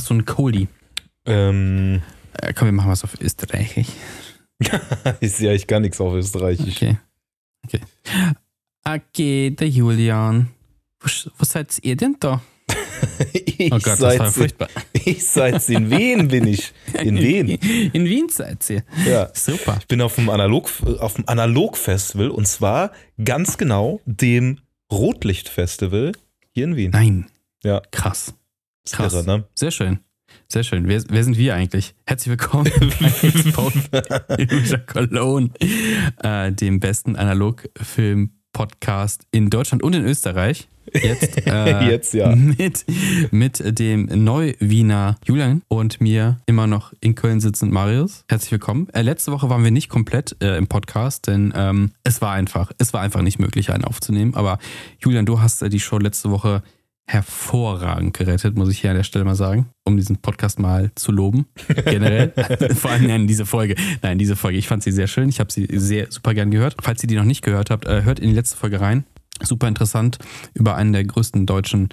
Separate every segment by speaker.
Speaker 1: Hast du einen Kohli?
Speaker 2: Ähm,
Speaker 1: Äh, komm, wir machen was auf Österreichisch.
Speaker 2: ich sehe eigentlich gar nichts auf Österreichisch.
Speaker 1: Okay. Okay. Okay, der Julian. Wo, wo seid ihr denn da?
Speaker 2: ich,
Speaker 1: Oh Gott, das
Speaker 2: seid
Speaker 1: war
Speaker 2: in,
Speaker 1: furchtbar.
Speaker 2: ich seid in Wien bin ich. In Wien.
Speaker 1: In Wien seid ihr.
Speaker 2: Ja.
Speaker 1: Super.
Speaker 2: Ich bin auf dem Analog auf dem Analog-Festival und zwar ganz genau dem Rotlicht-Festival hier in Wien.
Speaker 1: Nein.
Speaker 2: Ja.
Speaker 1: Krass.
Speaker 2: Ist
Speaker 1: krass.
Speaker 2: irre, ne?
Speaker 1: Sehr schön. Sehr schön. Wer, wer sind wir eigentlich? Herzlich willkommen bei Cologne, äh, dem besten Analogfilm-Podcast in Deutschland und in Österreich. Jetzt, äh,
Speaker 2: Jetzt, ja.
Speaker 1: Mit, mit dem Neu-Wiener Julian und mir immer noch in Köln sitzend Marius. Herzlich willkommen. Äh, letzte Woche waren wir nicht komplett äh, im Podcast, denn ähm, es war einfach, es war einfach nicht möglich, einen aufzunehmen. Aber Julian, du hast äh, die Show letzte Woche hervorragend gerettet, muss ich hier an der Stelle mal sagen, um diesen Podcast mal zu loben. Generell. Vor allem in diese Folge. Nein, diese Folge. Ich fand sie sehr schön. Ich habe sie sehr super gern gehört. Falls ihr die noch nicht gehört habt, äh, hört in die letzte Folge rein. Super interessant über einen der größten deutschen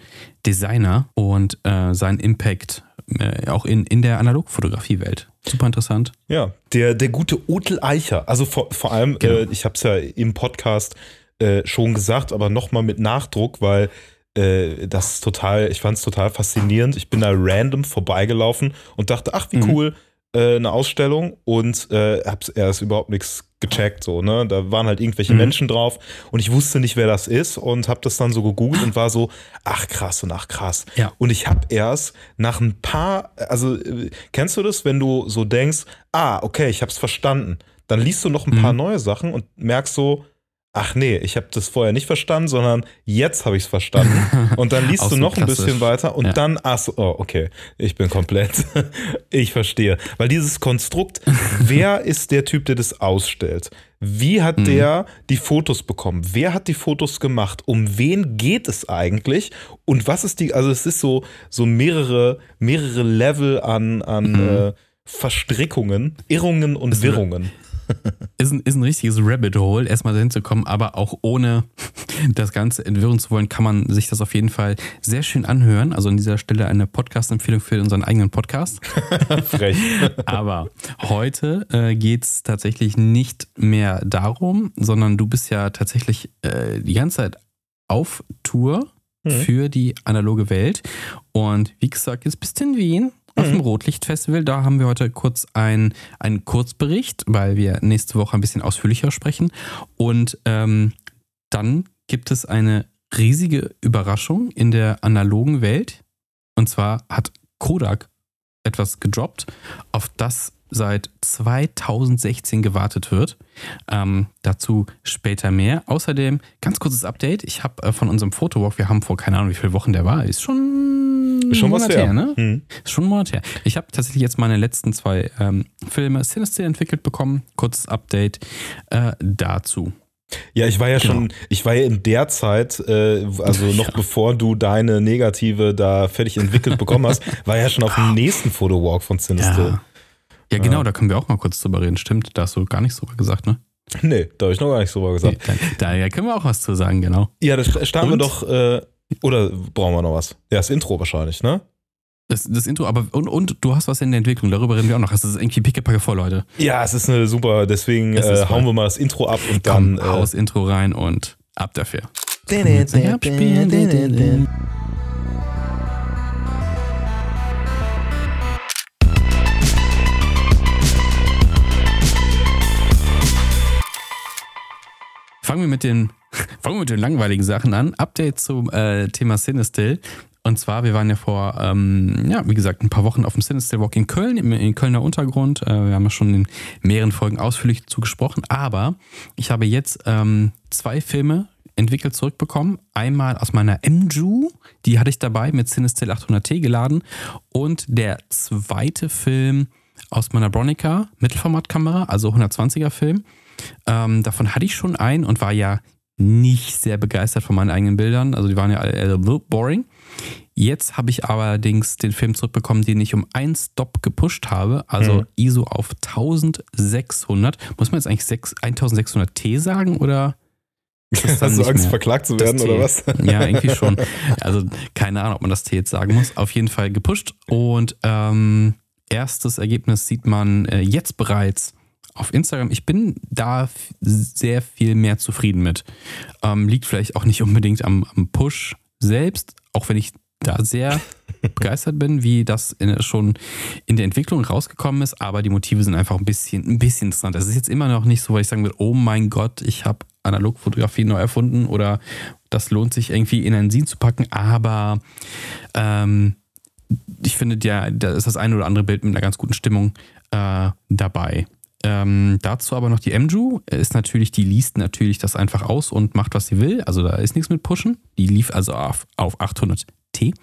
Speaker 1: Designer und äh, seinen Impact äh, auch in, in der Analogfotografie-Welt. Super interessant.
Speaker 2: Ja, der, der gute Otel Eicher. Also vor, vor allem,
Speaker 1: Genau.
Speaker 2: äh, ich habe es ja im Podcast äh, schon gesagt, aber nochmal mit Nachdruck, weil äh, das ist total, ich fand es total faszinierend. Ich bin da random vorbeigelaufen und dachte, ach, wie
Speaker 1: Mhm.
Speaker 2: cool, äh, eine Ausstellung und äh, hab's erst überhaupt nichts gecheckt, so, ne? Da waren halt irgendwelche
Speaker 1: Mhm.
Speaker 2: Menschen drauf und ich wusste nicht, wer das ist und hab das dann so gegoogelt und war so, ach krass und ach krass.
Speaker 1: Ja.
Speaker 2: Und ich habe erst nach ein paar, also äh, kennst du das, wenn du so denkst, ah, okay, ich hab's verstanden. Dann liest du noch ein paar
Speaker 1: Mhm.
Speaker 2: neue Sachen und merkst so, ach nee, ich habe das vorher nicht verstanden, sondern jetzt habe ich es verstanden. Und dann liest du noch ein
Speaker 1: klassisch.
Speaker 2: bisschen weiter und
Speaker 1: Ja.
Speaker 2: dann, ach so, oh, okay, ich bin komplett, ich verstehe. Weil dieses Konstrukt, wer ist der Typ, der das ausstellt? Wie hat
Speaker 1: Mhm.
Speaker 2: der die Fotos bekommen? Wer hat die Fotos gemacht? Um wen geht es eigentlich? Und was ist die, also es ist so, so mehrere, mehrere Level an, an
Speaker 1: Mhm.
Speaker 2: äh, Verstrickungen, Irrungen und
Speaker 1: Das-
Speaker 2: Wirrungen.
Speaker 1: Ist ein, ist ein richtiges Rabbit Hole, erstmal dahin zu kommen, aber auch ohne das Ganze entwirren zu wollen, kann man sich das auf jeden Fall sehr schön anhören. Also an dieser Stelle eine Podcast-Empfehlung für unseren eigenen Podcast.
Speaker 2: Frech.
Speaker 1: Aber heute äh, geht es tatsächlich nicht mehr darum, sondern du bist ja tatsächlich äh, die ganze Zeit auf Tour
Speaker 2: Mhm.
Speaker 1: für die analoge Welt. Und wie gesagt, jetzt bist du in Wien auf
Speaker 2: Mhm.
Speaker 1: dem Rotlichtfestival. Da haben wir heute kurz ein, einen Kurzbericht, weil wir nächste Woche ein bisschen ausführlicher sprechen. Und ähm, dann gibt es eine riesige Überraschung in der analogen Welt. Und zwar hat Kodak etwas gedroppt, auf das seit 2016 gewartet wird. Ähm, dazu später mehr. Außerdem, ganz kurzes Update. Ich habe äh, von unserem Fotowalk, wir haben vor keine Ahnung, wie viele Wochen der war, ist schon,
Speaker 2: Schon was
Speaker 1: Monat
Speaker 2: her.
Speaker 1: ne?
Speaker 2: Hm.
Speaker 1: Ist schon ein Monat her. Ich habe tatsächlich jetzt meine letzten zwei ähm, Filme Sinister entwickelt bekommen. Kurzes Update äh, dazu.
Speaker 2: Ja, ich war ja
Speaker 1: Genau.
Speaker 2: schon, ich war ja in der Zeit, äh, also noch
Speaker 1: Ja.
Speaker 2: bevor du deine Negative da fertig entwickelt bekommen hast, war ja schon auf dem nächsten Fotowalk von Sinister.
Speaker 1: Ja. ja, genau, da können wir auch mal kurz drüber reden. Stimmt, da hast du gar nichts drüber gesagt, ne?
Speaker 2: Nee, da habe ich noch gar nichts drüber gesagt.
Speaker 1: Da, da können wir auch was zu sagen, genau.
Speaker 2: Ja, da starten wir
Speaker 1: Und?
Speaker 2: doch, äh, oder brauchen wir noch was? Ja, das Intro wahrscheinlich, ne?
Speaker 1: Das, das Intro, aber und, und du hast was in der Entwicklung, darüber reden wir auch noch. Das ist irgendwie pickepacke voll, Leute.
Speaker 2: Ja, es ist eine super, deswegen äh, hauen wir mal das Intro ab und
Speaker 1: Komm,
Speaker 2: dann. äh,
Speaker 1: haus Intro rein und ab dafür. Fangen wir mit den, fangen wir mit den langweiligen Sachen an. Update zum äh, Thema Cinestill. Und zwar, wir waren ja vor, ähm, ja, wie gesagt, ein paar Wochen auf dem Cinestill Walk in Köln, im, im Kölner Untergrund. Äh, wir haben ja schon in mehreren Folgen ausführlich dazu gesprochen. Aber ich habe jetzt ähm, zwei Filme entwickelt zurückbekommen. Einmal aus meiner MJU, die hatte ich dabei mit Cinestill 800T geladen. Und der zweite Film aus meiner Bronica Mittelformatkamera, also 120er Film. Ähm, davon hatte ich schon einen und war ja nicht sehr begeistert von meinen eigenen Bildern. Also die waren ja alle eher boring. Jetzt habe ich allerdings den Film zurückbekommen, den ich um einen Stop gepusht habe. Also
Speaker 2: Mhm.
Speaker 1: ISO auf 1600. Muss man jetzt eigentlich 6 1600T sagen oder
Speaker 2: Hast du Angst,
Speaker 1: mehr
Speaker 2: verklagt zu werden oder was?
Speaker 1: Ja, irgendwie schon. Also keine Ahnung, ob man das T jetzt sagen muss. Auf jeden Fall gepusht und ähm, erstes Ergebnis sieht man äh, jetzt bereits auf Instagram. Ich bin da sehr viel mehr zufrieden mit. Ähm, liegt vielleicht auch nicht unbedingt am, am Push selbst, auch wenn ich da sehr begeistert bin, wie das in, schon in der Entwicklung rausgekommen ist, aber die Motive sind einfach ein bisschen, ein bisschen interessant. Es ist jetzt immer noch nicht so, weil ich sagen würde, oh mein Gott, ich habe Analogfotografie neu erfunden oder das lohnt sich irgendwie in ein Scene zu packen, aber ähm, ich finde, ja, da ist das eine oder andere Bild mit einer ganz guten Stimmung äh, dabei. Ähm, dazu aber noch die Mju ist natürlich, die liest natürlich das einfach aus und macht, was sie will. Also da ist nichts mit Pushen. Die lief also auf, auf 800t.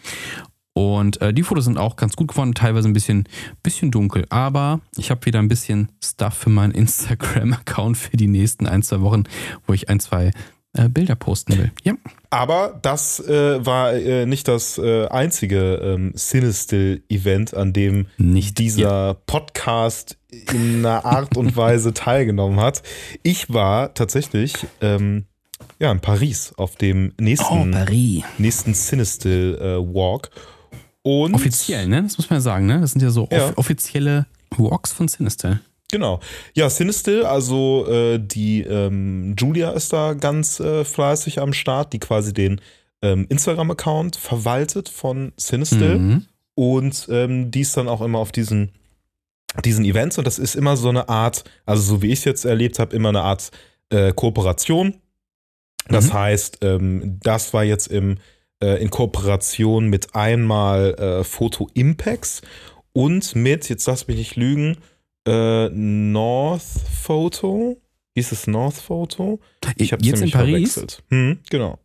Speaker 1: Und äh, die Fotos sind auch ganz gut geworden, teilweise ein bisschen, bisschen dunkel. Aber ich habe wieder ein bisschen Stuff für meinen Instagram-Account für die nächsten ein, zwei Wochen, wo ich ein, zwei äh, Bilder posten will. Ja.
Speaker 2: Aber das äh, war äh, nicht das äh, einzige ähm, Cinestill-Event, an dem
Speaker 1: Nicht,
Speaker 2: dieser Podcast in einer Art und Weise teilgenommen hat. Ich war tatsächlich ähm, ja, in Paris auf dem
Speaker 1: Oh,
Speaker 2: nächsten,
Speaker 1: Paris.
Speaker 2: nächsten Cinestill äh, Walk. Und
Speaker 1: Offiziell, ne? Das muss man ja sagen, ne? Das sind ja so
Speaker 2: Ja.
Speaker 1: off offizielle Walks von Sinister.
Speaker 2: Genau. Ja, Cinestill, also äh, die ähm, Julia ist da ganz äh, fleißig am Start, die quasi den ähm, Instagram-Account verwaltet von Cinestill.
Speaker 1: Mhm.
Speaker 2: Und ähm, die ist dann auch immer auf diesen, diesen Events und das ist immer so eine Art, also so wie ich es jetzt erlebt habe, immer eine Art äh, Kooperation. Das
Speaker 1: Mhm.
Speaker 2: heißt, ähm, das war jetzt im, äh, in Kooperation mit einmal äh, Photo Impacts und mit, jetzt lass mich nicht lügen, äh, North Photo. Hieß es North Photo? Ich habe
Speaker 1: Jetzt in Paris,
Speaker 2: verwechselt. Hm, genau.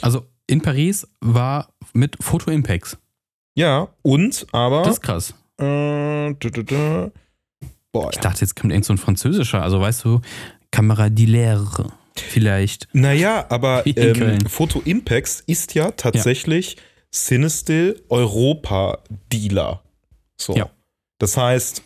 Speaker 1: also in Paris war mit Photo Impacts.
Speaker 2: Ja, und aber.
Speaker 1: Das ist krass.
Speaker 2: Äh, du, du, du. Boah,
Speaker 1: Ich dachte, jetzt kommt irgend so ein französischer, also weißt du, Camera d'Hilaire vielleicht.
Speaker 2: Naja, aber ähm. Photo Impacts ist ja tatsächlich Cinestill Europa Dealer. So.
Speaker 1: Ja.
Speaker 2: Das heißt,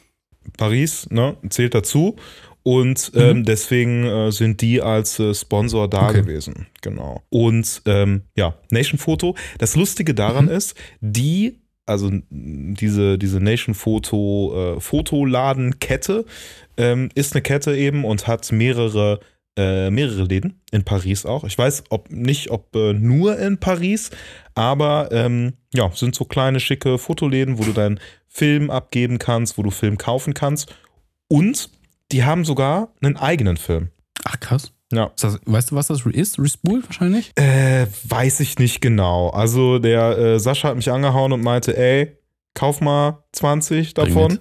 Speaker 2: Paris ne, zählt dazu und ähm,
Speaker 1: Mhm.
Speaker 2: deswegen äh, sind die als äh, Sponsor da
Speaker 1: Okay.
Speaker 2: gewesen. Genau. Und ähm, ja, Nation Photo. Das Lustige daran
Speaker 1: Mhm.
Speaker 2: ist, die, also diese, diese Nation Photo äh, Fotoladenkette ähm, ist eine Kette eben und hat mehrere äh, mehrere Läden in Paris auch. Ich weiß ob nicht, ob äh, nur in Paris, aber ähm, ja, sind so kleine schicke Fotoläden, wo du deinen Film abgeben kannst, wo du Film kaufen kannst. Und die haben sogar einen eigenen Film.
Speaker 1: Ach krass.
Speaker 2: Ja.
Speaker 1: Das, weißt du, was das ist? Respool wahrscheinlich?
Speaker 2: Äh, weiß ich nicht genau. Also der äh, Sascha hat mich angehauen und meinte, ey, kauf mal 20
Speaker 1: Bring
Speaker 2: davon.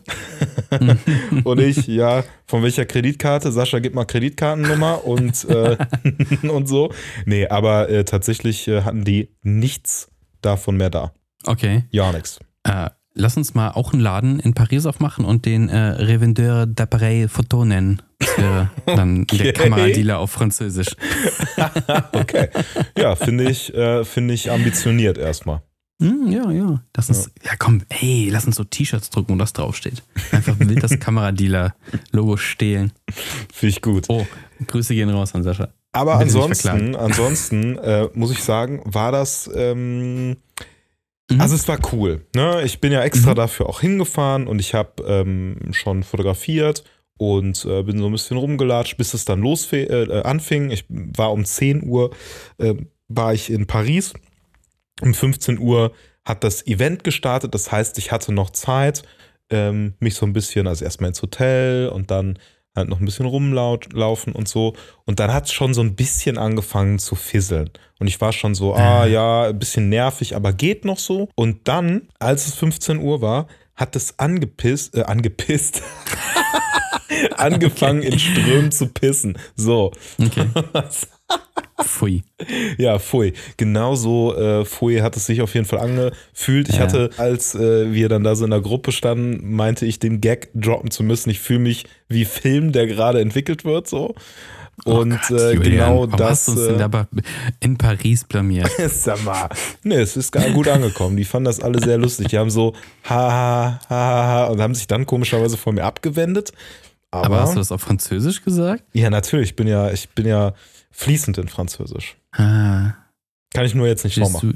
Speaker 2: und ich, ja, von welcher Kreditkarte? Sascha, gib mal Kreditkartennummer und, äh, und so. Nee, aber äh, tatsächlich äh, hatten die nichts davon mehr da.
Speaker 1: Okay.
Speaker 2: Ja, nix.
Speaker 1: Äh, lass uns mal auch einen Laden in Paris aufmachen und den äh, Revendeur d'appareil photo nennen. Dann
Speaker 2: Okay.
Speaker 1: der Kameradealer auf Französisch.
Speaker 2: Okay. Ja, finde ich, äh, finde ich ambitioniert erstmal.
Speaker 1: Hm, ja, ja. Lass uns, ja. komm, ey, lass uns so T-Shirts drucken, wo das draufsteht. Einfach wild das Kameradealer-Logo stehlen.
Speaker 2: Finde ich gut.
Speaker 1: Oh, Grüße gehen raus an Sascha.
Speaker 2: Aber
Speaker 1: Bitte
Speaker 2: ansonsten, ansonsten äh, muss ich sagen, war das, ähm,
Speaker 1: Mhm.
Speaker 2: also es war cool. Ne? Ich bin ja extra
Speaker 1: Mhm.
Speaker 2: dafür auch hingefahren und ich habe ähm, schon fotografiert und äh, bin so ein bisschen rumgelatscht, bis es dann los äh, anfing. Ich war um 10 Uhr, äh, war ich in Paris. Um 15 Uhr hat das Event gestartet. Das heißt, ich hatte noch Zeit, ähm, mich so ein bisschen, also erstmal ins Hotel und dann halt noch ein bisschen rumlaufen und so. Und dann hat es schon so ein bisschen angefangen zu fisseln. Und ich war schon so, ah ja, ein bisschen nervig, aber geht noch so. Und dann, als es 15 Uhr war, hat es angepisst, äh, angepisst, angefangen in Strömen zu pissen. So.
Speaker 1: Okay. Pfui.
Speaker 2: Ja, Pfui. Genauso äh, Pfui hat es sich auf jeden Fall angefühlt. Ich
Speaker 1: Ja.
Speaker 2: hatte, als äh, wir dann da so in der Gruppe standen, meinte ich, den Gag droppen zu müssen. Ich fühle mich wie Film, der gerade entwickelt wird, so. Und
Speaker 1: oh Gott,
Speaker 2: äh, genau das.
Speaker 1: hast du uns denn
Speaker 2: äh,
Speaker 1: dabei in Paris blamiert?
Speaker 2: Sag mal. Nee, es ist gar gut angekommen. Die fanden das alle sehr lustig. Die haben so ha ha ha ha ha und haben sich dann komischerweise von mir abgewendet. Aber,
Speaker 1: Aber hast du das auf Französisch gesagt?
Speaker 2: ja, natürlich, ich bin ja, ich bin ja fließend in Französisch.
Speaker 1: Ah,
Speaker 2: Kann ich nur jetzt nicht
Speaker 1: je
Speaker 2: vormachen.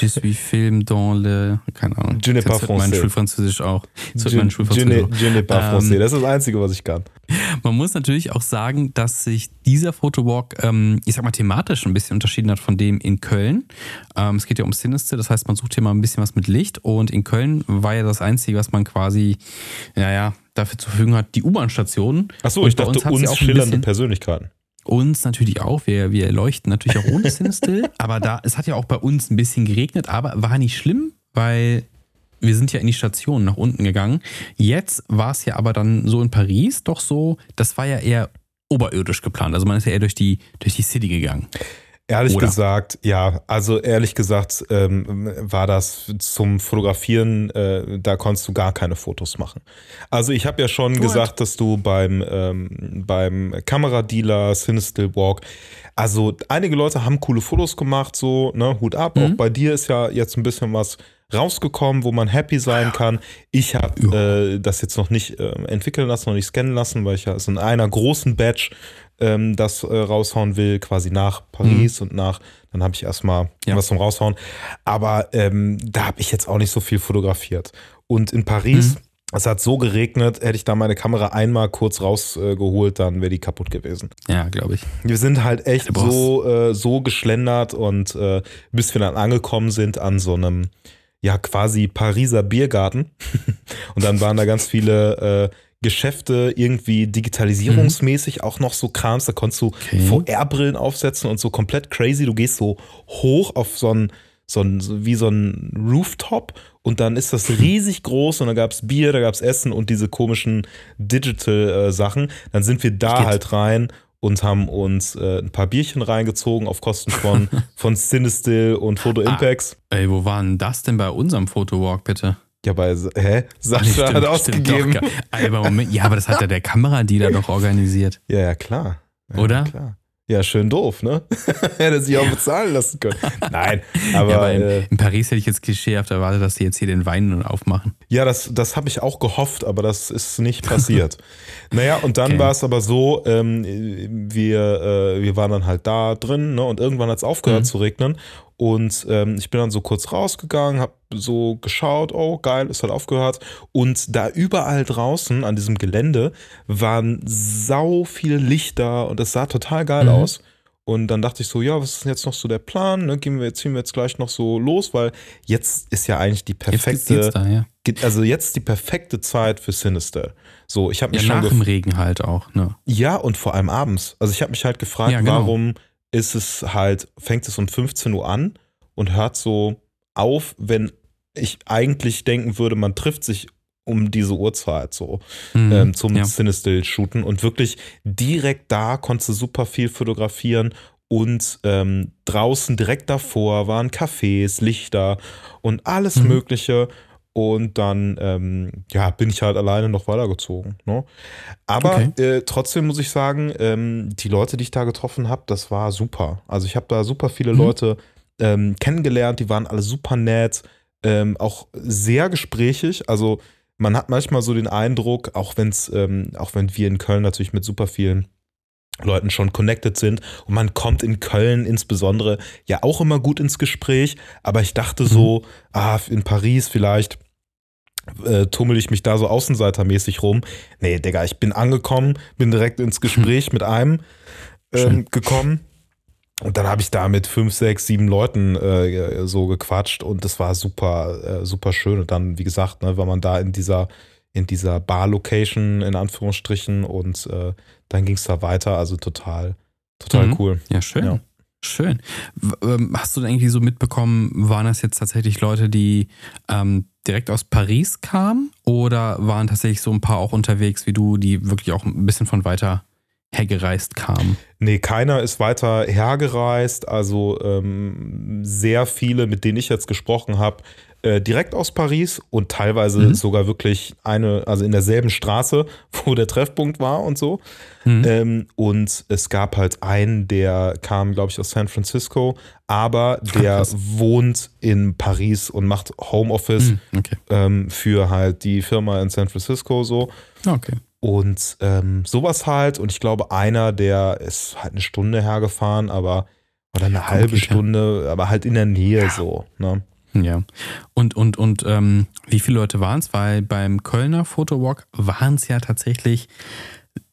Speaker 1: je suis film dans le. Keine Ahnung.
Speaker 2: Je n'ai pas
Speaker 1: wird mein
Speaker 2: français.
Speaker 1: Schulfranzösisch auch. Das
Speaker 2: Je,
Speaker 1: mein
Speaker 2: je,
Speaker 1: Schulfranzösisch auch.
Speaker 2: n'ai- je n'ai pas
Speaker 1: Ähm,
Speaker 2: français. Das ist das Einzige, was ich kann.
Speaker 1: Man muss natürlich auch sagen, dass sich dieser Fotowalk, ähm, ich sag mal, thematisch ein bisschen unterschieden hat von dem in Köln. Ähm, es geht ja um Sinister, das heißt, man sucht hier mal ein bisschen was mit Licht und in Köln war ja das Einzige, was man quasi, naja, dafür zur Verfügung hat, die U-Bahn-Stationen.
Speaker 2: Achso, ich dachte, uns
Speaker 1: auch ein
Speaker 2: schillernde Persönlichkeiten.
Speaker 1: Uns natürlich auch, wir, wir leuchten natürlich auch ohne Cinestill, aber da, es hat ja auch bei uns ein bisschen geregnet, aber war nicht schlimm, weil wir sind ja in die Station nach unten gegangen. Jetzt war es ja aber dann so in Paris doch so, das war ja eher oberirdisch geplant. Also man ist ja eher durch die, durch die City gegangen.
Speaker 2: Ehrlich
Speaker 1: Oder?
Speaker 2: gesagt, ja, also ehrlich gesagt ähm, war das zum Fotografieren, äh, da konntest du gar keine Fotos machen. Also ich habe ja schon
Speaker 1: What?
Speaker 2: gesagt, dass du beim, ähm, beim Kameradealer Cinestill Walk, also einige Leute haben coole Fotos gemacht, so, ne, Hut ab.
Speaker 1: Mhm.
Speaker 2: Auch bei dir ist ja jetzt ein bisschen was rausgekommen, wo man happy sein kann. Ich habe äh, das jetzt noch nicht äh, entwickeln lassen, noch nicht scannen lassen, weil ich ja so in einer großen Batch ähm, das äh, raushauen will, quasi nach Paris und nach, dann habe ich erstmal
Speaker 1: Ja.
Speaker 2: was zum Raushauen. Aber ähm, da habe ich jetzt auch nicht so viel fotografiert. Und in Paris, es hat so geregnet, hätte ich da meine Kamera einmal kurz rausgeholt, dann wäre die kaputt gewesen.
Speaker 1: Ja, glaube ich.
Speaker 2: Wir sind halt echt so, äh, so geschlendert und äh, bis wir dann angekommen sind an so einem, ja, quasi Pariser Biergarten. und dann waren da ganz viele äh, Geschäfte irgendwie digitalisierungsmäßig auch noch so Krams. Da konntest du
Speaker 1: Okay.
Speaker 2: VR-Brillen aufsetzen und so komplett crazy. Du gehst so hoch auf so ein, so ein, wie so ein Rooftop und dann ist das riesig groß und da gab es Bier, da gab es Essen und diese komischen Digital-Sachen. Dann sind wir da
Speaker 1: Geht.
Speaker 2: halt rein und haben uns äh, ein paar Bierchen reingezogen auf Kosten von, von Cinestill und Photo
Speaker 1: Ah.
Speaker 2: Impacts.
Speaker 1: Ey, wo war denn das denn bei unserem Fotowalk, bitte?
Speaker 2: Ja, bei, hä? Sascha
Speaker 1: stimmt,
Speaker 2: hat ausgegeben.
Speaker 1: doch, aber Moment, ja, aber das hat ja der Kameradealer doch organisiert.
Speaker 2: Ja, ja, klar. Ja,
Speaker 1: Oder?
Speaker 2: Klar. Ja, schön doof, ne? Hätte sich auch bezahlen lassen können. Nein, aber
Speaker 1: ja, aber in,
Speaker 2: äh,
Speaker 1: in Paris hätte ich jetzt klischeehaft erwartet, dass sie jetzt hier den Wein nun aufmachen.
Speaker 2: Ja, das, das habe ich auch gehofft, aber das ist nicht passiert. naja, und dann
Speaker 1: Okay.
Speaker 2: war es aber so, ähm, wir, äh, wir waren dann halt da drin ne, und irgendwann hat es aufgehört
Speaker 1: Mhm.
Speaker 2: zu regnen. Und ähm, ich bin dann so kurz rausgegangen, habe so geschaut, oh geil, es hat aufgehört. Und da überall draußen an diesem Gelände waren sau viele Lichter und es sah total geil
Speaker 1: Mhm.
Speaker 2: aus. Und dann dachte ich so, ja, was ist denn jetzt noch so der Plan? Ne? Gehen wir, ziehen wir jetzt gleich noch so los, weil jetzt ist ja eigentlich die
Speaker 1: Jetzt
Speaker 2: perfekte,
Speaker 1: jetzt da, ja.
Speaker 2: Also jetzt die perfekte Zeit für Sinister. So, ich habe mich
Speaker 1: Ja,
Speaker 2: schon
Speaker 1: nach dem Regen halt auch, ne?
Speaker 2: ja und vor allem abends. Also ich habe mich halt gefragt,
Speaker 1: Ja, genau.
Speaker 2: warum ist es halt fängt es um 15 Uhr an und hört so auf, wenn ich eigentlich denken würde, man trifft sich um diese Uhrzeit so
Speaker 1: Mhm,
Speaker 2: ähm, zum
Speaker 1: ja.
Speaker 2: Cinestill shooten und wirklich direkt da konntest du super viel fotografieren und ähm, draußen direkt davor waren Cafés, Lichter und alles
Speaker 1: Mhm.
Speaker 2: Mögliche. Und dann ähm, ja, bin ich halt alleine noch weitergezogen. Ne? Aber
Speaker 1: Okay.
Speaker 2: äh, trotzdem muss ich sagen, ähm, die Leute, die ich da getroffen habe, das war super. Also ich habe da super viele
Speaker 1: Mhm.
Speaker 2: Leute ähm, kennengelernt, die waren alle super nett, ähm, auch sehr gesprächig. Also man hat manchmal so den Eindruck, auch wenn's, ähm, auch wenn wir in Köln natürlich mit super vielen Leuten schon connected sind und man kommt in Köln insbesondere ja auch immer gut ins Gespräch, aber ich dachte so, ah, in Paris vielleicht äh, tummel ich mich da so außenseitermäßig rum. Nee, Digga, ich bin angekommen, bin direkt ins Gespräch mit einem ähm, gekommen. Und dann habe ich da mit fünf, sechs, sieben Leuten äh, so gequatscht und das war super, äh, super schön. Und dann, wie gesagt, ne, war man da in dieser, in dieser Bar-Location in Anführungsstrichen und äh, dann ging es da weiter. Also total, total
Speaker 1: Mhm.
Speaker 2: cool.
Speaker 1: Ja, schön.
Speaker 2: Ja.
Speaker 1: Schön. Ähm, hast du denn irgendwie so mitbekommen, waren das jetzt tatsächlich Leute, die ähm, direkt aus Paris kamen? Oder waren tatsächlich so ein paar auch unterwegs wie du, die wirklich auch ein bisschen von weiter hergereist kamen?
Speaker 2: Nee, keiner ist weiter hergereist. Also ähm, sehr viele, mit denen ich jetzt gesprochen habe, äh, direkt aus Paris und teilweise
Speaker 1: Mhm.
Speaker 2: sogar wirklich eine, also in derselben Straße, wo der Treffpunkt war und so.
Speaker 1: Mhm.
Speaker 2: Ähm, und es gab halt einen, der kam, glaube ich, aus San Francisco, aber der
Speaker 1: krass.
Speaker 2: wohnt in Paris und macht Homeoffice
Speaker 1: Mhm, Okay.
Speaker 2: ähm, für halt die Firma in San Francisco so.
Speaker 1: Okay.
Speaker 2: Und ähm, sowas halt. Und ich glaube, einer, der ist halt eine Stunde hergefahren, aber oder eine halbe Stunde, aber halt in der Nähe so. Ne?
Speaker 1: Ja. Und, und, und ähm, wie viele Leute waren es? Weil beim Kölner Fotowalk waren es ja tatsächlich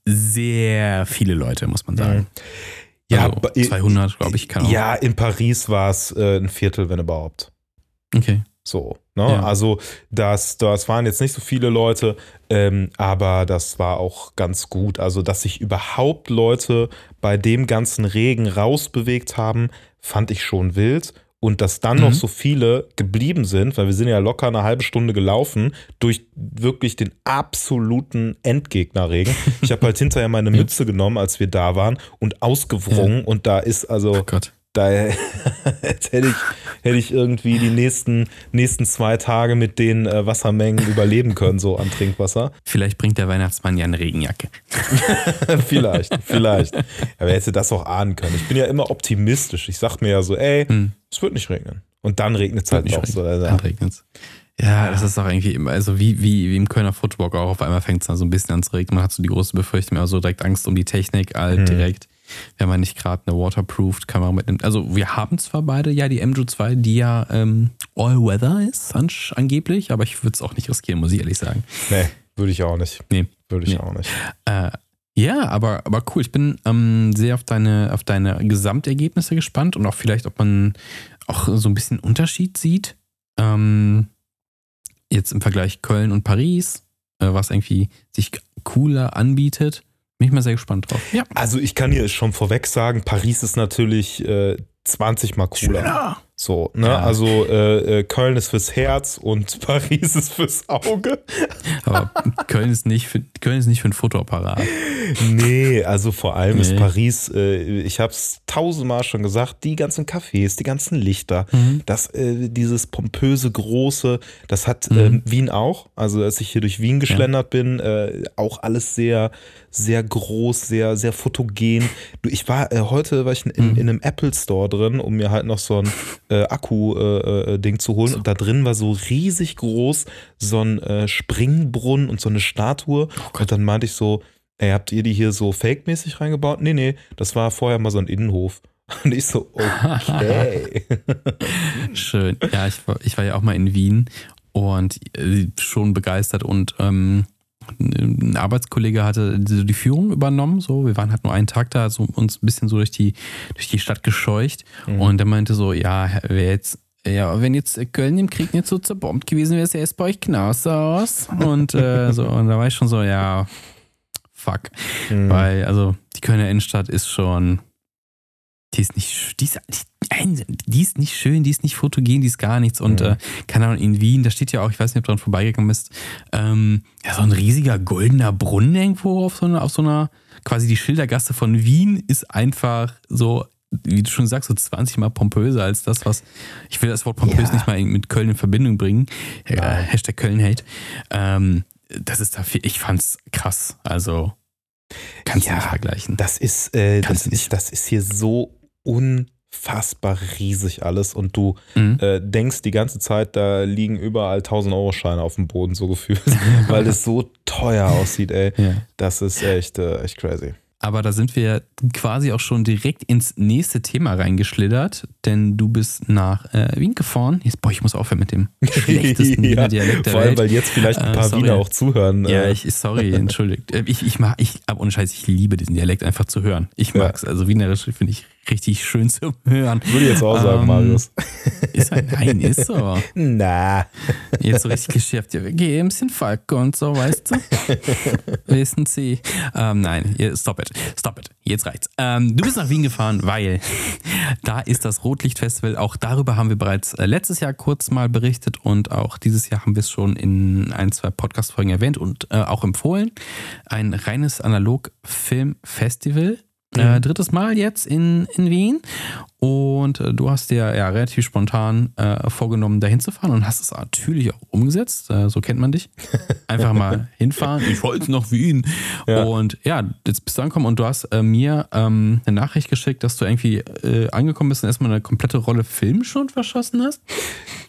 Speaker 1: sehr viele Leute, muss man sagen.
Speaker 2: Ja,
Speaker 1: also 200, glaube ich. Kann
Speaker 2: ja, in Paris war es äh, ein Viertel, wenn überhaupt.
Speaker 1: Okay.
Speaker 2: So, ne?
Speaker 1: Ja.
Speaker 2: Also das, das waren jetzt nicht so viele Leute, ähm, aber das war auch ganz gut. Also, dass sich überhaupt Leute bei dem ganzen Regen rausbewegt haben, fand ich schon wild. Und dass dann
Speaker 1: Mhm.
Speaker 2: noch so viele geblieben sind, weil wir sind ja locker eine halbe Stunde gelaufen, durch wirklich den absoluten Endgegnerregen. Ich habe halt hinterher meine Mütze genommen, als wir da waren, und ausgewrungen. Und da ist also
Speaker 1: Oh Gott.
Speaker 2: Da jetzt hätte ich, hätte ich irgendwie die nächsten, nächsten zwei Tage mit den äh, Wassermengen überleben können, so an Trinkwasser.
Speaker 1: Vielleicht bringt der Weihnachtsmann ja eine Regenjacke.
Speaker 2: vielleicht, vielleicht. Aber er hätte das auch ahnen können. Ich bin ja immer optimistisch. Ich sag mir ja so, ey,
Speaker 1: Hm.
Speaker 2: es wird nicht regnen. Und dann regnet es halt
Speaker 1: Nicht
Speaker 2: doch so. Also,
Speaker 1: Dann regnet's. Ja, das ist doch irgendwie immer, also wie, wie, wie im Kölner Footwalk auch, auf einmal fängt es dann so ein bisschen an zu regnen. Man hat so die große Befürchtung, also direkt Angst um die Technik, halt
Speaker 2: Hm.
Speaker 1: direkt. Wenn man nicht gerade eine Waterproofed Kamera mitnimmt. Also wir haben zwar beide ja die MJO 2, die ja ähm, All-Weather ist, an, angeblich, aber ich würde es auch nicht riskieren, muss ich ehrlich sagen.
Speaker 2: nee, würde ich auch nicht.
Speaker 1: Nee.
Speaker 2: Würde ich
Speaker 1: Nee.
Speaker 2: auch nicht.
Speaker 1: Äh, ja, aber, aber cool. Ich bin ähm, sehr auf deine, auf deine Gesamtergebnisse gespannt und auch vielleicht, ob man auch so ein bisschen Unterschied sieht. Ähm, jetzt im Vergleich Köln und Paris, äh, was irgendwie sich cooler anbietet. Bin ich mal sehr gespannt drauf. Ja.
Speaker 2: Also ich kann hier schon vorweg sagen, Paris ist natürlich äh, 20 mal cooler.
Speaker 1: Schöner.
Speaker 2: So, ne?
Speaker 1: Ja.
Speaker 2: Also äh, äh, Köln ist fürs Herz und Paris ist fürs Auge.
Speaker 1: Aber Köln ist nicht für, Köln ist nicht für ein Fotoapparat.
Speaker 2: Nee, also vor allem ist
Speaker 1: Nee.
Speaker 2: Paris, äh, ich habe es tausendmal schon gesagt, die ganzen Cafés, die ganzen Lichter,
Speaker 1: Mhm.
Speaker 2: das, äh, dieses pompöse, große, das hat
Speaker 1: Mhm.
Speaker 2: ähm, Wien auch. Also als ich hier durch Wien geschlendert bin, äh, auch alles sehr, sehr groß, sehr, sehr fotogen. Du, ich war äh, heute war ich in,
Speaker 1: Mhm.
Speaker 2: in einem Apple Store drin, um mir halt noch so ein äh, Akku-Ding äh, Ding zu holen. Und da drin war so riesig groß so ein äh, Springbrunnen und so eine Statue.
Speaker 1: Oh
Speaker 2: und dann meinte ich so, ey, habt ihr die hier so fake-mäßig reingebaut? Nee, nee, das war vorher mal so ein Innenhof. Und ich so, okay.
Speaker 1: Schön. Ja, ich war, ich war ja auch mal in Wien und äh, schon begeistert und ähm, ein Arbeitskollege hatte so die Führung übernommen. So, wir waren halt nur einen Tag da, so uns ein bisschen so durch die, durch die Stadt gescheucht.
Speaker 2: Mhm.
Speaker 1: Und der meinte so, ja, wer jetzt, ja, wenn jetzt Köln im Krieg nicht so zerbombt gewesen wäre, sähe es bei euch genauso aus. Und äh, so, und da war ich schon so, ja, fuck.
Speaker 2: Mhm.
Speaker 1: Weil, also, die Kölner Innenstadt ist schon. Die ist nicht, die ist, die, die ist nicht schön, die ist nicht fotogen, die ist gar nichts. Und
Speaker 2: Mhm.
Speaker 1: äh, keine Ahnung, in Wien, da steht ja auch, ich weiß nicht, ob du dran vorbeigekommen bist, ähm, ja, so ein riesiger goldener Brunnen irgendwo auf so einer, auf so einer, quasi die Schildergasse von Wien ist einfach so, wie du schon sagst, so 20 Mal pompöser als das, was, ich will das Wort pompös
Speaker 2: Ja.
Speaker 1: nicht mal mit Köln in Verbindung bringen. Äh,
Speaker 2: Nein.
Speaker 1: Hashtag Köln-Hate. Ähm, das ist dafür, ich fand's krass. Also, kannst du
Speaker 2: Ja,
Speaker 1: nicht vergleichen.
Speaker 2: Das ist, äh, das
Speaker 1: du
Speaker 2: ist, das ist hier so unfassbar riesig alles und du
Speaker 1: Mhm.
Speaker 2: äh, denkst die ganze Zeit, da liegen überall 1000 Euro Scheine auf dem Boden so gefühlt, weil es so teuer aussieht, ey.
Speaker 1: Ja.
Speaker 2: Das ist echt, äh, echt crazy.
Speaker 1: Aber da sind wir quasi auch schon direkt ins nächste Thema reingeschlittert, denn du bist nach äh, Wien gefahren. Jetzt, boah, ich muss aufhören mit dem schlechtesten Wiener Dialekt der
Speaker 2: vor allem,
Speaker 1: Welt.
Speaker 2: weil jetzt vielleicht ein
Speaker 1: Äh,
Speaker 2: paar
Speaker 1: sorry.
Speaker 2: Wiener auch zuhören.
Speaker 1: Ja,
Speaker 2: äh,
Speaker 1: ich, sorry, entschuldigt. Äh, Ich, ich mag, ich, aber ohne Scheiß, ich liebe diesen Dialekt einfach zu hören. Ich
Speaker 2: Ja.
Speaker 1: mag's. Also Wienerisch finde ich richtig schön zu hören.
Speaker 2: würde ich jetzt auch sagen,
Speaker 1: Ähm,
Speaker 2: Marius.
Speaker 1: Ist halt, nein, ist so.
Speaker 2: Na.
Speaker 1: Jetzt so richtig geschärft. Ja, wir gehen ein bisschen Falke und so, weißt du? Wissen Sie. Ähm, nein, stop it. Stop it. Jetzt reicht's. Ähm, du bist nach Wien gefahren, weil da ist das Rotlichtfestival. Auch darüber haben wir bereits äh, letztes Jahr kurz mal berichtet und auch dieses Jahr haben wir es schon in ein, zwei Podcast-Folgen erwähnt und äh, auch empfohlen. Ein reines Analog-Film-Festival. Äh, drittes Mal jetzt in, in Wien. Und äh, du hast dir ja relativ spontan äh, vorgenommen, dahin zu fahren und hast es natürlich auch umgesetzt. Äh, so kennt man dich. Einfach mal hinfahren. Ich wollte noch Wien. Ja. Und ja, jetzt bist du angekommen und du hast äh, mir ähm, eine Nachricht geschickt, dass du irgendwie äh, angekommen bist und erstmal eine komplette Rolle Film schon verschossen hast.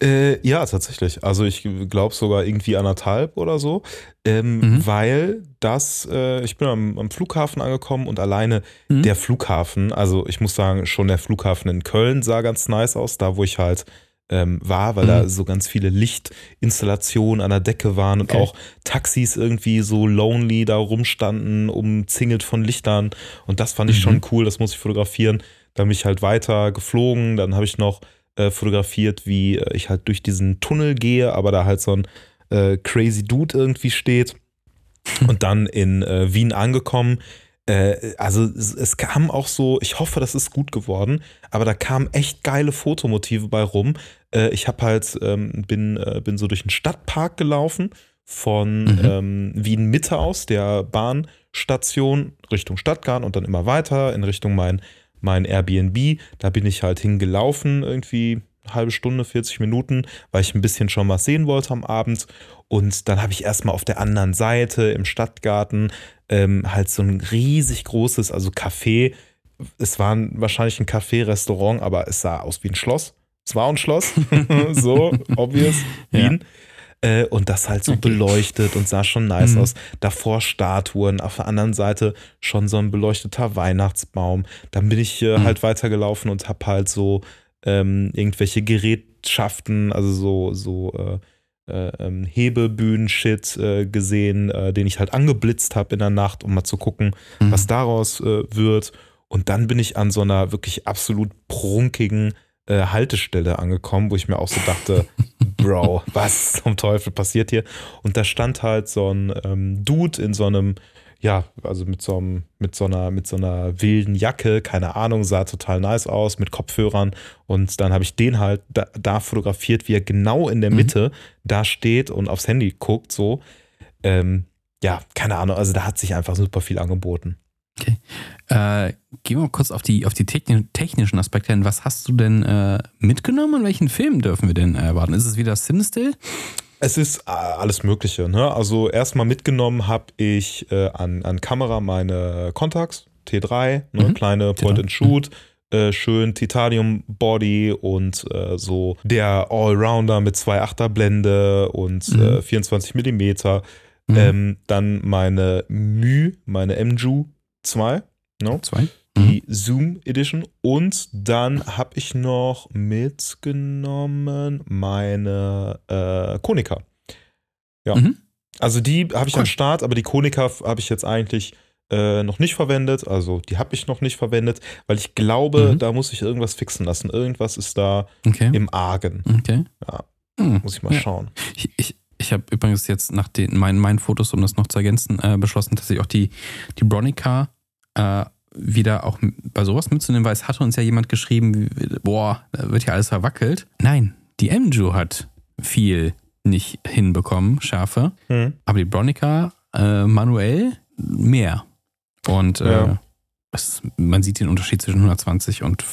Speaker 2: Äh, ja, tatsächlich. Also ich glaube sogar irgendwie anderthalb oder so. Ähm, mhm. Weil das, äh, ich bin am, am, Flughafen angekommen und alleine mhm. der Flughafen, also ich muss sagen, schon der Flughafen in Köln sah ganz nice aus, da wo ich halt ähm, war, weil mhm. da so ganz viele Lichtinstallationen an der Decke waren und okay. auch Taxis irgendwie so lonely da rumstanden, umzingelt von Lichtern. Und das fand ich schon mhm. cool, das muss ich fotografieren. Dann bin ich halt weiter geflogen, dann habe ich noch äh, fotografiert, wie äh, ich halt durch diesen Tunnel gehe, aber da halt so ein äh, Crazy Dude irgendwie steht. Und dann in äh, Wien angekommen. Äh, also es, es, kam auch so, ich hoffe, das ist gut geworden, aber da kamen echt geile Fotomotive bei rum. Äh, ich habe halt, ähm, bin, äh, bin so durch den Stadtpark gelaufen von mhm. ähm, Wien Mitte aus, der Bahnstation Richtung Stadtgarten und dann immer weiter in Richtung mein, mein Airbnb. Da bin ich halt hingelaufen, irgendwie halbe Stunde, 40 Minuten, weil ich ein bisschen schon was sehen wollte am Abend. Und dann habe ich erstmal auf der anderen Seite im Stadtgarten ähm, halt so ein riesig großes, also Café. Es war wahrscheinlich ein Café-Restaurant, aber es sah aus wie ein Schloss. Es war ein Schloss, so obvious, Wien. Ja. Äh, und das halt so okay. beleuchtet und sah schon nice mhm. aus. Davor Statuen, auf der anderen Seite schon so ein beleuchteter Weihnachtsbaum. Dann bin ich äh, mhm. halt weitergelaufen und habe halt so ähm, irgendwelche Gerätschaften, also so, so äh, äh, ähm, Hebebühnen-Shit äh, gesehen, äh, den ich halt angeblitzt habe in der Nacht, um mal zu gucken, mhm. was daraus äh, wird. Und dann bin ich an so einer wirklich absolut prunkigen äh, Haltestelle angekommen, wo ich mir auch so dachte, Bro, was zum Teufel passiert hier? Und da stand halt so ein ähm, Dude in so einem ja, also mit so, einem, mit, so einer, mit so einer wilden Jacke, keine Ahnung, sah total nice aus, mit Kopfhörern. Und dann habe ich den halt da, da, fotografiert, wie er genau in der mhm. Mitte mhm. da steht und aufs Handy guckt, so. Ähm, ja, keine Ahnung, also da hat sich einfach super viel angeboten.
Speaker 1: Okay. Äh, gehen wir mal kurz auf die, auf die technischen Aspekte hin. Was hast du denn äh, mitgenommen und welchen Film dürfen wir denn erwarten? Ist es wieder Cinestill?
Speaker 2: Es ist äh, alles Mögliche. Ne? Also erstmal mitgenommen habe ich äh, an, an Kamera meine Contax T3, ne? mhm. kleine Point-and-Shoot. Mhm. Äh, schön Titanium Body und äh, so der Allrounder mit 2,8er Blende und mhm. 24 äh, Millimeter. Mhm. Ähm, dann meine Mü, meine MJU 2. No? 2 die mhm. Zoom Edition. Und dann habe ich noch mitgenommen meine äh, Konica. Ja. Mhm. Also die habe ich cool. am Start, aber die Konica habe ich jetzt eigentlich äh, noch nicht verwendet. Also die habe ich noch nicht verwendet, weil ich glaube, mhm. da muss ich irgendwas fixen lassen. Irgendwas ist da okay. im Argen. Okay. Ja. Mhm. Muss ich mal ja. schauen.
Speaker 1: Ich, ich, ich habe übrigens jetzt nach den, meinen, meinen Fotos, um das noch zu ergänzen, äh, beschlossen, dass ich auch die, die Bronica äh, wieder auch bei sowas mitzunehmen, weil es hatte uns ja jemand geschrieben, boah, da wird ja alles verwackelt. Nein, die MJU hat viel nicht hinbekommen, Schärfe. Mhm. Aber die Bronica äh, manuell mehr. Und äh, ja. es, man sieht den Unterschied zwischen 120 und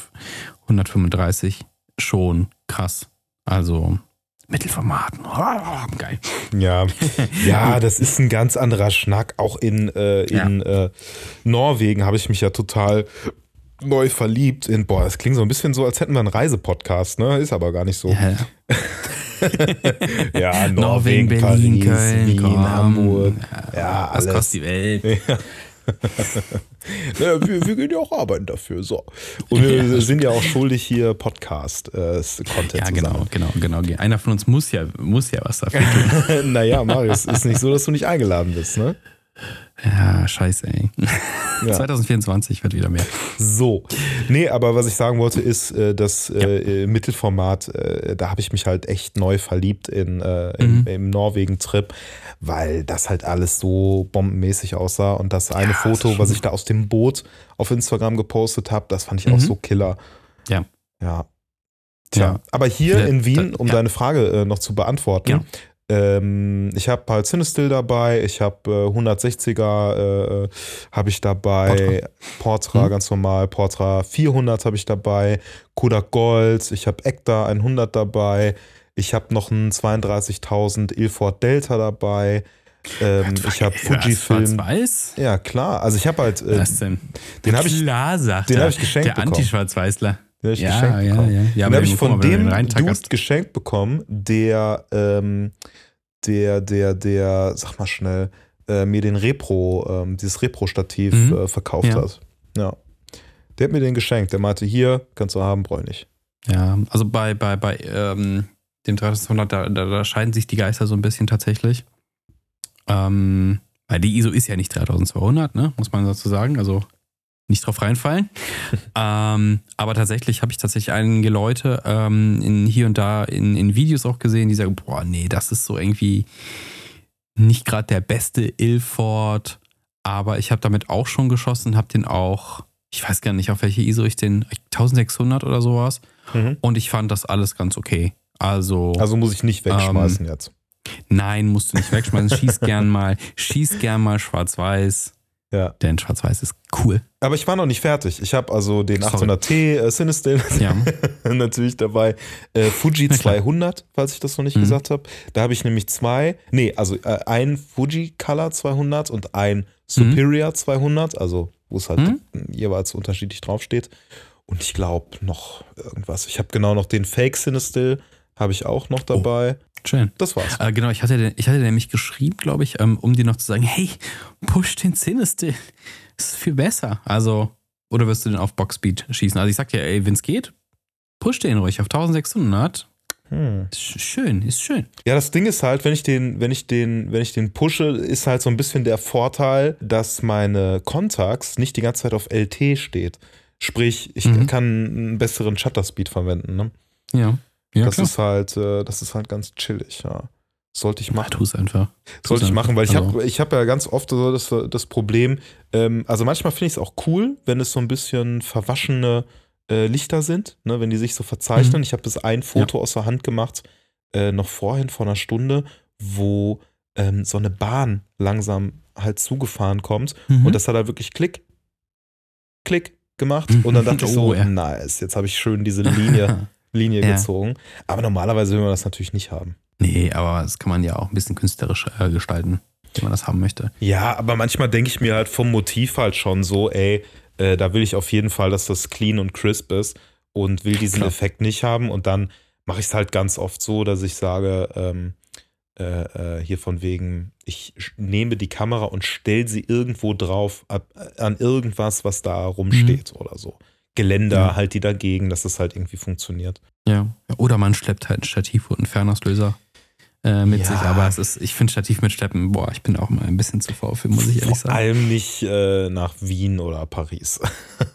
Speaker 1: 135 schon krass. Also Mittelformaten. Oh, geil.
Speaker 2: Ja, ja, das ist ein ganz anderer Schnack. Auch in, äh, in ja. äh, Norwegen habe ich mich ja total neu verliebt in, boah, das klingt so ein bisschen so, als hätten wir einen Reisepodcast, ne? Ist aber gar nicht so. Ja, ja Norwegen, Norwegen, Berlin, Paris, Köln, Wien, komm. Hamburg. Ja, ja alles.
Speaker 1: Was kostet die Welt? Ja.
Speaker 2: naja, wir, wir, gehen ja auch arbeiten dafür. So. Und wir ja, sind ja auch schuldig, hier Podcast-Content äh,
Speaker 1: Ja, genau, genau, genau. Einer von uns muss ja, muss ja was dafür tun.
Speaker 2: naja, Marius, ist nicht so, dass du nicht eingeladen bist, ne?
Speaker 1: Ja, scheiße, ey. Ja. 2024 wird wieder mehr.
Speaker 2: So. Nee, aber was ich sagen wollte, ist, äh, das ja. Äh, Mittelformat, äh, da habe ich mich halt echt neu verliebt in, im, mhm. im Norwegen-Trip, weil das halt alles so bombenmäßig aussah. Und das eine ja, Foto, das was ich da aus dem Boot auf Instagram gepostet habe, das fand ich mhm. auch so killer.
Speaker 1: Ja.
Speaker 2: Ja. Tja, aber hier in Wien, um deine Frage noch zu beantworten, Ähm, ich habe halt Cinestill dabei, ich habe äh, 160er äh, habe ich dabei, Portra, Portra mhm. ganz normal, Portra 400 habe ich dabei, Kodak Gold, ich habe Ekta 100 dabei, ich habe noch einen 32.000 Ilford Delta dabei. Ähm, ich habe Fujifilm.
Speaker 1: Weiß?
Speaker 2: Ja, klar. Also ich habe halt. Äh,
Speaker 1: Was denn?
Speaker 2: Den habe ich,
Speaker 1: klar, sagt
Speaker 2: den hab ich geschenkt
Speaker 1: Der Anti-Schwarz-Weißler.
Speaker 2: Den habe ich
Speaker 1: Ja,
Speaker 2: geschenkt
Speaker 1: ja,
Speaker 2: bekommen.
Speaker 1: ja. ja
Speaker 2: Den habe ich von dem. Dude geschenkt bekommen, der, ähm, der, der, der, sag mal schnell, äh, mir den Repro, ähm, dieses Repro-Stativ
Speaker 1: Mhm.
Speaker 2: äh, verkauft
Speaker 1: Ja.
Speaker 2: hat. Ja. Der hat mir den geschenkt. Der meinte, hier, kannst du haben, brauche ich nicht.
Speaker 1: Ja, also bei, bei, bei ähm, dem 3200, da, da, da scheiden sich die Geister so ein bisschen tatsächlich. Ähm, weil die ISO ist ja nicht 3200, ne? muss man dazu sagen. Also nicht drauf reinfallen. ähm, aber tatsächlich habe ich tatsächlich einige Leute ähm, in, hier und da in, in Videos auch gesehen, die sagen, boah, nee, das ist so irgendwie nicht gerade der beste Ilford, aber ich habe damit auch schon geschossen, habe den auch, ich weiß gar nicht, auf welche ISO ich den, 1600 oder sowas.
Speaker 2: Mhm.
Speaker 1: Und ich fand das alles ganz okay. Also,
Speaker 2: Also muss ich nicht wegschmeißen jetzt.
Speaker 1: nein, musst du nicht wegschmeißen. Schieß gern mal, schieß gern mal schwarz-weiß.
Speaker 2: Ja.
Speaker 1: Denn schwarz-weiß ist cool.
Speaker 2: Aber ich war noch nicht fertig. Ich habe also den
Speaker 1: Sorry.
Speaker 2: 800T äh, Cinestill
Speaker 1: Ja.
Speaker 2: natürlich dabei. Äh, Fuji
Speaker 1: Na klar.
Speaker 2: 200, falls ich das noch nicht
Speaker 1: Mhm.
Speaker 2: gesagt habe. Da habe ich nämlich zwei, nee, also äh, ein Fuji Color 200 und ein Superior 200, also wo es halt
Speaker 1: Mhm.
Speaker 2: jeweils unterschiedlich draufsteht. Und ich glaube noch irgendwas. Ich habe genau noch den Fake Cinestill, habe ich auch noch dabei.
Speaker 1: Schön.
Speaker 2: Das war's.
Speaker 1: Äh, genau, ich hatte, ich hatte nämlich geschrieben, glaube ich, ähm, um dir noch zu sagen, hey, push den Cinestill. Das ist viel besser. Also, oder wirst du den auf Boxspeed schießen? Also ich sag dir, ey, wenn es geht, push den ruhig auf 1600.
Speaker 2: Hm.
Speaker 1: Ist sch- schön, ist schön.
Speaker 2: Ja, das Ding ist halt, wenn ich den, wenn ich den, wenn ich den pushe, ist halt so ein bisschen der Vorteil, dass meine Contacts nicht die ganze Zeit auf LT steht. Sprich, ich
Speaker 1: Mhm.
Speaker 2: kann einen besseren Shutter-Speed verwenden. Ne?
Speaker 1: Ja. Ja,
Speaker 2: das
Speaker 1: klar.
Speaker 2: ist halt, äh, das ist halt ganz chillig, ja. Sollte ich
Speaker 1: Ja,
Speaker 2: machen.
Speaker 1: tu es einfach.
Speaker 2: Sollte ich machen, weil ich habe ich hab ja ganz oft so das, das Problem, ähm, also manchmal finde ich es auch cool, wenn es so ein bisschen verwaschene äh, Lichter sind, ne, wenn die sich so verzeichnen.
Speaker 1: Mhm.
Speaker 2: Ich habe das ein Foto aus der Hand gemacht, äh, noch vorhin vor einer Stunde, wo ähm, so eine Bahn langsam halt zugefahren kommt
Speaker 1: Mhm.
Speaker 2: und das hat halt wirklich Klick, Klick gemacht und dann dachte ich so,
Speaker 1: Oh, ja.
Speaker 2: nice, jetzt habe ich schön diese Linie, Linie
Speaker 1: Ja.
Speaker 2: gezogen. Aber normalerweise will man das natürlich nicht haben.
Speaker 1: Nee, aber das kann man ja auch ein bisschen künstlerisch äh, gestalten, wenn man das haben möchte.
Speaker 2: Ja, aber manchmal denke ich mir halt vom Motiv halt schon so, ey, äh, da will ich auf jeden Fall, dass das clean und crisp ist und will diesen
Speaker 1: Klar.
Speaker 2: Effekt nicht haben. Und dann mache ich es halt ganz oft so, dass ich sage, ähm, äh, äh, hier von wegen, ich nehme die Kamera und stelle sie irgendwo drauf, ab, an irgendwas, was da rumsteht oder so. Geländer,
Speaker 1: Ja.
Speaker 2: halt die dagegen, dass das halt irgendwie funktioniert.
Speaker 1: Ja. Oder man schleppt halt ein Stativ und einen Fernauslöser äh, mit
Speaker 2: Ja.
Speaker 1: sich. Aber es ist, ich finde Stativ mit Schleppen, boah, ich bin auch immer ein bisschen zu faul für, muss ich ehrlich
Speaker 2: Vor
Speaker 1: sagen.
Speaker 2: allem nicht äh, nach Wien oder Paris.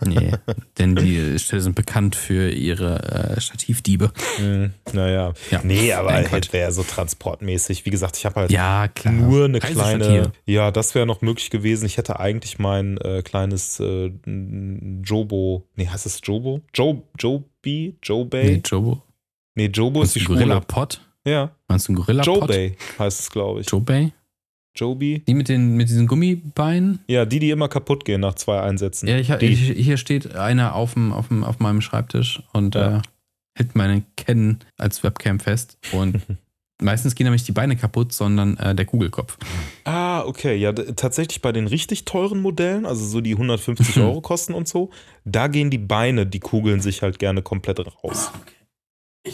Speaker 1: Nee, denn die Städte sind bekannt für ihre äh, Stativdiebe.
Speaker 2: Hm, naja.
Speaker 1: Ja.
Speaker 2: Nee, aber
Speaker 1: Nein,
Speaker 2: halt wäre so transportmäßig. Wie gesagt, ich habe halt
Speaker 1: Ja,
Speaker 2: nur eine kleine. Ja, das wäre noch möglich gewesen. Ich hätte eigentlich mein äh, kleines äh, Jobo. Nee, heißt es Jobo? Jo, Joby? Jobay?
Speaker 1: Nee,
Speaker 2: Nee,
Speaker 1: Jobo.
Speaker 2: Jobo ist die
Speaker 1: Gorilla
Speaker 2: Schwule.
Speaker 1: Pot?
Speaker 2: Ja,
Speaker 1: Meinst du einen Gorilla Pot?
Speaker 2: Jobay heißt es, glaube ich.
Speaker 1: Jobay?
Speaker 2: Joby?
Speaker 1: Die mit, den, mit diesen Gummibeinen?
Speaker 2: Ja, die, die immer kaputt gehen nach zwei Einsätzen.
Speaker 1: Ja, ich, ich, hier steht einer auf, dem, auf, dem, auf meinem Schreibtisch und
Speaker 2: Ja.
Speaker 1: äh, hält meine Canon als Webcam fest. Und meistens gehen nämlich die Beine kaputt, sondern äh, der Kugelkopf.
Speaker 2: Ah, okay. Ja, tatsächlich bei den richtig teuren Modellen, also so die 150 Euro kosten und so, da gehen die Beine, die kugeln sich halt gerne komplett raus.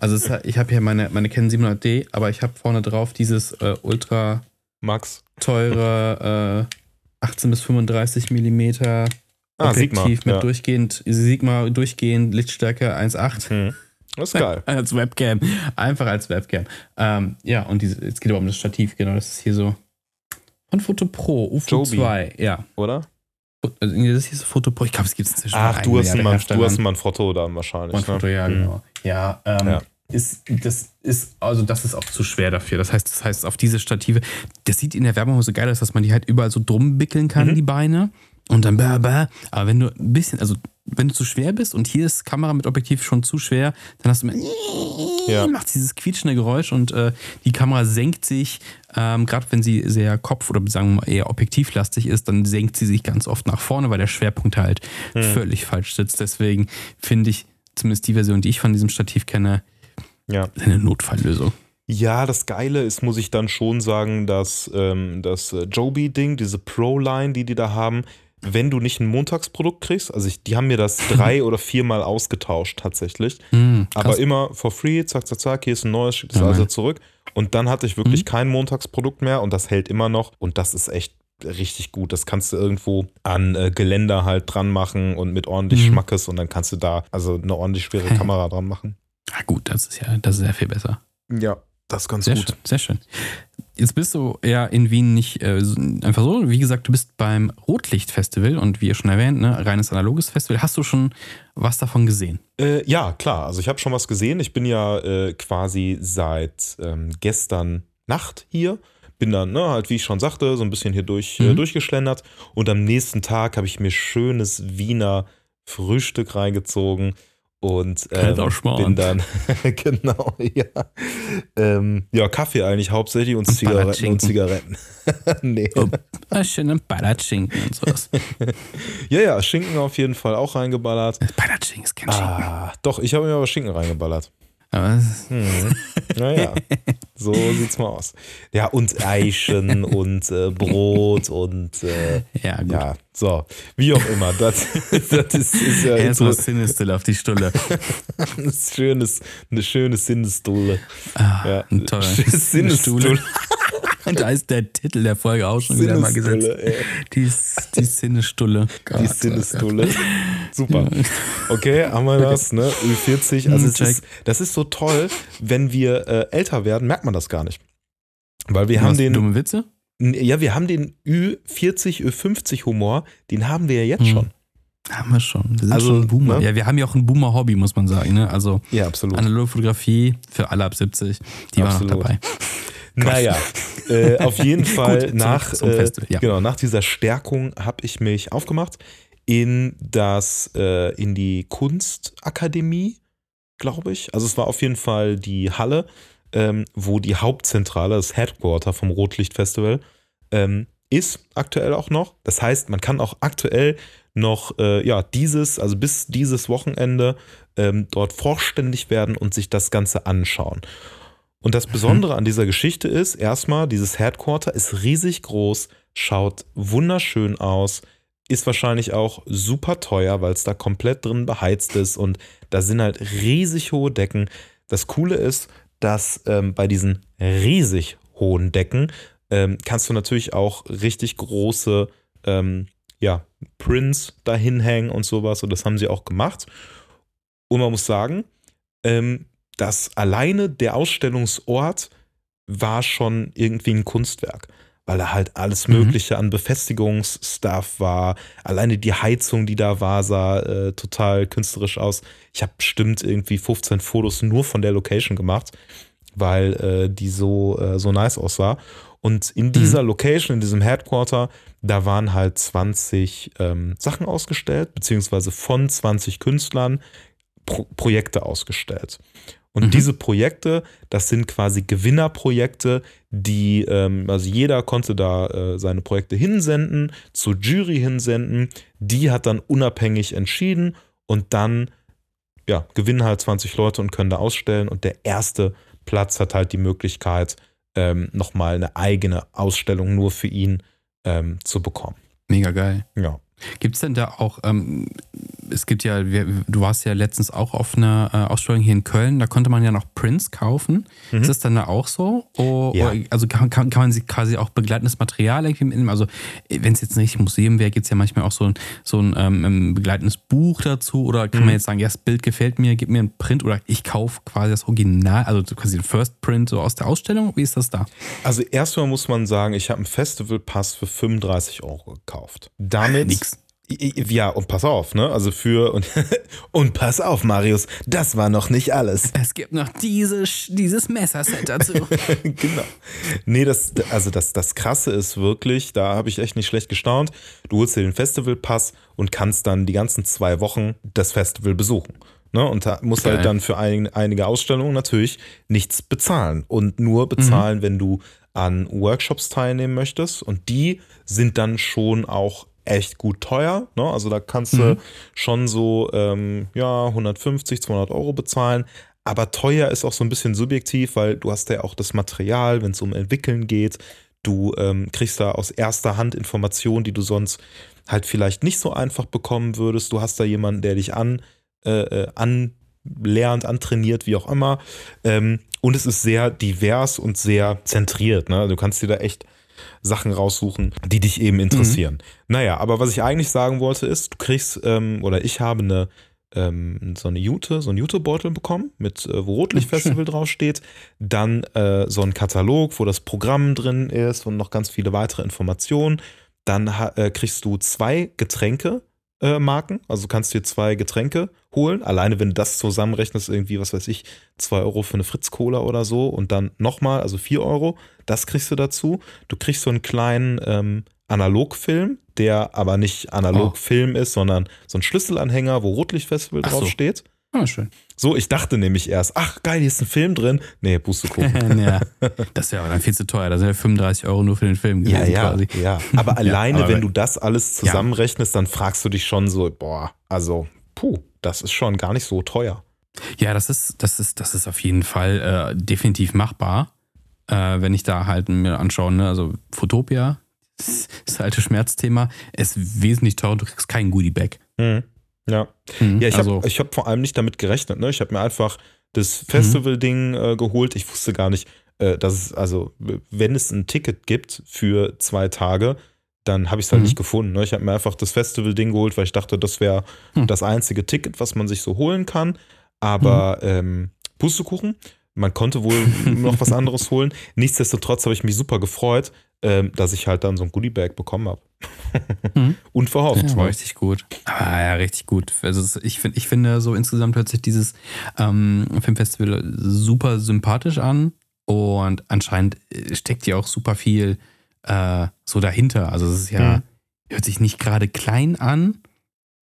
Speaker 1: Also es, ich habe hier meine, meine Canon 700D, aber ich habe vorne drauf dieses äh, ultra
Speaker 2: Max.
Speaker 1: teure äh, 18 bis 35 Millimeter
Speaker 2: Ah,
Speaker 1: Objektiv
Speaker 2: Sigma.
Speaker 1: mit
Speaker 2: ja.
Speaker 1: durchgehend Sigma durchgehend Lichtstärke 1,8.
Speaker 2: Hm. Das ist geil.
Speaker 1: Als Webcam. Einfach als Webcam. Ähm, ja, und diese, jetzt geht aber um das Stativ, genau. Das ist hier so von Foto Pro, UFO 2. Ja.
Speaker 2: Oder?
Speaker 1: Also, das hier ist Foto Pro. Ich glaube, es gibt es inzwischen
Speaker 2: Ach, du hast, Man- du hast ein Manfrotto dann wahrscheinlich.
Speaker 1: Manfrotto,
Speaker 2: ne?
Speaker 1: ja,
Speaker 2: Hm.
Speaker 1: genau. Ja, ähm,
Speaker 2: Ja.
Speaker 1: Ist, das ist, also das ist auch zu schwer dafür. Das heißt, das heißt, auf diese Stative, das sieht in der Werbung so geil aus, dass man die halt überall so drum wickeln kann,
Speaker 2: Mhm.
Speaker 1: die Beine. Und dann bäh, bäh. Aber wenn du ein bisschen, also wenn du zu schwer bist und hier ist Kamera mit Objektiv schon zu schwer, dann hast du immer,
Speaker 2: Ja.
Speaker 1: macht dieses quietschende Geräusch und äh, die Kamera senkt sich, ähm, gerade wenn sie sehr kopf- oder sagen wir mal eher objektivlastig ist, dann senkt sie sich ganz oft nach vorne, weil der Schwerpunkt halt völlig falsch sitzt. Deswegen finde ich zumindest die Version, die ich von diesem Stativ kenne,
Speaker 2: Ja.
Speaker 1: eine Notfalllösung.
Speaker 2: Ja, das Geile ist, muss ich dann schon sagen, dass ähm, das äh, Joby-Ding, diese Pro-Line, die die da haben, wenn du nicht ein Montagsprodukt kriegst, also ich, die haben mir das drei oder viermal ausgetauscht tatsächlich,
Speaker 1: krass.
Speaker 2: aber immer for free, zack, zack, zack, hier ist ein neues, schick das
Speaker 1: Ja,
Speaker 2: also zurück und dann hatte ich wirklich
Speaker 1: Mhm.
Speaker 2: kein Montagsprodukt mehr und das hält immer noch und das ist echt richtig gut. Das kannst du irgendwo an äh, Geländer halt dran machen und mit ordentlich
Speaker 1: Mhm.
Speaker 2: Schmackes und dann kannst du da also eine ordentlich schwere Kamera dran machen.
Speaker 1: Ah, gut, das ist ja, das ist ja viel besser.
Speaker 2: Ja, das ist ganz
Speaker 1: Sehr
Speaker 2: gut.
Speaker 1: schön, sehr schön. Jetzt bist du ja in Wien nicht äh, einfach so. Wie gesagt, du bist beim Rotlichtfestival und wie ihr schon erwähnt, ne, reines analoges Festival. Hast du schon was davon gesehen?
Speaker 2: Äh, ja, klar. Also ich habe schon was gesehen. Ich bin ja äh, quasi seit ähm, gestern Nacht hier. Bin dann, ne, halt wie ich schon sagte, so ein bisschen hier durch, äh,
Speaker 1: Mhm.
Speaker 2: durchgeschlendert. Und am nächsten Tag habe ich mir schönes Wiener Frühstück reingezogen. Und ähm, bin dann, genau, ja. Ähm, ja, Kaffee eigentlich hauptsächlich und
Speaker 1: Und
Speaker 2: Zigaretten und Zigaretten. nee.
Speaker 1: Oh, ah, schönen Palatschinken und sowas.
Speaker 2: Ja, ja, Schinken auf jeden Fall auch reingeballert.
Speaker 1: Palatschinken ist kein Schinken.
Speaker 2: Ah, doch, ich habe mir aber Schinken reingeballert.
Speaker 1: Aber
Speaker 2: Hm. Naja, so sieht's mal aus. Ja, und Eichen und äh, Brot und äh,
Speaker 1: ja, gut.
Speaker 2: ja, so, wie auch immer. Das, das ist, ist ja
Speaker 1: Erstmal
Speaker 2: so
Speaker 1: Sinistil auf die Stulle.
Speaker 2: ein schönes, eine schöne Sinnesstulle.
Speaker 1: Ah,
Speaker 2: Ja,
Speaker 1: toll.
Speaker 2: Sinnesstulle.
Speaker 1: da ist der Titel der Folge auch schon wieder mal gesetzt.
Speaker 2: Ey.
Speaker 1: Die, die Sinnestulle.
Speaker 2: Die
Speaker 1: Gott,
Speaker 2: Super. Okay, haben wir das, ne? Ü40. Also
Speaker 1: Hm,
Speaker 2: ist, das ist so toll, wenn wir äh, älter werden, merkt man das gar nicht. Weil wir haben
Speaker 1: Was,
Speaker 2: den.
Speaker 1: Dumme Witze?
Speaker 2: Ja, wir haben den Ü40, Ü50 Humor, den haben wir ja jetzt
Speaker 1: Hm.
Speaker 2: schon.
Speaker 1: Haben wir schon. Wir sind
Speaker 2: Also,
Speaker 1: schon ein Boomer.
Speaker 2: ne?
Speaker 1: Ja, wir haben ja auch ein Boomer-Hobby, muss man sagen. Ne? Also
Speaker 2: Ja, absolut.
Speaker 1: analoge Fotografie für alle ab 70, die waren
Speaker 2: Absolut.
Speaker 1: noch dabei.
Speaker 2: Naja, äh, auf jeden Fall
Speaker 1: zurück
Speaker 2: nach, äh,
Speaker 1: Festival, ja.
Speaker 2: genau, nach dieser Stärkung habe ich mich aufgemacht in das, äh, in die Kunstakademie, glaube ich. Also es war auf jeden Fall die Halle, ähm, wo die Hauptzentrale, das Headquarter vom Rotlichtfestival, ähm, ist aktuell auch noch. Das heißt, man kann auch aktuell noch, äh, ja, dieses, also bis dieses Wochenende ähm, dort vorständig werden und sich das Ganze anschauen. Und das Besondere an dieser Geschichte ist, erstmal, dieses Headquarter ist riesig groß, schaut wunderschön aus, ist wahrscheinlich auch super teuer, weil es da komplett drin beheizt ist und da sind halt riesig hohe Decken. Das Coole ist, dass ähm, bei diesen riesig hohen Decken ähm, kannst du natürlich auch richtig große ähm, ja, Prints dahin hängen und sowas und das haben sie auch gemacht. Und man muss sagen, ähm, dass alleine der Ausstellungsort war schon irgendwie ein Kunstwerk, weil da halt alles
Speaker 1: Mhm.
Speaker 2: Mögliche an Befestigungsstuff war. Alleine die Heizung, die da war, sah äh, total künstlerisch aus. Ich habe bestimmt irgendwie 15 Fotos nur von der Location gemacht, weil äh, die so, äh, so nice aussah. Und in dieser Location, in diesem Headquarter, da waren halt 20 ähm, Sachen ausgestellt, beziehungsweise von 20 Künstlern Pro Projekte ausgestellt. Und
Speaker 1: Mhm.
Speaker 2: diese Projekte, das sind quasi Gewinnerprojekte, die, ähm, also jeder konnte da äh, seine Projekte hinsenden, zur Jury hinsenden, die hat dann unabhängig entschieden und dann, ja, gewinnen halt 20 Leute und können da ausstellen und der erste Platz hat halt die Möglichkeit, ähm, nochmal eine eigene Ausstellung nur für ihn ähm, zu bekommen.
Speaker 1: Mega geil.
Speaker 2: Ja.
Speaker 1: Gibt es denn da auch, ähm, es gibt ja, wir, du warst ja letztens auch auf einer äh, Ausstellung hier in Köln, da konnte man ja noch Prints kaufen.
Speaker 2: Mhm.
Speaker 1: Ist das dann da auch so? O,
Speaker 2: Ja.
Speaker 1: oder, also kann, kann, kann man sich quasi auch begleitendes Material irgendwie mitnehmen? Also wenn es jetzt ein richtiges Museum wäre, gibt es ja manchmal auch so ein, so ein ähm, begleitendes Buch dazu oder kann
Speaker 2: Mhm.
Speaker 1: man jetzt sagen, ja, das Bild gefällt mir, gib mir einen Print oder ich kaufe quasi das Original, also quasi den First Print so aus der Ausstellung? Wie ist das da?
Speaker 2: Also erstmal muss man sagen, ich habe einen Festivalpass für 35 Euro gekauft. Damit
Speaker 1: Nix.
Speaker 2: Ja, und pass auf, ne? Also für und, und pass auf, Marius, das war noch nicht alles.
Speaker 1: Es gibt noch diese, dieses Messerset dazu.
Speaker 2: genau. Nee, das, also das, das Krasse ist wirklich, da habe ich echt nicht schlecht gestaunt. Du holst dir den Festivalpass und kannst dann die ganzen zwei Wochen das Festival besuchen. Ne, und da musst Geil. halt dann für ein, einige Ausstellungen natürlich nichts bezahlen. Und nur bezahlen, mhm. wenn du an Workshops teilnehmen möchtest. Und die sind dann schon auch echt gut teuer. Ne? Also da kannst mhm. du schon so ähm, ja, 150, 200 Euro bezahlen. Aber teuer ist auch so ein bisschen subjektiv, weil du hast ja auch das Material, wenn es um Entwickeln geht. Du ähm, kriegst da aus erster Hand Informationen, die du sonst halt vielleicht nicht so einfach bekommen würdest. Du hast da jemanden, der dich an, äh, äh anlernt, antrainiert, wie auch immer. Ähm, und es ist sehr divers und sehr zentriert. Ne? Du kannst dir da echt Sachen raussuchen, die dich eben interessieren. Mhm. Naja, aber was ich eigentlich sagen wollte ist, du kriegst, ähm, oder ich habe eine ähm, so eine Jute, so ein Jute-Beutel bekommen, mit äh, wo Rotlichtfestival draufsteht. Dann äh, so ein Katalog, wo das Programm drin ist und noch ganz viele weitere Informationen. Dann äh, kriegst du zwei Getränke äh, Marken. Also du kannst dir zwei Getränke holen. Alleine, wenn du das zusammenrechnest, irgendwie, was weiß ich, zwei Euro für eine Fritz-Cola oder so und dann nochmal, also vier Euro, das kriegst du dazu. Du kriegst so einen kleinen ähm, Analogfilm, der aber nicht Analogfilm oh. ist, sondern so ein Schlüsselanhänger, wo Rotlichtfestival so. draufsteht.
Speaker 1: Ah, schön.
Speaker 2: So, ich dachte nämlich erst, ach geil, hier ist ein Film drin. Nee, Pustekuchen.
Speaker 1: ja, das wäre aber dann viel zu teuer. Das sind ja 35 Euro nur für den Film
Speaker 2: gewesen ja, ja, quasi. Ja, aber alleine, ja, aber wenn du das alles zusammenrechnest, dann fragst du dich schon so, boah, also, puh, das ist schon gar nicht so teuer.
Speaker 1: Ja, das ist, das ist, das ist auf jeden Fall äh, definitiv machbar. Äh, wenn ich da halt mir anschaue, ne, also Fotopia, das, das alte Schmerzthema, ist wesentlich teurer, du kriegst kein Goodie-Bag.
Speaker 2: Mhm. Ja, mhm, ja ich also, habe hab vor allem nicht damit gerechnet. Ne? Ich habe mir einfach das Festival-Ding äh, geholt. Ich wusste gar nicht, äh, dass es, also, wenn es ein Ticket gibt für zwei Tage, dann habe ich es halt mhm. nicht gefunden. Ne? Ich habe mir einfach das Festival-Ding geholt, weil ich dachte, das wäre mhm. das einzige Ticket, was man sich so holen kann. Aber mhm. ähm, Pustekuchen, man konnte wohl noch was anderes holen. Nichtsdestotrotz habe ich mich super gefreut, ähm, dass ich halt dann so ein Goodie-Bag bekommen habe. mhm. Unverhofft.
Speaker 1: Ja, war richtig gut. Ah, ja, richtig gut. Also ich, find, ich finde so insgesamt hört sich dieses ähm, Filmfestival super sympathisch an und anscheinend äh, steckt ja auch super viel äh, so dahinter. Also es ist ja, mhm. hört sich nicht gerade klein an,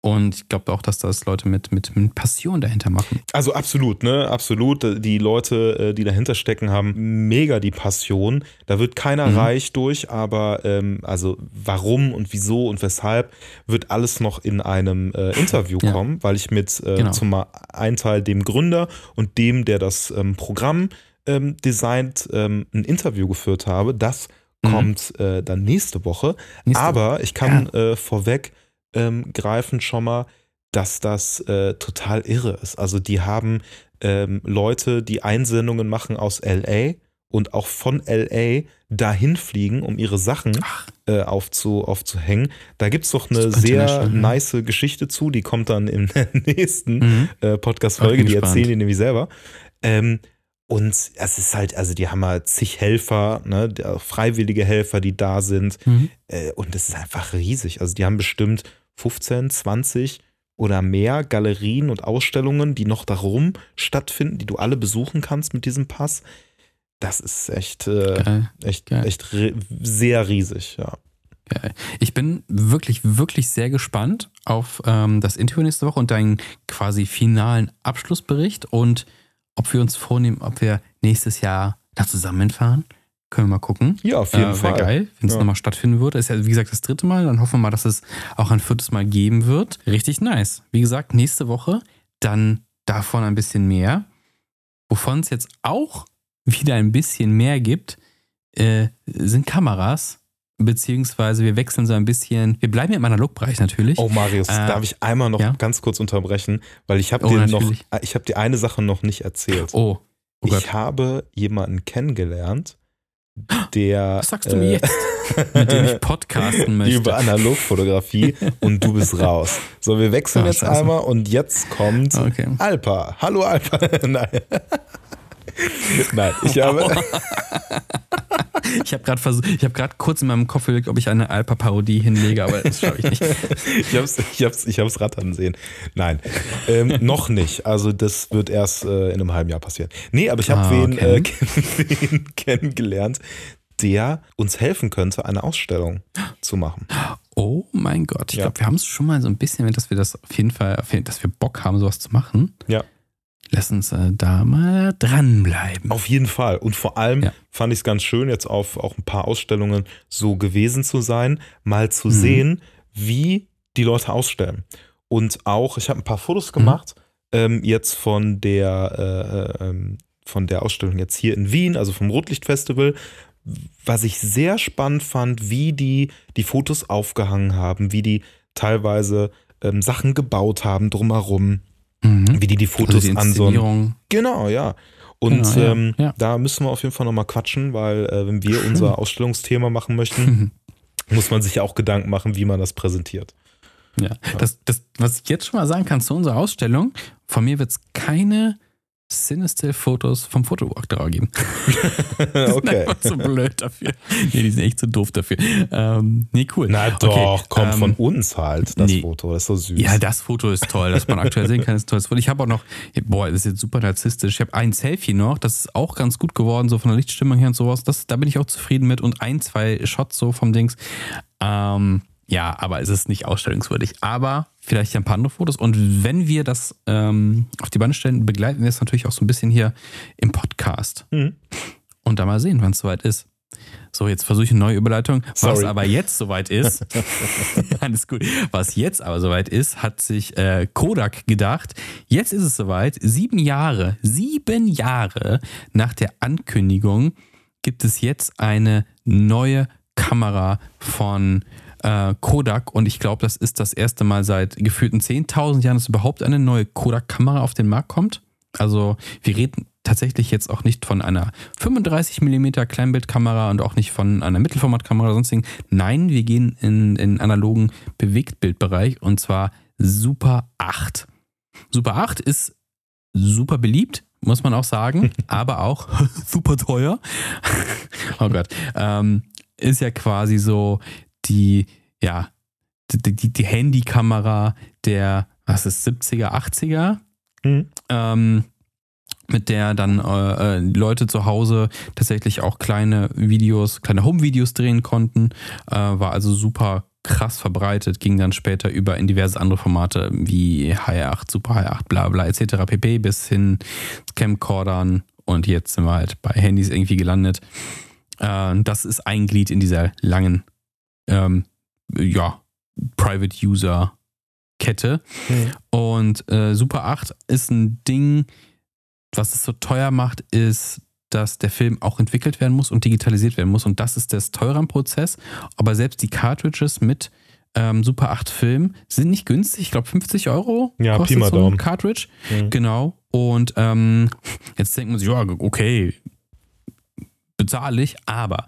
Speaker 1: und ich glaube auch, dass das Leute mit, mit, mit, Passion dahinter machen.
Speaker 2: Also absolut, ne? Absolut. Die Leute, äh, die dahinter stecken, haben mega die Passion. Da wird keiner mhm. reich durch, aber ähm, also warum und wieso und weshalb wird alles noch in einem äh, Interview ja. kommen, weil ich mit äh, genau. zum einen Teil dem Gründer und dem, der das ähm, Programm ähm, designt, ähm, ein Interview geführt habe. Das mhm. kommt äh, dann nächste Woche. Nächste aber ich kann ja. Äh, vorweg ähm, greifen schon mal, dass das äh, total irre ist. Also die haben ähm, Leute, die Einsendungen machen aus LA und auch von LA dahin fliegen, um ihre Sachen äh, aufzu, aufzuhängen. Da gibt es doch eine sehr nice Geschichte zu, die kommt dann in der nächsten mhm. äh, Podcast-Folge, die erzählen die nämlich selber. Ähm, und es ist halt, also die haben halt zig Helfer, ne, freiwillige Helfer, die da sind. Mhm. Äh, und es ist einfach riesig. Also die haben bestimmt 15, 20 oder mehr Galerien und Ausstellungen, die noch darum stattfinden, die du alle besuchen kannst mit diesem Pass. Das ist echt, äh, echt, Geil. echt sehr riesig, ja.
Speaker 1: Geil. Ich bin wirklich, wirklich sehr gespannt auf ähm, das Interview nächste Woche und deinen quasi finalen Abschlussbericht und ob wir uns vornehmen, ob wir nächstes Jahr da zusammenfahren. Können wir mal gucken.
Speaker 2: Ja, auf jeden äh, Fall.
Speaker 1: Wäre geil, wenn es ja. nochmal stattfinden würde. Ist ja, wie gesagt, das dritte Mal. Dann hoffen wir mal, dass es auch ein viertes Mal geben wird. Richtig nice. Wie gesagt, nächste Woche dann davon ein bisschen mehr. Wovon es jetzt auch wieder ein bisschen mehr gibt, äh, sind Kameras. Beziehungsweise wir wechseln so ein bisschen. Wir bleiben ja im Analogbereich natürlich.
Speaker 2: Oh, Marius, äh, darf ich einmal noch ja? ganz kurz unterbrechen? Weil ich habe oh, dir noch, ich habe dir eine Sache noch nicht erzählt.
Speaker 1: Oh.
Speaker 2: oh ich habe jemanden kennengelernt, der.
Speaker 1: Was sagst du mir äh, jetzt? mit dem ich podcasten möchte.
Speaker 2: Über Analogfotografie und du bist raus. So, wir wechseln oh, jetzt Scheiße. einmal und jetzt kommt okay. Alpa. Hallo Alpa. Nein. Nein, ich habe.
Speaker 1: Ich habe gerade gerade kurz in meinem Kopf überlegt, ob ich eine Alpa-Parodie hinlege, aber das schaffe ich nicht.
Speaker 2: ich habe es ich hab's, ich hab's rattern sehen. Nein, ähm, noch nicht. Also das wird erst äh, in einem halben Jahr passieren. Nee, aber ich habe
Speaker 1: Ah,
Speaker 2: wen,
Speaker 1: okay.
Speaker 2: äh, wen kennengelernt, der uns helfen könnte, eine Ausstellung zu machen.
Speaker 1: Oh mein Gott, ich
Speaker 2: Ja.
Speaker 1: glaube, wir haben es schon mal so ein bisschen, dass wir das auf jeden Fall, dass wir Bock haben, sowas zu machen.
Speaker 2: Ja.
Speaker 1: Lass uns äh, da mal dranbleiben.
Speaker 2: Auf jeden Fall. Und vor allem
Speaker 1: Ja.
Speaker 2: fand ich es ganz schön, jetzt auf auch ein paar Ausstellungen so gewesen zu sein, mal zu
Speaker 1: Mhm.
Speaker 2: sehen, wie die Leute ausstellen. Und auch, ich habe ein paar Fotos
Speaker 1: Mhm.
Speaker 2: gemacht, ähm, jetzt von der, äh, ähm, von der Ausstellung jetzt hier in Wien, also vom Rotlichtfestival. Was ich sehr spannend fand, wie die die Fotos aufgehangen haben, wie die teilweise ähm, Sachen gebaut haben drumherum,
Speaker 1: Mhm.
Speaker 2: wie die die
Speaker 1: Also
Speaker 2: Fotos
Speaker 1: die
Speaker 2: an. Genau, ja. Und
Speaker 1: Genau, ja,
Speaker 2: ähm,
Speaker 1: ja.
Speaker 2: da müssen wir auf jeden Fall nochmal quatschen, weil äh, wenn wir
Speaker 1: Schön.
Speaker 2: unser Ausstellungsthema machen möchten,
Speaker 1: Mhm.
Speaker 2: muss man sich ja auch Gedanken machen, wie man das präsentiert.
Speaker 1: Ja, das, das, was ich jetzt schon mal sagen kann zu unserer Ausstellung, von mir wird es keine Cinestill-Fotos vom Fotowalk geben. Die sind
Speaker 2: okay.
Speaker 1: einfach zu blöd dafür. Nee, die sind echt zu doof dafür. Ähm, nee, cool.
Speaker 2: Na
Speaker 1: Okay,
Speaker 2: doch, komm
Speaker 1: ähm,
Speaker 2: von uns halt, das
Speaker 1: nee.
Speaker 2: Foto, das ist so süß.
Speaker 1: Ja, das Foto ist toll, dass man aktuell sehen kann, ist ein tolles Foto. Ich habe auch noch, boah, das ist jetzt super narzisstisch. Ich habe ein Selfie noch, das ist auch ganz gut geworden, so von der Lichtstimmung her und sowas. Das, da bin ich auch zufrieden mit und ein, zwei Shots so vom Dings. Ähm, ja, aber es ist nicht ausstellungswürdig. Aber vielleicht ein paar andere Fotos. Und wenn wir das ähm, auf die Beine stellen, begleiten wir es natürlich auch so ein bisschen hier im Podcast.
Speaker 2: Mhm.
Speaker 1: Und da mal sehen, wann es soweit ist. So, jetzt versuche ich eine neue Überleitung. Was
Speaker 2: Sorry.
Speaker 1: aber jetzt soweit ist, alles gut. Was jetzt aber soweit ist, hat sich äh, Kodak gedacht. Jetzt ist es soweit. Sieben Jahre, sieben Jahre nach der Ankündigung gibt es jetzt eine neue Kamera von äh, Kodak und ich glaube, das ist das erste Mal seit gefühlten 10.000 Jahren, dass überhaupt eine neue Kodak-Kamera auf den Markt kommt. Also wir reden tatsächlich jetzt auch nicht von einer 35 mm Kleinbildkamera und auch nicht von einer Mittelformatkamera oder sonstigen. Nein, wir gehen in in analogen Bewegtbildbereich und zwar Super 8. Super 8 ist super beliebt, muss man auch sagen, aber auch super teuer. oh Gott. Ähm, ist ja quasi so die, ja, die, die, die Handykamera der, was ist, 70er, 80er?
Speaker 2: Mhm.
Speaker 1: ähm, mit der dann äh, äh, Leute zu Hause tatsächlich auch kleine Videos, kleine Home-Videos drehen konnten. Äh, war also super krass verbreitet, ging dann später über in diverse andere Formate wie Hi8, Super Hi8, bla bla etc. pp. bis hin zu Camcordern und jetzt sind wir halt bei Handys irgendwie gelandet. Äh, das ist ein Glied in dieser langen, ähm, ja, Private User Kette.
Speaker 2: Mhm.
Speaker 1: Und äh, Super 8 ist ein Ding, was es so teuer macht, ist, dass der Film auch entwickelt werden muss und digitalisiert werden muss. Und das ist das teure am Prozess. Aber selbst die Cartridges mit ähm, Super 8 Film sind nicht günstig. Ich glaube 50 Euro
Speaker 2: Ja,
Speaker 1: kostet
Speaker 2: mal
Speaker 1: so ein
Speaker 2: Daumen.
Speaker 1: Cartridge.
Speaker 2: Mhm.
Speaker 1: Genau. Und ähm, jetzt denkt man sich, ja, okay, bezahle ich. Aber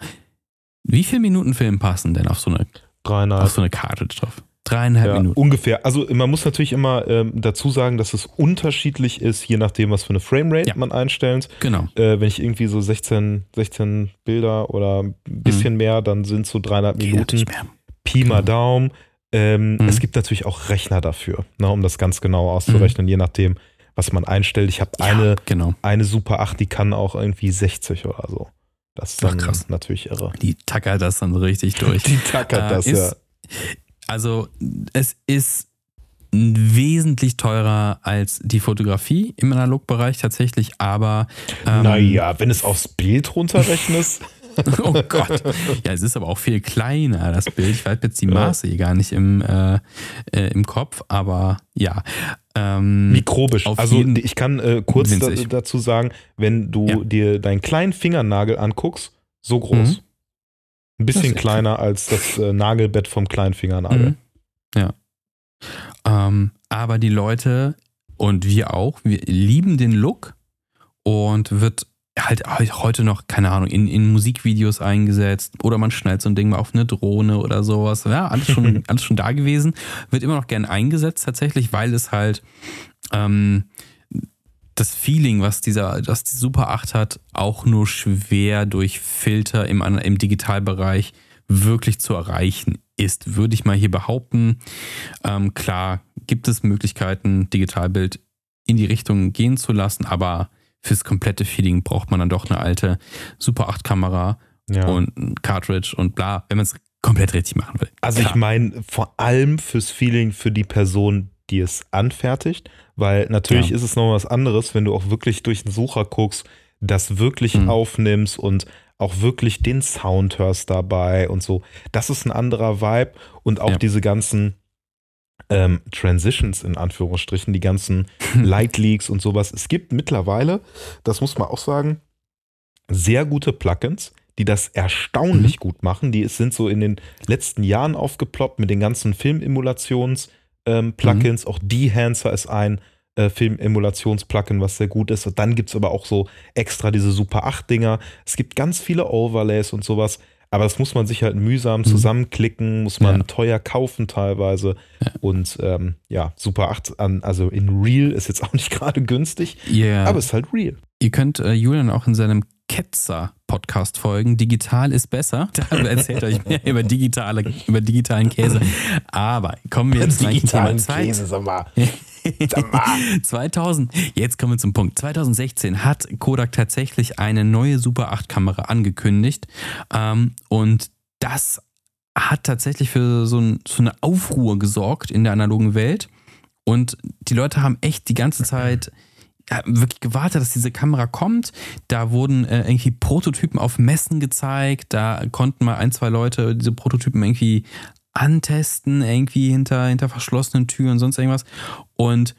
Speaker 1: wie viele Minuten Film passen denn auf so eine,
Speaker 2: Dreieinhalb.
Speaker 1: auf so eine Cartridge drauf? Dreieinhalb
Speaker 2: Ja,
Speaker 1: Minuten.
Speaker 2: ungefähr. Also man muss natürlich immer ähm, dazu sagen, dass es unterschiedlich ist, je nachdem, was für eine Framerate
Speaker 1: Ja.
Speaker 2: man einstellt.
Speaker 1: Genau.
Speaker 2: Äh, wenn ich irgendwie so 16, 16 Bilder oder ein bisschen mehr, dann sind so dreieinhalb
Speaker 1: Mhm. Geht
Speaker 2: Minuten. Pi mal
Speaker 1: Genau.
Speaker 2: Daumen. Ähm,
Speaker 1: Mhm.
Speaker 2: Es gibt natürlich auch Rechner dafür, ne, um das ganz genau auszurechnen, je nachdem, was man einstellt. Ich habe
Speaker 1: Ja,
Speaker 2: eine,
Speaker 1: genau.
Speaker 2: eine Super 8, die kann auch irgendwie 60 oder so. Das ist
Speaker 1: Ach,
Speaker 2: dann
Speaker 1: krass.
Speaker 2: natürlich irre.
Speaker 1: Die tackert das dann richtig durch.
Speaker 2: Die tackert
Speaker 1: Äh,
Speaker 2: das,
Speaker 1: ist,
Speaker 2: ja.
Speaker 1: Also, es ist wesentlich teurer als die Fotografie im Analogbereich tatsächlich, aber. Ähm,
Speaker 2: naja, wenn es aufs Bild runterrechnest.
Speaker 1: oh Gott. Ja, es ist aber auch viel kleiner, das Bild. Ich weiß jetzt die
Speaker 2: Ja.
Speaker 1: Maße hier gar nicht im, äh, äh, im Kopf, aber ja. Ähm,
Speaker 2: Mikrobisch. Also
Speaker 1: jeden-
Speaker 2: ich kann äh, kurz da, dazu sagen, wenn du
Speaker 1: Ja.
Speaker 2: dir deinen kleinen Fingernagel anguckst, so groß.
Speaker 1: Mhm.
Speaker 2: Ein bisschen kleiner als das äh, Nagelbett vom kleinen Fingernagel.
Speaker 1: Mhm. Ja. Ähm, aber die Leute und wir auch, wir lieben den Look und wird halt heute noch, keine Ahnung, in, in Musikvideos eingesetzt oder man schnallt so ein Ding mal auf eine Drohne oder sowas. Ja, alles schon, alles schon da gewesen. Wird immer noch gern eingesetzt tatsächlich, weil es halt ähm, das Feeling, was dieser, was die Super 8 hat, auch nur schwer durch Filter im, im Digitalbereich wirklich zu erreichen ist, würde ich mal hier behaupten. Ähm, klar, gibt es Möglichkeiten, Digitalbild in die Richtung gehen zu lassen, aber fürs komplette Feeling braucht man dann doch eine alte Super 8 Kamera ja. und ein Cartridge und bla, wenn man es komplett richtig machen will.
Speaker 2: Also Klar. ich meine vor allem fürs Feeling für die Person, die es anfertigt, weil natürlich ja. ist es noch was anderes, wenn du auch wirklich durch den Sucher guckst, das wirklich mhm. aufnimmst und auch wirklich den Sound hörst dabei und so. Das ist ein anderer Vibe und auch ja. diese ganzen ähm, Transitions in Anführungsstrichen, die ganzen Light Leaks und sowas. Es gibt mittlerweile, das muss man auch sagen, sehr gute Plugins, die das erstaunlich mhm. gut machen. Die sind so in den letzten Jahren aufgeploppt mit den ganzen Filmemulations-Plugins. Ähm, mhm. Auch Dehancer ist ein äh, Filmemulations-Plugin, was sehr gut ist. Und dann gibt es aber auch so extra diese Super 8-Dinger. Es gibt ganz viele Overlays und sowas. Aber das muss man sich halt mühsam mhm. zusammenklicken, muss man ja. teuer kaufen teilweise. Ja. Und ähm, ja, Super 8 an, also in Real ist jetzt auch nicht gerade günstig, yeah. aber es ist halt Real.
Speaker 1: Ihr könnt äh, Julian auch in seinem Ketzer-Podcast folgen. Digital ist besser. Da erzählt euch mehr über, digitale, über digitalen Käse. Aber kommen wir jetzt
Speaker 2: zum Thema Zeit. Käse, sag mal.
Speaker 1: 2000, jetzt kommen wir zum Punkt. 2016 hat Kodak tatsächlich eine neue Super 8 Kamera angekündigt. Ähm, und das hat tatsächlich für so, ein, so eine Aufruhr gesorgt in der analogen Welt. Und die Leute haben echt die ganze Zeit wirklich gewartet, dass diese Kamera kommt. Da wurden äh, irgendwie Prototypen auf Messen gezeigt. Da konnten mal ein, zwei Leute diese Prototypen irgendwie antesten, irgendwie hinter, hinter verschlossenen Türen sonst irgendwas. Und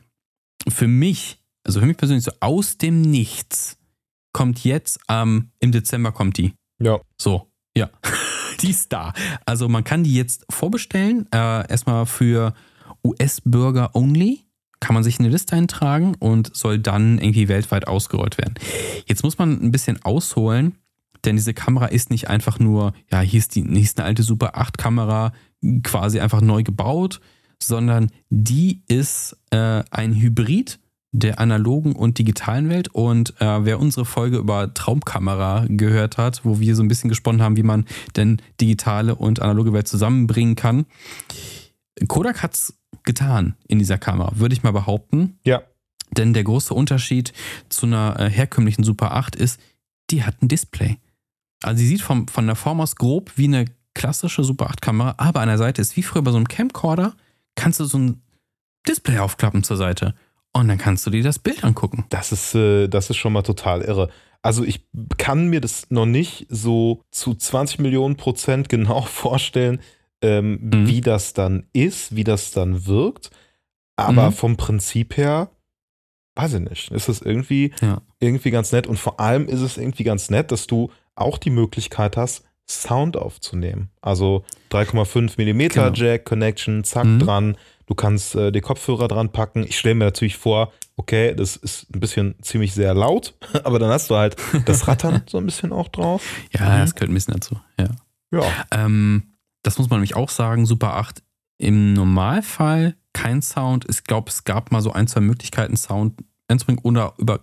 Speaker 1: für mich, also für mich persönlich, so aus dem Nichts kommt jetzt, ähm, im Dezember kommt die.
Speaker 2: Ja.
Speaker 1: So, ja. die ist da. Also man kann die jetzt vorbestellen. Äh, erstmal für US-Bürger only. Kann man sich in eine Liste eintragen und soll dann irgendwie weltweit ausgerollt werden. Jetzt muss man ein bisschen ausholen, denn diese Kamera ist nicht einfach nur, ja, hier ist, die, hier ist eine alte Super 8 Kamera, quasi einfach neu gebaut, sondern die ist äh, ein Hybrid der analogen und digitalen Welt. Und äh, wer unsere Folge über Traumkamera gehört hat, wo wir so ein bisschen gesponnen haben, wie man denn digitale und analoge Welt zusammenbringen kann, Kodak hat es getan in dieser Kamera, würde ich mal behaupten.
Speaker 2: Ja.
Speaker 1: Denn der große Unterschied zu einer äh, herkömmlichen Super 8 ist, die hat ein Display. Also sie sieht vom, von der Form aus grob wie eine klassische Super 8 Kamera, aber an der Seite ist wie früher bei so einem Camcorder, kannst du so ein Display aufklappen zur Seite und dann kannst du dir das Bild angucken.
Speaker 2: Das ist, äh, das ist schon mal total irre. Also ich kann mir das noch nicht so zu 20 Millionen Prozent genau vorstellen, ähm, mhm. wie das dann ist, wie das dann wirkt. Aber mhm. vom Prinzip her, weiß ich nicht, ist es irgendwie, ja. irgendwie ganz nett. Und vor allem ist es irgendwie ganz nett, dass du auch die Möglichkeit hast, Sound aufzunehmen. Also 3,5 mm genau. Jack Connection, zack mhm. dran. Du kannst äh, die Kopfhörer dran packen. Ich stelle mir natürlich vor, okay, das ist ein bisschen ziemlich sehr laut, aber dann hast du halt das Rattern so ein bisschen auch drauf.
Speaker 1: Ja, mhm. das gehört ein bisschen dazu. Ja.
Speaker 2: ja.
Speaker 1: Ähm, das muss man nämlich auch sagen. Super 8 im Normalfall kein Sound. Ich glaube, es gab mal so ein, zwei Möglichkeiten, Sound einzubringen oder über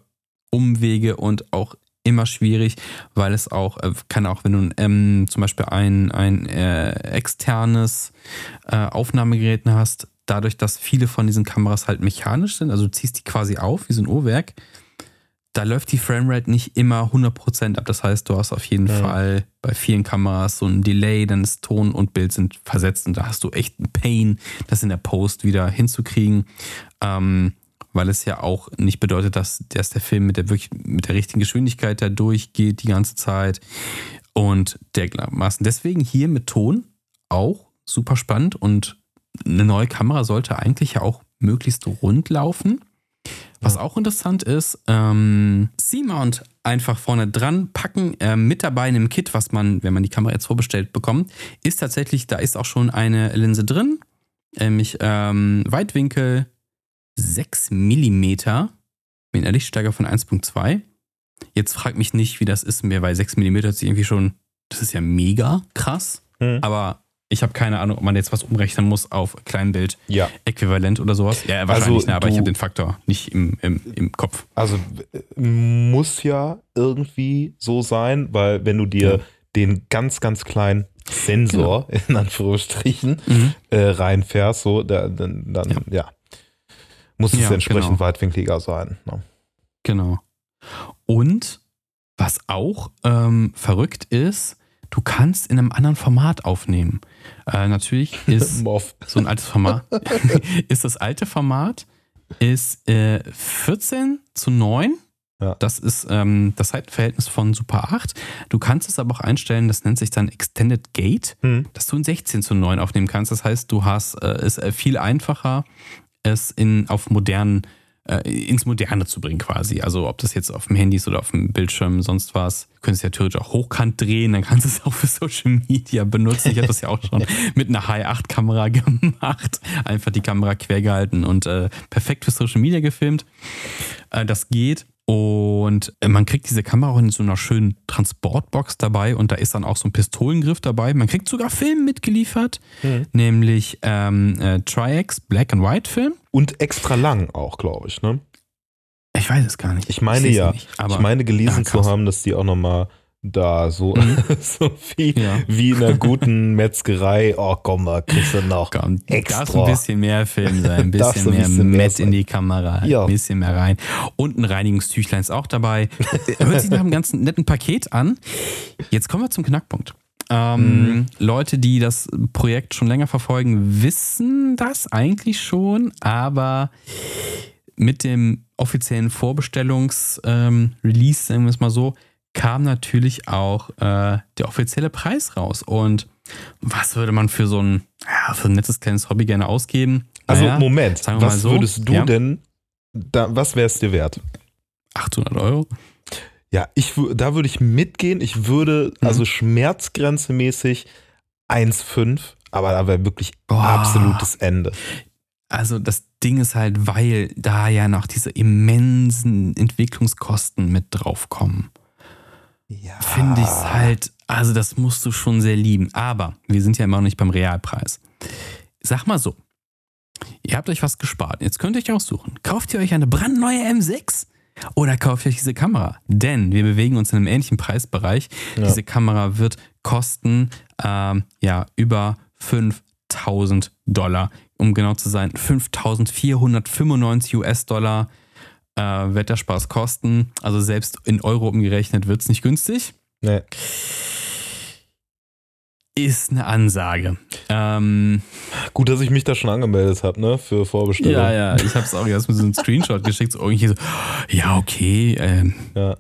Speaker 1: Umwege und auch immer schwierig, weil es auch, äh, kann auch, wenn du ähm, zum Beispiel ein, ein äh, externes äh, Aufnahmegerät hast, dadurch, dass viele von diesen Kameras halt mechanisch sind, also du ziehst die quasi auf wie so ein Uhrwerk, da läuft die Framerate nicht immer 100% ab. Das heißt, du hast auf jeden ja. Fall bei vielen Kameras so ein Delay, dann ist Ton und Bild sind versetzt und da hast du echt einen Pain, das in der Post wieder hinzukriegen. Ähm, weil es ja auch nicht bedeutet, dass, dass der Film mit der wirklich mit der richtigen Geschwindigkeit da durchgeht die ganze Zeit und dermaßen. Deswegen hier mit Ton auch super spannend und eine neue Kamera sollte eigentlich ja auch möglichst rund laufen. Was auch interessant ist, ähm, C-Mount einfach vorne dran packen, äh, mit dabei in einem Kit, was man, wenn man die Kamera jetzt vorbestellt bekommt, ist tatsächlich, da ist auch schon eine Linse drin, nämlich ähm, Weitwinkel, 6 mm mit einer Lichtstärke von 1.2. Jetzt fragt mich nicht, wie das ist mehr, weil 6 mm ist irgendwie schon, das ist ja mega krass. Mhm. Aber Ich habe keine Ahnung, ob man jetzt was umrechnen muss auf Kleinbild,
Speaker 2: Ja.
Speaker 1: Äquivalent oder sowas. Ja, wahrscheinlich,
Speaker 2: Also
Speaker 1: ne, aber ich habe den Faktor nicht im, im, im Kopf.
Speaker 2: Also muss ja irgendwie so sein, weil wenn du dir
Speaker 1: Ja.
Speaker 2: den ganz, ganz kleinen Sensor in Anführungsstrichen
Speaker 1: Mhm.
Speaker 2: äh, reinfährst, so, da, dann, dann ja. Muss es
Speaker 1: Ja,
Speaker 2: entsprechend
Speaker 1: genau.
Speaker 2: weitwinkliger sein. Ne?
Speaker 1: Genau. Und was auch ähm, verrückt ist, du kannst in einem anderen Format aufnehmen. Äh, natürlich ist so ein altes Format, ist das alte Format, ist äh, 14 zu 9.
Speaker 2: Ja.
Speaker 1: Das ist ähm, das Seitenverhältnis von Super 8. Du kannst es aber auch einstellen, das nennt sich dann Extended Gate,
Speaker 2: Hm.
Speaker 1: dass du in 16 zu 9 aufnehmen kannst. Das heißt, du hast äh, es äh, viel einfacher, es in, auf modernen, äh, ins Moderne zu bringen quasi. Also ob das jetzt auf dem Handy ist oder auf dem Bildschirm, sonst was. Du könntest ja theoretisch auch hochkant drehen, dann kannst du es auch für Social Media benutzen. Ich habe das ja auch schon mit einer High-8-Kamera gemacht. Einfach die Kamera quer gehalten und äh, perfekt für Social Media gefilmt. Äh, das geht. Und äh, man kriegt diese Kamera auch in so einer schönen Transportbox dabei und da ist dann auch so ein Pistolengriff dabei. Man kriegt sogar Film mitgeliefert,
Speaker 2: Mhm.
Speaker 1: nämlich ähm, äh, Tri-X Black and White Film.
Speaker 2: Und extra lang auch, glaube ich. Ne?
Speaker 1: Ich weiß es gar nicht.
Speaker 2: Ich meine
Speaker 1: seh's
Speaker 2: ja.
Speaker 1: Nicht, aber
Speaker 2: ich meine gelesen
Speaker 1: Ja,
Speaker 2: zu haben, dass die auch nochmal da so,
Speaker 1: Mhm.
Speaker 2: so wie,
Speaker 1: Ja.
Speaker 2: wie in einer guten Metzgerei. Oh, komm mal, kriegst du noch.
Speaker 1: Komm,
Speaker 2: Extra.
Speaker 1: darf ein bisschen mehr Film sein, ein bisschen
Speaker 2: so ein
Speaker 1: mehr
Speaker 2: bisschen mehr
Speaker 1: Met
Speaker 2: sein.
Speaker 1: in die Kamera,
Speaker 2: Ja.
Speaker 1: ein bisschen mehr rein. Und ein Reinigungstüchlein ist auch dabei. Hört sich nach einem ganz netten Paket an. Jetzt kommen wir zum Knackpunkt. Ähm,
Speaker 2: Mhm.
Speaker 1: Leute, die das Projekt schon länger verfolgen, wissen das eigentlich schon, aber mit dem offiziellen Vorbestellungs-Release, sagen wir es mal so, kam natürlich auch äh, der offizielle Preis raus. Und was würde man für so ein, ja, für ein nettes kleines Hobby gerne ausgeben?
Speaker 2: Also
Speaker 1: Naja,
Speaker 2: Moment, was
Speaker 1: so,
Speaker 2: würdest du
Speaker 1: ja.
Speaker 2: denn, da, was wäre es dir wert?
Speaker 1: 800 Euro?
Speaker 2: Ja, ich, da würde ich mitgehen. Ich würde,
Speaker 1: Mhm.
Speaker 2: also schmerzgrenzemäßig 1,5, aber da wäre wirklich
Speaker 1: Boah.
Speaker 2: absolutes Ende.
Speaker 1: Also das Ding ist halt, weil da ja noch diese immensen Entwicklungskosten mit draufkommen.
Speaker 2: Ja.
Speaker 1: finde ich es halt, also das musst du schon sehr lieben. Aber wir sind ja immer noch nicht beim Realpreis. Sag mal so, ihr habt euch was gespart. Jetzt könnt ihr euch aussuchen. Kauft ihr euch eine brandneue M6 oder kauft ihr euch diese Kamera? Denn wir bewegen uns in einem ähnlichen Preisbereich.
Speaker 2: Ja.
Speaker 1: Diese Kamera wird kosten ähm, ja über 5000 Dollar. Um genau zu sein, 5495 US-Dollar äh, wird der Spaß kosten. Also selbst in Euro umgerechnet wird es nicht günstig.
Speaker 2: Nee.
Speaker 1: Ist eine Ansage. Ähm,
Speaker 2: Gut, dass ich mich da schon angemeldet habe, ne, für Vorbestellung.
Speaker 1: ja, ja, ich habe es auch erst mit so einem Screenshot geschickt. So irgendwie so, ja, okay. Ähm,
Speaker 2: Ja.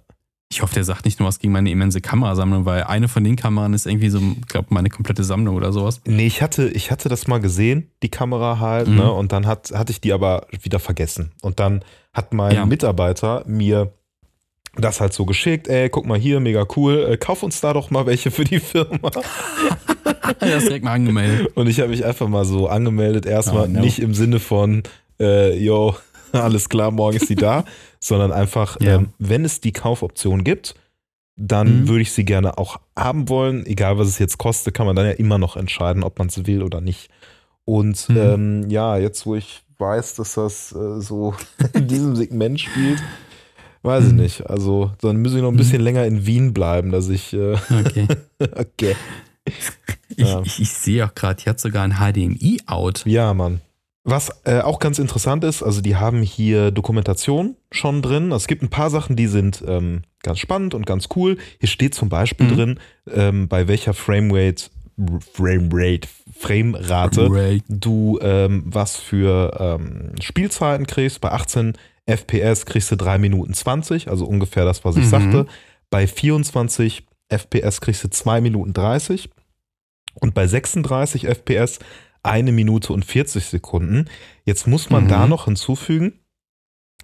Speaker 1: Ich hoffe, der sagt nicht nur was gegen meine immense Kamerasammlung, weil eine von den Kameran ist irgendwie so, ich glaube, meine komplette Sammlung oder sowas.
Speaker 2: Nee, ich hatte, ich hatte das mal gesehen, die Kamera halt,
Speaker 1: Mhm.
Speaker 2: ne? Und dann hat, hatte ich die aber wieder vergessen. Und dann hat mein
Speaker 1: Ja.
Speaker 2: Mitarbeiter mir das halt so geschickt, ey, guck mal hier, mega cool, äh, kauf uns da doch mal welche für die Firma.
Speaker 1: Er ist direkt mal angemeldet.
Speaker 2: Und ich habe mich einfach mal so angemeldet, erstmal
Speaker 1: Oh, no.
Speaker 2: nicht im Sinne von, äh, yo, alles klar, morgen ist die da, sondern einfach,
Speaker 1: Ja.
Speaker 2: ähm, wenn es die Kaufoption gibt, dann
Speaker 1: Mhm.
Speaker 2: würde ich sie gerne auch haben wollen. Egal, was es jetzt kostet, kann man dann ja immer noch entscheiden, ob man es will oder nicht. Und
Speaker 1: Mhm.
Speaker 2: ähm, ja, jetzt wo ich weiß, dass das äh, so in diesem Segment spielt, weiß ich
Speaker 1: Mhm.
Speaker 2: nicht. Also dann muss ich noch ein bisschen länger in Wien bleiben, dass ich, äh,
Speaker 1: Okay.
Speaker 2: okay.
Speaker 1: Ich,
Speaker 2: Ja.
Speaker 1: ich, ich sehe auch gerade, die hat sogar ein HDMI-Out.
Speaker 2: Ja, Mann. Was äh, auch ganz interessant ist, also die haben hier Dokumentation schon drin. Es gibt ein paar Sachen, die sind ähm, ganz spannend und ganz cool. Hier steht zum Beispiel
Speaker 1: Mhm.
Speaker 2: drin, ähm, bei welcher Framerate, Framerate, Framerate
Speaker 1: Ray.
Speaker 2: du ähm, was für ähm, Spielzeiten kriegst. Bei 18 FPS kriegst du 3 Minuten 20, also ungefähr das, was ich
Speaker 1: Mhm.
Speaker 2: sagte. Bei 24 FPS kriegst du 2 Minuten 30 und bei 36 FPS eine Minute und 40 Sekunden. Jetzt muss man
Speaker 1: Mhm.
Speaker 2: da noch hinzufügen,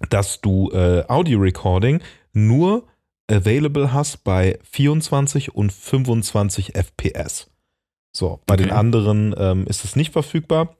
Speaker 2: dass du äh, Audio Recording nur available hast bei 24 und 25 FPS. So, bei den
Speaker 1: Okay.
Speaker 2: anderen ähm, ist es nicht verfügbar.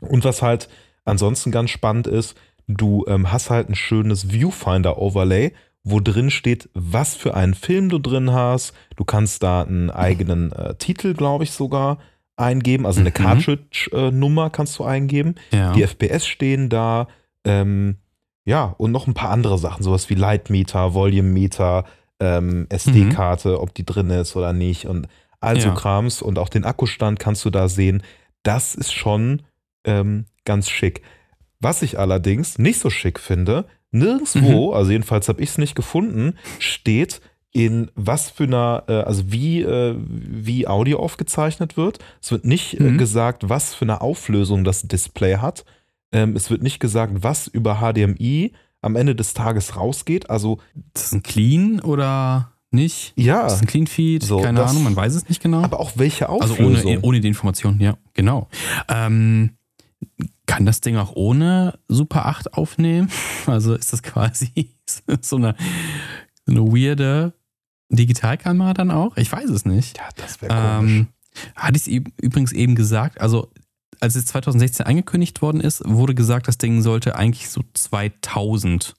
Speaker 2: Und was halt ansonsten ganz spannend ist, du ähm, hast halt ein schönes Viewfinder-Overlay, wo drin steht, was für einen Film du drin hast. Du kannst da einen eigenen äh, Titel, glaube ich, sogar eingeben, also eine
Speaker 1: Mhm.
Speaker 2: Cartridge-Nummer kannst du eingeben.
Speaker 1: Ja.
Speaker 2: Die FPS stehen da. Ähm, ja, und noch ein paar andere Sachen, sowas wie Lightmeter, Volumemeter, ähm, SD-Karte, ob die drin ist oder nicht und all so
Speaker 1: Ja.
Speaker 2: Krams. Und auch den Akkustand kannst du da sehen. Das ist schon ähm, ganz schick. Was ich allerdings nicht so schick finde, nirgendwo, also jedenfalls habe ich es nicht gefunden, steht in was für einer, äh, also wie, äh, wie Audio aufgezeichnet wird. Es wird nicht äh,
Speaker 1: Mhm.
Speaker 2: gesagt, was für eine Auflösung das Display hat. Ähm, es wird nicht gesagt, was über HDMI am Ende des Tages rausgeht. Also
Speaker 1: Ist das ein Clean oder nicht?
Speaker 2: ja,
Speaker 1: Ist das ein Clean Feed?
Speaker 2: So,
Speaker 1: Keine
Speaker 2: das-
Speaker 1: Ahnung, man weiß es nicht genau.
Speaker 2: aber auch welche
Speaker 1: also
Speaker 2: Auflösung.
Speaker 1: ohne, ohne die Information, ja, genau. Ähm, kann das Ding auch ohne Super 8 aufnehmen? Also ist das quasi so eine, so eine weirde Digitalkamera dann auch? Ich weiß es nicht.
Speaker 2: ja, das wäre komisch.
Speaker 1: Ähm, hatte ich es übrigens eben gesagt, also als es 2016 angekündigt worden ist, wurde gesagt, das Ding sollte eigentlich so 2000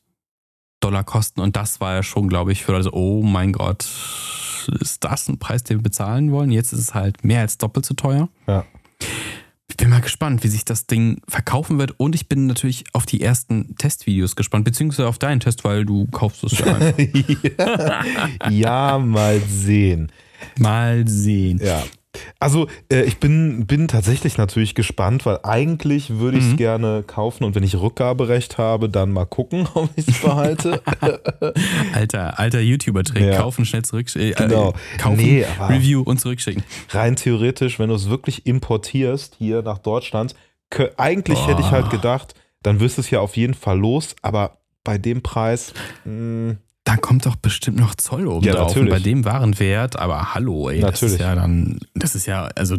Speaker 1: Dollar kosten und das war ja schon, glaube ich, für also, oh mein Gott, ist das ein Preis, den wir bezahlen wollen? Jetzt ist es halt mehr als doppelt so teuer.
Speaker 2: Ja.
Speaker 1: Ich bin mal gespannt, wie sich das Ding verkaufen wird und ich bin natürlich auf die ersten Testvideos gespannt, beziehungsweise auf deinen Test, weil du kaufst es ja einfach.
Speaker 2: ja. ja, mal sehen.
Speaker 1: mal sehen.
Speaker 2: Ja. Also äh, ich bin, bin tatsächlich natürlich gespannt, weil eigentlich würde ich es
Speaker 1: Mhm.
Speaker 2: gerne kaufen und wenn ich Rückgaberecht habe, dann mal gucken, ob ich es behalte.
Speaker 1: Alter, alter YouTuber-Trick.
Speaker 2: Ja.
Speaker 1: Kaufen, schnell zurückschicken. Äh,
Speaker 2: Genau.
Speaker 1: Äh, kaufen,
Speaker 2: Nee,
Speaker 1: Review und zurückschicken.
Speaker 2: Rein theoretisch, wenn du es wirklich importierst hier nach Deutschland, eigentlich
Speaker 1: Boah.
Speaker 2: hätte ich halt gedacht, dann wirst du es ja auf jeden Fall los, aber bei dem Preis, mh,
Speaker 1: Da kommt doch bestimmt noch Zoll oben
Speaker 2: Ja,
Speaker 1: drauf.
Speaker 2: natürlich.
Speaker 1: Und bei dem Warenwert, aber hallo, ey. Das
Speaker 2: Natürlich.
Speaker 1: ist ja dann, das ist ja, also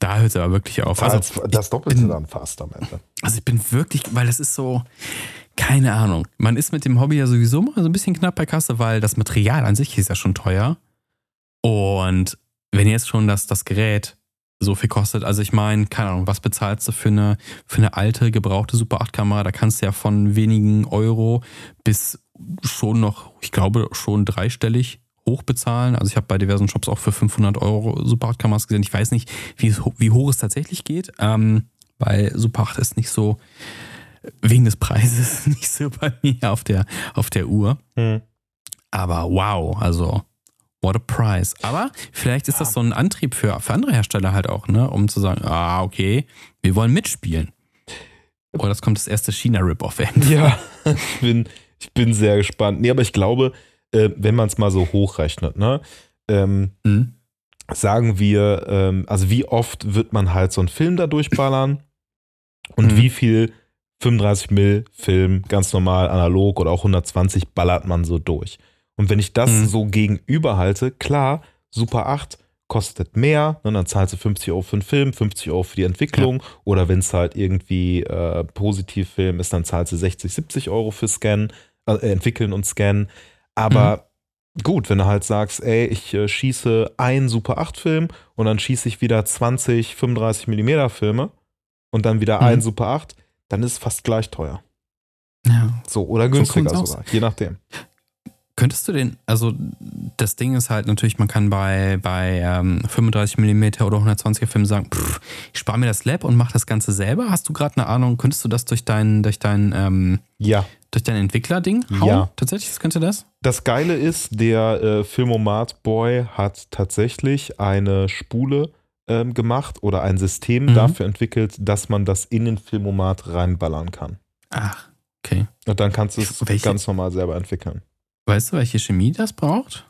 Speaker 1: da hört es aber wirklich auf. Also,
Speaker 2: das, das Doppelte dann fast am Ende.
Speaker 1: also ich bin wirklich, weil das ist so, keine Ahnung. Man ist mit dem Hobby ja sowieso mal so ein bisschen knapp bei Kasse, weil das Material an sich ist ja schon teuer. Und wenn jetzt schon das, das Gerät so viel kostet, also ich meine, keine Ahnung, was bezahlst du für eine, für eine alte, gebrauchte Super 8 Kamera? Da kannst du ja von wenigen Euro bis schon noch, ich glaube, schon dreistellig hoch bezahlen. Also ich habe bei diversen Shops auch für 500 Euro Super 8 Kameras gesehen. Ich weiß nicht, wie, es wie hoch es tatsächlich geht, ähm, weil Super 8 ist nicht so, wegen des Preises, nicht so bei mir auf der, auf der Uhr.
Speaker 2: Hm.
Speaker 1: Aber wow, also what a price. Aber vielleicht ist das so ein Antrieb für, für andere Hersteller halt auch, ne? Um zu sagen, ah, okay, wir wollen mitspielen. Oder das kommt das erste China-Rip-Off.
Speaker 2: Ja, ich bin, ich bin sehr gespannt. Nee, aber ich glaube, äh, wenn man es mal so hochrechnet, ne? Ähm,
Speaker 1: Hm?
Speaker 2: sagen wir, ähm, also wie oft wird man halt so einen Film da durchballern und
Speaker 1: Mhm.
Speaker 2: wie viel 35 Mill Film ganz normal analog oder auch 120 ballert man so durch. Und wenn ich das
Speaker 1: Mhm.
Speaker 2: so gegenüber halte, klar, Super 8 kostet mehr, ne, dann zahlst du 50 Euro für den Film, 50 Euro für die Entwicklung oder wenn es halt irgendwie äh, Positivfilm ist, dann zahlst du 60, 70 Euro für Scan, äh, entwickeln und scannen. Aber gut, wenn du halt sagst, ey, ich äh, schieße einen Super 8 Film und dann schieße ich wieder 20, 35 Millimeter Filme und dann wieder
Speaker 1: Mhm.
Speaker 2: einen Super 8, dann ist es fast gleich teuer.
Speaker 1: Ja.
Speaker 2: So, oder günstiger
Speaker 1: kommt's
Speaker 2: sogar, je nachdem.
Speaker 1: Könntest du den, also das Ding ist halt natürlich, man kann bei, bei ähm, 35 mm oder 120er Filmen sagen, pff, ich spare mir das Lab und mache das Ganze selber. Hast du gerade eine Ahnung, könntest du das durch dein, durch dein, ähm,
Speaker 2: Ja.
Speaker 1: durch dein Entwickler-Ding hauen?
Speaker 2: Ja.
Speaker 1: Tatsächlich, das könnte das?
Speaker 2: Das Geile ist, der äh, Filmomat Boy hat tatsächlich eine Spule ähm, gemacht oder ein System
Speaker 1: Mhm.
Speaker 2: dafür entwickelt, dass man das in den Filmomat reinballern kann.
Speaker 1: Ach, okay.
Speaker 2: Und dann kannst du es
Speaker 1: Welche-
Speaker 2: ganz normal selber entwickeln.
Speaker 1: Weißt du, welche Chemie das braucht?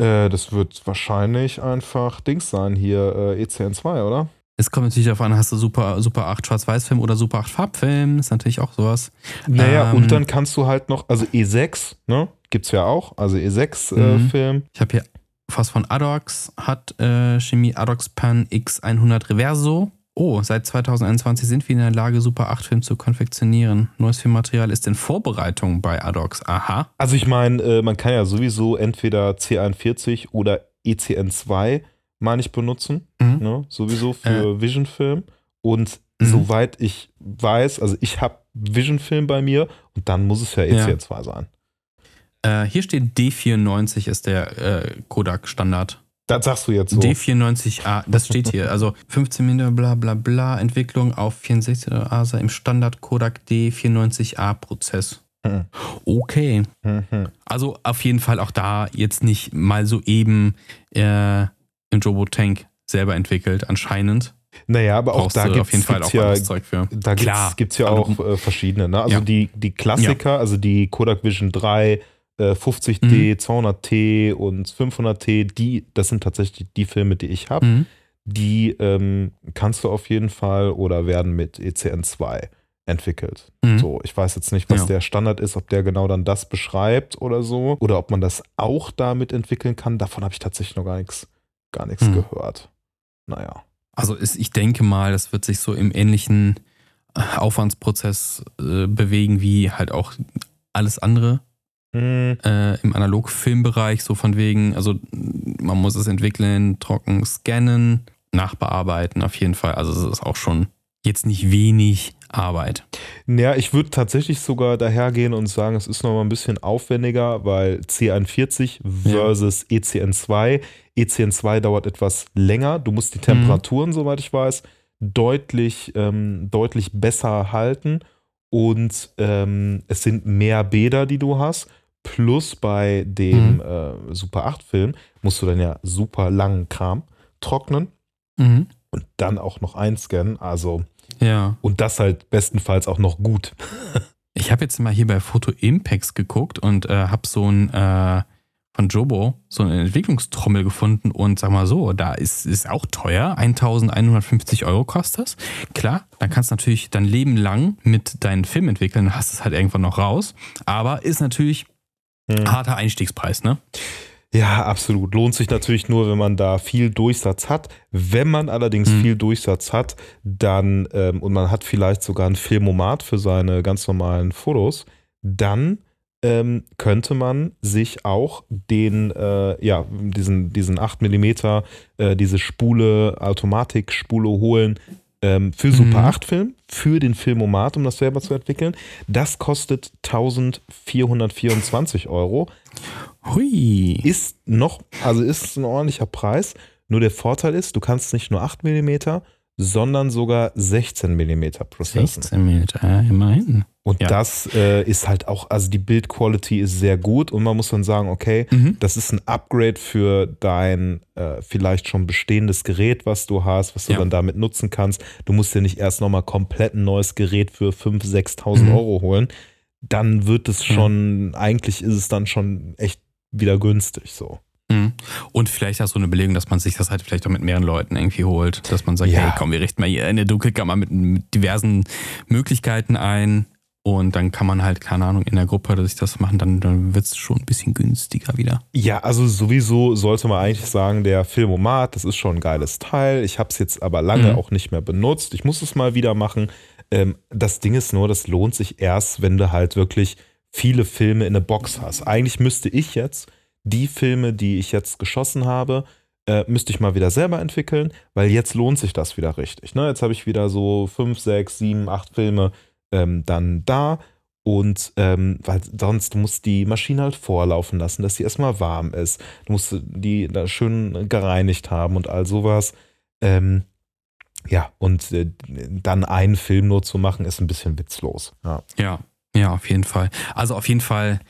Speaker 2: Äh, das wird wahrscheinlich einfach Dings sein hier, äh, ECN2, oder?
Speaker 1: Es kommt natürlich darauf an, hast du Super, Super 8 Schwarz-Weiß-Film oder Super 8 Farbfilm, ist natürlich auch sowas.
Speaker 2: Naja,
Speaker 1: Ähm,
Speaker 2: und dann kannst du halt noch, also E6, ne? Gibt's ja auch, also
Speaker 1: Mhm.
Speaker 2: E6-Film.
Speaker 1: Ich habe hier was von Adox, hat äh, Chemie Adox Pan X100 Reverso. Oh, seit 2021 sind wir in der Lage, Super 8 Film zu konfektionieren. Neues Filmmaterial ist in Vorbereitung bei Adox. Aha.
Speaker 2: Also ich meine, äh, man kann ja sowieso entweder C41 oder ECN2, meine ich, benutzen.
Speaker 1: Mhm.
Speaker 2: Ne? Sowieso für Vision-Film. Und
Speaker 1: Mhm.
Speaker 2: soweit ich weiß, also ich habe Vision-Film bei mir und dann muss es ja
Speaker 1: Ja.
Speaker 2: ECN2 sein.
Speaker 1: Äh, hier steht D94 ist der äh, Kodak-Standard.
Speaker 2: Das sagst du jetzt so.
Speaker 1: D94A, das steht hier. Also 15 mm bla bla bla, Entwicklung auf 64 ASA im Standard Kodak D94A Prozess.
Speaker 2: Mhm.
Speaker 1: Okay.
Speaker 2: Mhm.
Speaker 1: Also auf jeden Fall auch da jetzt nicht mal so eben äh, im Jobo Tank selber entwickelt, anscheinend.
Speaker 2: Naja, aber auch
Speaker 1: Brauchst
Speaker 2: da gibt
Speaker 1: auf jeden Fall
Speaker 2: es
Speaker 1: auch
Speaker 2: ja,
Speaker 1: Zeug für.
Speaker 2: da
Speaker 1: Klar.
Speaker 2: gibt's, gibt's ja auch äh, verschiedene. Ne? Also
Speaker 1: Ja.
Speaker 2: die, die Klassiker, also die Kodak Vision 3, äh, 50D, 200T und 500T, die, das sind tatsächlich die Filme, die ich habe.
Speaker 1: Mhm.
Speaker 2: Die ähm, kannst du auf jeden Fall oder werden mit E ECN2 entwickelt.
Speaker 1: Mhm.
Speaker 2: So, ich weiß jetzt nicht, was
Speaker 1: Ja.
Speaker 2: der Standard ist, ob der genau dann das beschreibt oder so. Oder ob man das auch damit entwickeln kann. Davon habe ich tatsächlich noch gar nichts, gar nichts
Speaker 1: Mhm.
Speaker 2: gehört. Naja.
Speaker 1: Also ist, ich denke mal, das wird sich so im ähnlichen äh, Aufwandsprozess äh, bewegen wie halt auch alles andere
Speaker 2: Hm,
Speaker 1: äh, im Analogfilmbereich, so von wegen, also man muss es entwickeln, trocken scannen, nachbearbeiten auf jeden Fall. Also es ist auch schon jetzt nicht wenig Arbeit.
Speaker 2: Ja, ich würde tatsächlich sogar dahergehen und sagen, es ist nochmal ein bisschen aufwendiger, weil C41 versus E ECN2. ECN2 dauert etwas länger. Du musst die Temperaturen, soweit ich weiß, deutlich, ähm, deutlich besser halten. Und ähm, es sind mehr Bäder, die du hast. Plus bei dem äh, Super 8-Film musst du dann ja super langen Kram trocknen
Speaker 1: Mhm.
Speaker 2: und dann auch noch einscannen. Also,
Speaker 1: Ja.
Speaker 2: und das halt bestenfalls auch noch gut.
Speaker 1: Ich habe jetzt mal hier bei Photo Impacts geguckt und äh, habe so ein äh, von Jobo so eine Entwicklungstrommel gefunden und sag mal so, da ist ist auch teuer, 1150 Euro kostet das. Klar, dann kannst du natürlich dein Leben lang mit deinen Film entwickeln, dann hast es halt irgendwann noch raus, aber ist natürlich
Speaker 2: Hm.
Speaker 1: harter Einstiegspreis, ne?
Speaker 2: Ja, absolut. Lohnt sich natürlich nur, wenn man da viel Durchsatz hat. Wenn man allerdings
Speaker 1: Mhm.
Speaker 2: viel Durchsatz hat, dann ähm, und man hat vielleicht sogar ein Filmomat für seine ganz normalen Fotos, dann ähm, könnte man sich auch den, äh, ja, diesen, diesen 8 mm, äh, diese Spule, Automatikspule holen ähm, für Super
Speaker 1: Mhm.
Speaker 2: 8 Film, für den Filmomat, um das selber zu entwickeln. Das kostet 1424 Euro
Speaker 1: Hui.
Speaker 2: ist noch, also ist ein ordentlicher Preis. Nur der Vorteil ist, du kannst nicht nur 8 mm, sondern sogar 16 mm processen.
Speaker 1: 16 Meter, ja, immerhin.
Speaker 2: Und
Speaker 1: Ja.
Speaker 2: das äh, ist halt auch, also die Bildquality ist sehr gut und man muss dann sagen, okay,
Speaker 1: Mhm.
Speaker 2: das ist ein Upgrade für dein äh, vielleicht schon bestehendes Gerät, was du hast, was du
Speaker 1: Ja.
Speaker 2: dann damit nutzen kannst. Du musst dir nicht erst nochmal komplett ein neues Gerät für 5.000, 6.000
Speaker 1: Mhm.
Speaker 2: Euro holen. Dann wird es schon, eigentlich ist es dann schon echt wieder günstig so.
Speaker 1: Mhm. Und vielleicht auch so eine Belegung, dass man sich das halt vielleicht auch mit mehreren Leuten irgendwie holt. Dass man sagt,
Speaker 2: Ja.
Speaker 1: hey, komm, wir richten mal hier in der Dunkelkammer mit, mit diversen Möglichkeiten ein. Und dann kann man halt, keine Ahnung, in der Gruppe sich das machen, dann, dann wird es schon ein bisschen günstiger wieder.
Speaker 2: Ja, also sowieso sollte man eigentlich sagen, der Filmomat, das ist schon ein geiles Teil. Ich habe es jetzt aber lange
Speaker 1: Mhm.
Speaker 2: auch nicht mehr benutzt. Ich muss es mal wieder machen. Ähm, das Ding ist nur, das lohnt sich erst, wenn du halt wirklich viele Filme in eine Box hast. Eigentlich müsste ich jetzt die Filme, die ich jetzt geschossen habe, äh, müsste ich mal wieder selber entwickeln, weil jetzt lohnt sich das wieder richtig. Ne? Jetzt habe ich wieder so fünf, sechs, sieben, acht Filme ähm, dann da und ähm, weil sonst du musst die Maschine halt vorlaufen lassen, dass sie erstmal warm ist. Du musst die da schön gereinigt haben und all sowas. Ähm, ja, und äh, dann einen Film nur zu machen, ist ein bisschen witzlos. Ja.
Speaker 1: Ja, ja, auf jeden Fall. Also auf jeden Fall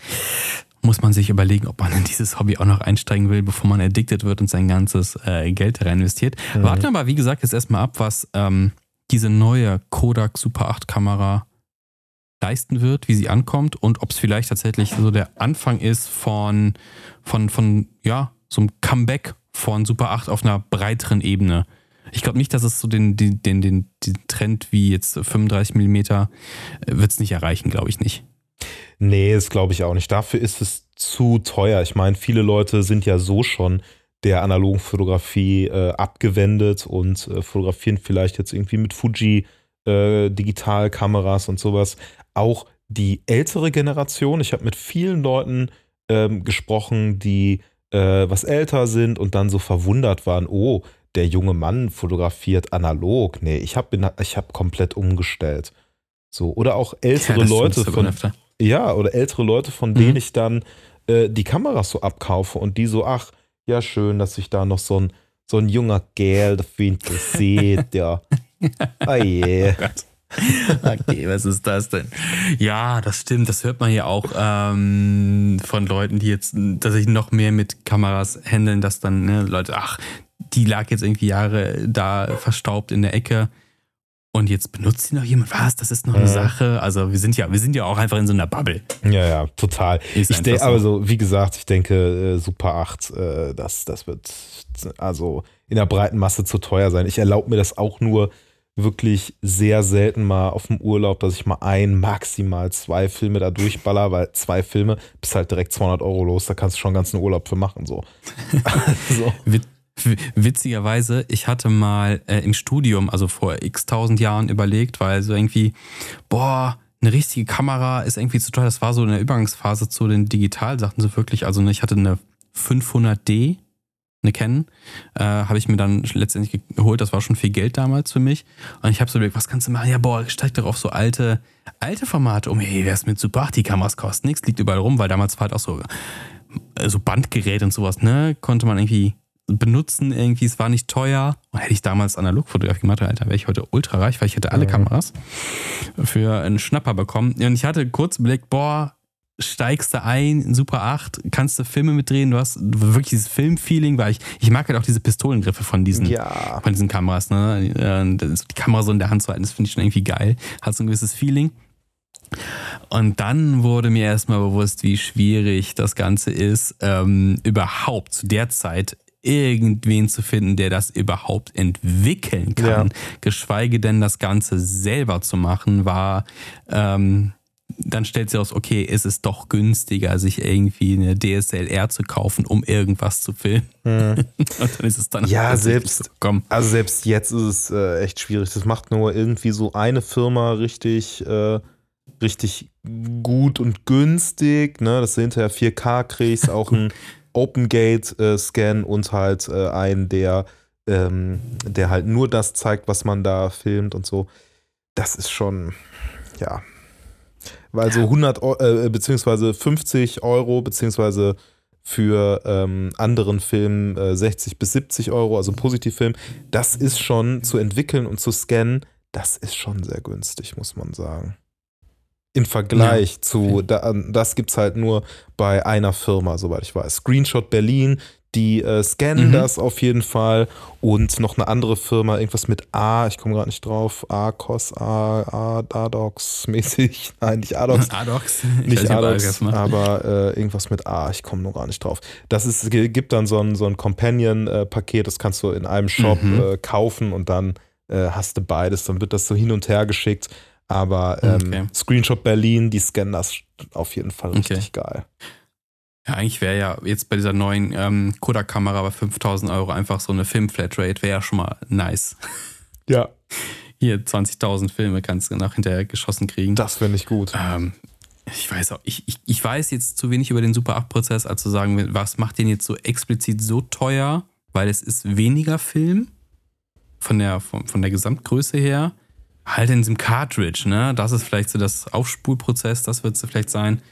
Speaker 1: muss man sich überlegen, ob man in dieses Hobby auch noch einsteigen will, bevor man addicted wird und sein ganzes äh, Geld da rein investiert.
Speaker 2: Mhm.
Speaker 1: Warten wir aber, wie gesagt, jetzt erstmal ab, was ähm, diese neue Kodak Super 8 Kamera leisten wird, wie sie ankommt und ob es vielleicht tatsächlich so der Anfang ist von, von, von, ja, so einem Comeback von Super 8 auf einer breiteren Ebene. Ich glaube nicht, dass es so den, den, den, den Trend wie jetzt 35 mm wird es nicht erreichen, glaube ich nicht.
Speaker 2: Nee, das glaube ich auch nicht. Dafür ist es zu teuer. Ich meine, viele Leute sind ja so schon der analogen Fotografie äh, abgewendet und äh, fotografieren vielleicht jetzt irgendwie mit Fuji äh, Digitalkameras und sowas. Auch die ältere Generation, ich habe mit vielen Leuten ähm, gesprochen, die äh, was älter sind und dann so verwundert waren, oh, der junge Mann fotografiert analog. Nee, ich habe ich hab komplett umgestellt. So, oder auch ältere
Speaker 1: das
Speaker 2: Leute von,
Speaker 1: öfter.
Speaker 2: Ja, oder ältere Leute, von
Speaker 1: Mhm.
Speaker 2: denen ich dann äh, die Kameras so abkaufe und die so, ach, ja, schön, dass sich da noch so ein, so ein junger Kerl dafür interessiert, ja. Oh je.
Speaker 1: Gott. Okay, was ist das denn? Ja, das stimmt. Das hört man ja auch ähm, von Leuten, die jetzt tatsächlich noch mehr mit Kameras handeln, dass dann ne, Leute, ach, die lag jetzt irgendwie Jahre da verstaubt in der Ecke und jetzt benutzt sie noch jemand. Was? Das ist noch eine
Speaker 2: Mhm.
Speaker 1: Sache. Also wir sind ja, wir sind ja auch einfach in so einer Bubble.
Speaker 2: Ja, ja, total.
Speaker 1: Ist
Speaker 2: Ich denke,
Speaker 1: so.
Speaker 2: aber so, wie gesagt, ich denke, äh, Super 8, äh, das, das wird also in der breiten Masse zu teuer sein. Ich erlaube mir das auch nur wirklich sehr selten mal auf dem Urlaub, dass ich mal ein, maximal zwei Filme da durchballer, weil zwei Filme bist halt direkt 200 Euro los, da kannst du schon einen ganzen Urlaub für machen, so. so.
Speaker 1: Witzigerweise, ich hatte mal äh, im Studium, also vor x tausend Jahren überlegt, weil so irgendwie, boah, eine richtige Kamera ist irgendwie zu teuer. Das war so in der Übergangsphase zu den Digitalsachen so wirklich. Also ne, ich hatte eine 500D, eine Canon, äh, habe ich mir dann letztendlich geholt. Das war schon viel Geld damals für mich. Und ich habe so überlegt, was kannst du machen? Ja, boah, steig doch auf so alte, alte Formate um. Hey, wer ist mit Super 8? Die Kameras kosten nichts, liegt überall rum, weil damals war halt auch so, äh, so Bandgerät und sowas, ne? Konnte man irgendwie benutzen, irgendwie, es war nicht teuer. Und hätte ich damals Analogfotografie gemacht, Alter, wäre ich heute ultra reich, weil ich hätte alle
Speaker 2: Mhm.
Speaker 1: Kameras für einen Schnapper bekommen. Und ich hatte kurz überlegt, boah, steigst du ein in Super 8, kannst du Filme mitdrehen, du hast wirklich dieses Filmfeeling, weil ich, ich mag halt auch diese Pistolengriffe von diesen,
Speaker 2: Ja.
Speaker 1: von diesen Kameras, ne? Die Kamera so in der Hand zu halten, das finde ich schon irgendwie geil. Hat so ein gewisses Feeling. Und dann wurde mir erstmal bewusst, wie schwierig das Ganze ist, ähm, überhaupt zu der Zeit irgendwen zu finden, der das überhaupt entwickeln kann.
Speaker 2: Ja.
Speaker 1: Geschweige denn das Ganze selber zu machen, war, ähm, dann stellt sich aus, okay, ist es doch günstiger, sich irgendwie eine DSLR zu kaufen, um irgendwas zu filmen. Und dann ist es dann.
Speaker 2: Ja, selbst-. Also selbst jetzt ist es äh, echt schwierig. Das macht nur irgendwie so eine Firma richtig, äh, richtig gut und günstig, ne? dass du hinterher 4K kriegst, auch ein OpenGate-Scan und halt äh, einen, der, ähm, der halt nur das zeigt, was man da filmt und so. Das ist schon, ja. Weil so 100 Eu- äh, beziehungsweise 50 Euro, beziehungsweise für ähm, anderen Filmen äh, 60 bis 70 Euro, also Positivfilm, das ist schon zu entwickeln und zu scannen, das ist schon sehr günstig, muss man sagen. Im Vergleich zu, da, das gibt es halt nur bei einer Firma, soweit ich weiß. Screenshot Berlin, die äh, scannen
Speaker 1: Mhm.
Speaker 2: das auf jeden Fall und noch eine andere Firma, irgendwas mit A, ich komme gerade nicht drauf, ACOS, A, A, ADOX mäßig, nein, nicht ADOX,
Speaker 1: Adox. Ich
Speaker 2: nicht Adox, aber äh, irgendwas mit A, ich komme nur gar nicht drauf. Das ist, gibt dann so ein, so ein Companion-Paket, das kannst du in einem Shop
Speaker 1: Mhm.
Speaker 2: äh, kaufen und dann äh, hast du beides, dann wird das so hin und her geschickt. Aber ähm,
Speaker 1: Okay.
Speaker 2: Screenshot Berlin, die scannen das auf jeden Fall
Speaker 1: Okay.
Speaker 2: richtig geil.
Speaker 1: Ja, eigentlich wäre ja jetzt bei dieser neuen ähm, Kodak-Kamera bei 5000 Euro einfach so eine Film-Flatrate, wäre ja schon mal nice.
Speaker 2: Ja,
Speaker 1: Hier 20.000 Filme kannst du nach hinterher geschossen kriegen.
Speaker 2: das finde ich gut.
Speaker 1: Ähm, ich weiß auch, ich, ich, ich weiß jetzt zu wenig über den Super 8-Prozess, als zu sagen, was macht den jetzt so explizit so teuer, weil es ist weniger Film von der, von, von der Gesamtgröße her. Halt in diesem Cartridge, ne? Das ist vielleicht so das Aufspulprozess, das wird es vielleicht sein.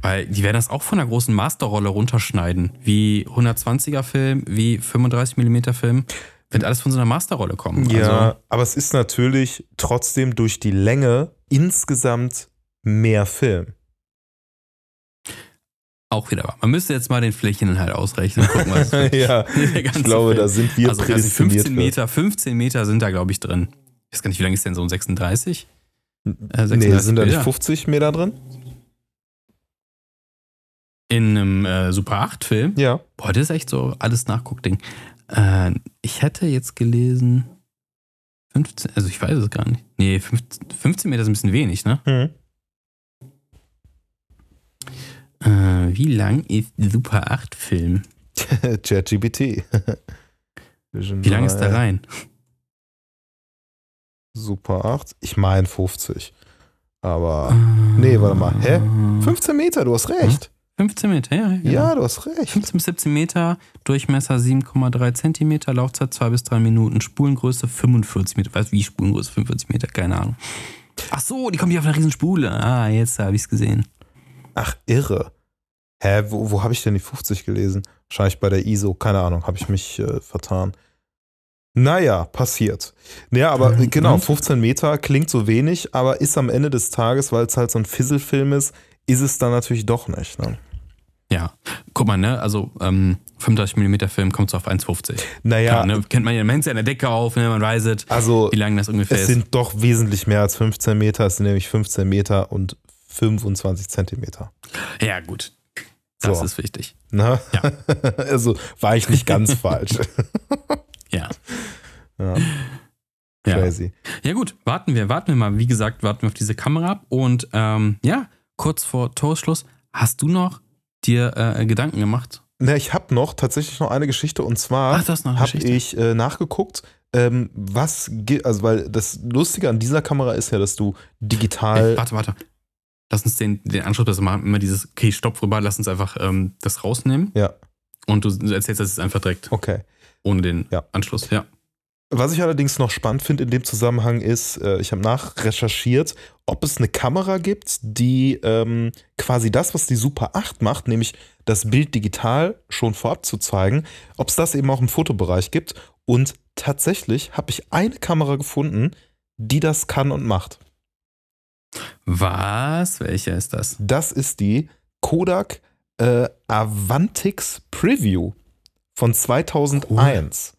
Speaker 1: Weil die werden das auch von einer großen Masterrolle runterschneiden. Wie 120er Film, wie 35mm Film. Wird alles von so einer Masterrolle kommen.
Speaker 2: Ja,
Speaker 1: Also,
Speaker 2: aber es ist natürlich trotzdem durch die Länge insgesamt mehr Film.
Speaker 1: auch wieder wahr. Man müsste jetzt mal den Flächeninhalt ausrechnen gucken, was
Speaker 2: ja, ich glaube,
Speaker 1: Film-
Speaker 2: da sind wir
Speaker 1: also,
Speaker 2: prädestiniert
Speaker 1: 15
Speaker 2: für.
Speaker 1: Meter, 15 Meter sind da, glaube ich, drin. Ich weiß gar nicht, wie lang ist denn so ein 36? Äh,
Speaker 2: Nee,
Speaker 1: 36
Speaker 2: sind da nicht
Speaker 1: Bilder.
Speaker 2: 50 Meter drin?
Speaker 1: In einem äh, Super 8-Film.
Speaker 2: Ja.
Speaker 1: Boah, das ist echt so alles Nachguckding. Äh, ich hätte jetzt gelesen 15, also ich weiß es gar nicht. Nee, 15, 15 Meter ist ein bisschen wenig, ne?
Speaker 2: Hm.
Speaker 1: Äh, wie lang ist Super 8-Film?
Speaker 2: ChatGPT.
Speaker 1: Wie lang ist da rein?
Speaker 2: Super 8. Ich meine 50. Aber. Nee, warte mal. Hä? 15 Meter, du hast recht.
Speaker 1: 15 Meter, ja. genau.
Speaker 2: Ja, du hast recht.
Speaker 1: 15 bis 17 Meter, Durchmesser 7,3 Zentimeter, Laufzeit 2 bis 3 Minuten, Spulengröße 45 Meter. Weißt du, wie Spulengröße 45 Meter? Keine Ahnung. Ach so, die kommen hier auf einer riesen Spule. Ah, jetzt habe ich es gesehen.
Speaker 2: Ach, irre. Hä, wo, wo habe ich denn die 50 gelesen? Wahrscheinlich bei der ISO, keine Ahnung, habe ich mich äh, vertan. Naja, passiert. Ja, aber
Speaker 1: Mhm.
Speaker 2: genau,
Speaker 1: Und?
Speaker 2: 15 Meter klingt so wenig, aber ist am Ende des Tages, weil es halt so ein Fisselfilm ist, ist es dann natürlich doch nicht. Ne?
Speaker 1: Ja. Guck mal, ne? Also ähm, 35mm Film kommt so auf 1,50.
Speaker 2: Naja,
Speaker 1: Klar, ne? Kennt man ja, man hängt ja an der Decke auf, ne? man weiß es,
Speaker 2: also
Speaker 1: wie lang das ungefähr
Speaker 2: es
Speaker 1: ist.
Speaker 2: sind doch wesentlich mehr als 15 Meter, es sind nämlich 15 Meter und 25 Zentimeter.
Speaker 1: Ja, gut. Das
Speaker 2: So.
Speaker 1: ist wichtig.
Speaker 2: Ne?
Speaker 1: Ja.
Speaker 2: also war ich nicht ganz falsch.
Speaker 1: Ja.
Speaker 2: Ja,
Speaker 1: Ja.
Speaker 2: crazy.
Speaker 1: ja, gut. Warten wir, warten wir mal. Wie gesagt, warten wir auf diese Kamera ab. Und ähm, ja, kurz vor Torschluss, hast du noch dir äh, Gedanken gemacht?
Speaker 2: Na, ich habe noch tatsächlich noch eine Geschichte und zwar habe ich äh, nachgeguckt, ähm, was, also weil das Lustige an dieser Kamera ist ja, dass du digital,
Speaker 1: Ey, warte, warte. Lass uns den, den Anschluss besser machen. Immer dieses, okay, stopp rüber, lass uns einfach ähm, das rausnehmen.
Speaker 2: ja,
Speaker 1: Und du erzählst das jetzt einfach direkt,
Speaker 2: okay.
Speaker 1: Ohne den
Speaker 2: Ja.
Speaker 1: Anschluss. Ja.
Speaker 2: Was ich allerdings noch spannend finde in dem Zusammenhang ist, äh, ich habe nachrecherchiert, ob es eine Kamera gibt, die ähm, quasi das, was die Super 8 macht, nämlich das Bild digital schon vorab zu zeigen, ob es das eben auch im Fotobereich gibt. Und tatsächlich habe ich eine Kamera gefunden, die das kann und macht.
Speaker 1: Was? Welcher ist das?
Speaker 2: Das ist die Kodak äh, Avantix Preview von 2001.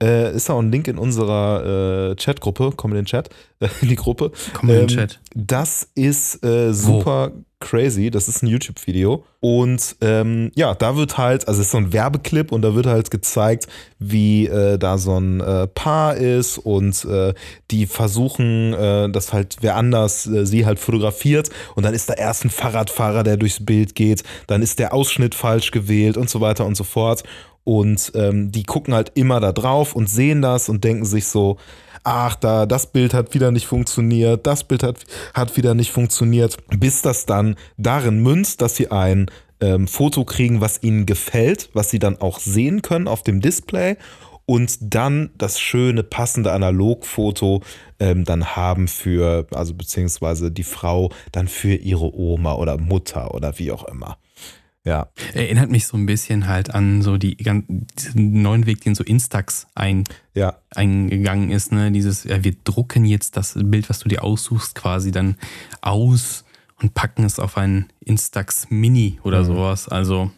Speaker 2: Äh, ist auch ein Link in unserer äh, Chatgruppe. Komm in den Chat, äh, in die Gruppe.
Speaker 1: Komm in den
Speaker 2: Ähm,
Speaker 1: Chat.
Speaker 2: Das ist äh, super crazy. Das ist ein YouTube-Video. Und ähm, ja, da wird halt, also es ist so ein Werbeclip und da wird halt gezeigt, wie äh, da so ein äh, Paar ist und äh, die versuchen, dass halt wer anders sie halt fotografiert und dann ist da erst ein Fahrradfahrer, der durchs Bild geht, dann ist der Ausschnitt falsch gewählt und so weiter und so fort. Und ähm, die gucken halt immer da drauf und sehen das und denken sich so, ach, da, das Bild hat wieder nicht funktioniert, das Bild hat, hat wieder nicht funktioniert, bis das dann darin münzt, dass sie ein ähm, Foto kriegen, was ihnen gefällt, was sie dann auch sehen können auf dem Display und dann das schöne, passende Analogfoto ähm, dann haben für, also beziehungsweise die Frau dann für ihre Oma oder Mutter oder wie auch immer. Ja,
Speaker 1: Erinnert mich so ein bisschen halt an so die diesen neuen Weg, den so Instax ein,
Speaker 2: ja,
Speaker 1: eingegangen ist. Ne? Dieses, ja, wir drucken jetzt das Bild, was du dir aussuchst, quasi dann aus und packen es auf ein Instax Mini oder
Speaker 2: Mhm.
Speaker 1: sowas. Also,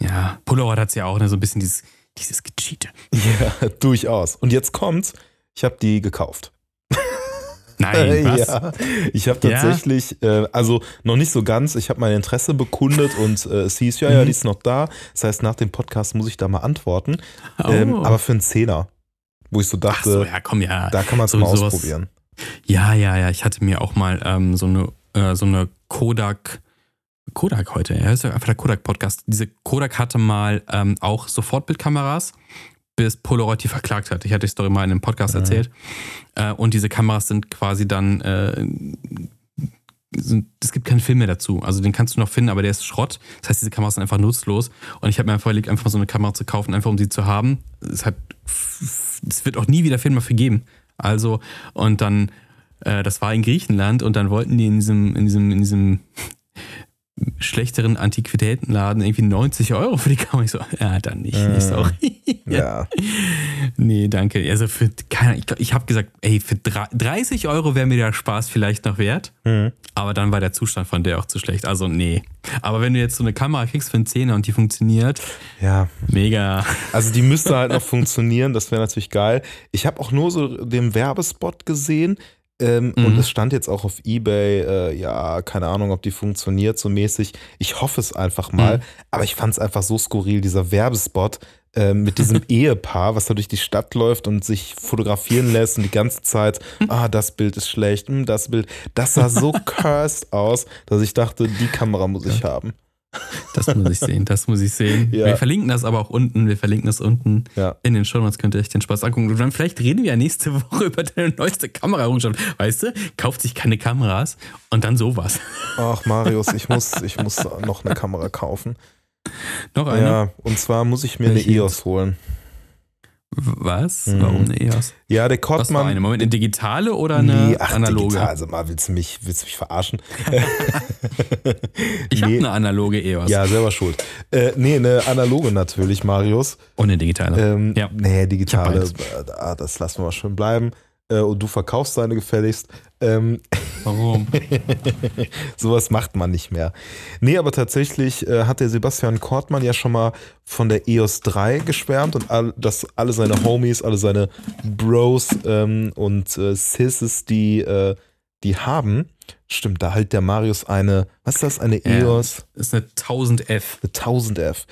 Speaker 1: ja, Polaroid hat es ja auch ne? so ein bisschen dieses, dieses Gecheate.
Speaker 2: ja, durchaus. Und jetzt kommt's, ich habe die gekauft.
Speaker 1: Nein, was?
Speaker 2: Ja, ich habe
Speaker 1: Ja?
Speaker 2: tatsächlich, äh, also noch nicht so ganz, ich habe mein Interesse bekundet und äh, es hieß, ja, ja,
Speaker 1: Mhm.
Speaker 2: die ist noch da. Das heißt, nach dem Podcast muss ich da mal antworten.
Speaker 1: Oh.
Speaker 2: Ähm, aber für einen Zehner, wo ich so
Speaker 1: Ach
Speaker 2: dachte,
Speaker 1: so, ja, komm, ja.
Speaker 2: da kann man es
Speaker 1: so-
Speaker 2: mal
Speaker 1: sowas-
Speaker 2: ausprobieren.
Speaker 1: Ja, ja, ja. Ich hatte mir auch mal ähm, so eine äh, so eine Kodak Kodak heute. Ja, ist ja einfach der Kodak Podcast. Diese Kodak hatte mal ähm, auch Sofortbildkameras, bis Polaroid die verklagt hat. Ich hatte die Story mal in einem Podcast
Speaker 2: Mhm.
Speaker 1: erzählt. Äh, und diese Kameras sind quasi dann äh, sind, es gibt keinen Film mehr dazu. Also den kannst du noch finden, aber der ist Schrott. Das heißt, diese Kameras sind einfach nutzlos. Und ich habe mir einfach überlegt, einfach mal so eine Kamera zu kaufen, einfach um sie zu haben. Es hat, es wird auch nie wieder Film dafür geben. Also, und dann, äh, das war in Griechenland und dann wollten die in diesem, in diesem, in diesem schlechteren Antiquitätenladen irgendwie 90 Euro für die Kamera. Ich so, ja, dann nicht,
Speaker 2: Mhm.
Speaker 1: nee, sorry.
Speaker 2: Ja.
Speaker 1: Nee, danke. Also für, keine, ich, ich habe gesagt, ey, für drei- 30 Euro wäre mir der Spaß vielleicht noch wert.
Speaker 2: Mhm.
Speaker 1: Aber dann war der Zustand von der auch zu schlecht. Also nee. Aber wenn du jetzt so eine Kamera kriegst für einen Zehner und die funktioniert,
Speaker 2: ja.
Speaker 1: mega.
Speaker 2: Also die müsste halt noch funktionieren, das wäre natürlich geil. Ich habe auch nur so den Werbespot gesehen ähm,
Speaker 1: Mhm.
Speaker 2: und es stand jetzt auch auf Ebay, äh, ja, keine Ahnung, ob die funktioniert so mäßig. Ich hoffe es einfach mal,
Speaker 1: Mhm.
Speaker 2: aber ich fand es einfach so skurril, dieser Werbespot ähm, mit diesem Ehepaar, was da durch die Stadt läuft und sich fotografieren lässt und die ganze Zeit, ah, das Bild ist schlecht, hm, das Bild, das sah so cursed aus, dass ich dachte, die Kamera muss ich haben.
Speaker 1: Das muss ich sehen, das muss ich sehen.
Speaker 2: Ja.
Speaker 1: Wir verlinken das aber auch unten. Wir verlinken das unten
Speaker 2: Ja.
Speaker 1: in den Show Notes. Könnt ihr euch den Spaß angucken. Und dann vielleicht reden wir ja nächste Woche über deine neueste Kamera-Errungenschaft. Weißt du, kauft sich keine Kameras und dann sowas.
Speaker 2: Ach, Marius, ich muss, ich muss noch eine Kamera kaufen.
Speaker 1: Noch eine?
Speaker 2: Ja, und zwar muss ich mir eine
Speaker 1: Welche
Speaker 2: EOS holen.
Speaker 1: Was?
Speaker 2: Mhm.
Speaker 1: Warum eine EOS?
Speaker 2: Ja, der
Speaker 1: Was war
Speaker 2: Kortmann.
Speaker 1: eine? Moment, eine digitale oder eine
Speaker 2: nee, ach,
Speaker 1: analoge?
Speaker 2: digital, also mal, willst du mich, willst du mich verarschen?
Speaker 1: Ich habe
Speaker 2: Nee.
Speaker 1: eine analoge EOS.
Speaker 2: Ja, selber schuld. Äh, nee, eine analoge natürlich, Marius.
Speaker 1: Und eine digitale.
Speaker 2: Ähm,
Speaker 1: Ja.
Speaker 2: Nee, digitale, äh, ah, das lassen wir mal schön bleiben. Äh, und du verkaufst deine gefälligst. Ähm,
Speaker 1: Warum?
Speaker 2: sowas macht man nicht mehr. Nee, aber tatsächlich äh, hat der Sebastian Kortmann ja schon mal von der EOS 3 geschwärmt und all, dass alle seine Homies, alle seine Bros ähm, und äh, Sisses, die, äh, die haben. Stimmt, da halt der Marius eine, was ist das, eine. EOS,
Speaker 1: ist eine 1000F.
Speaker 2: eine 1000F.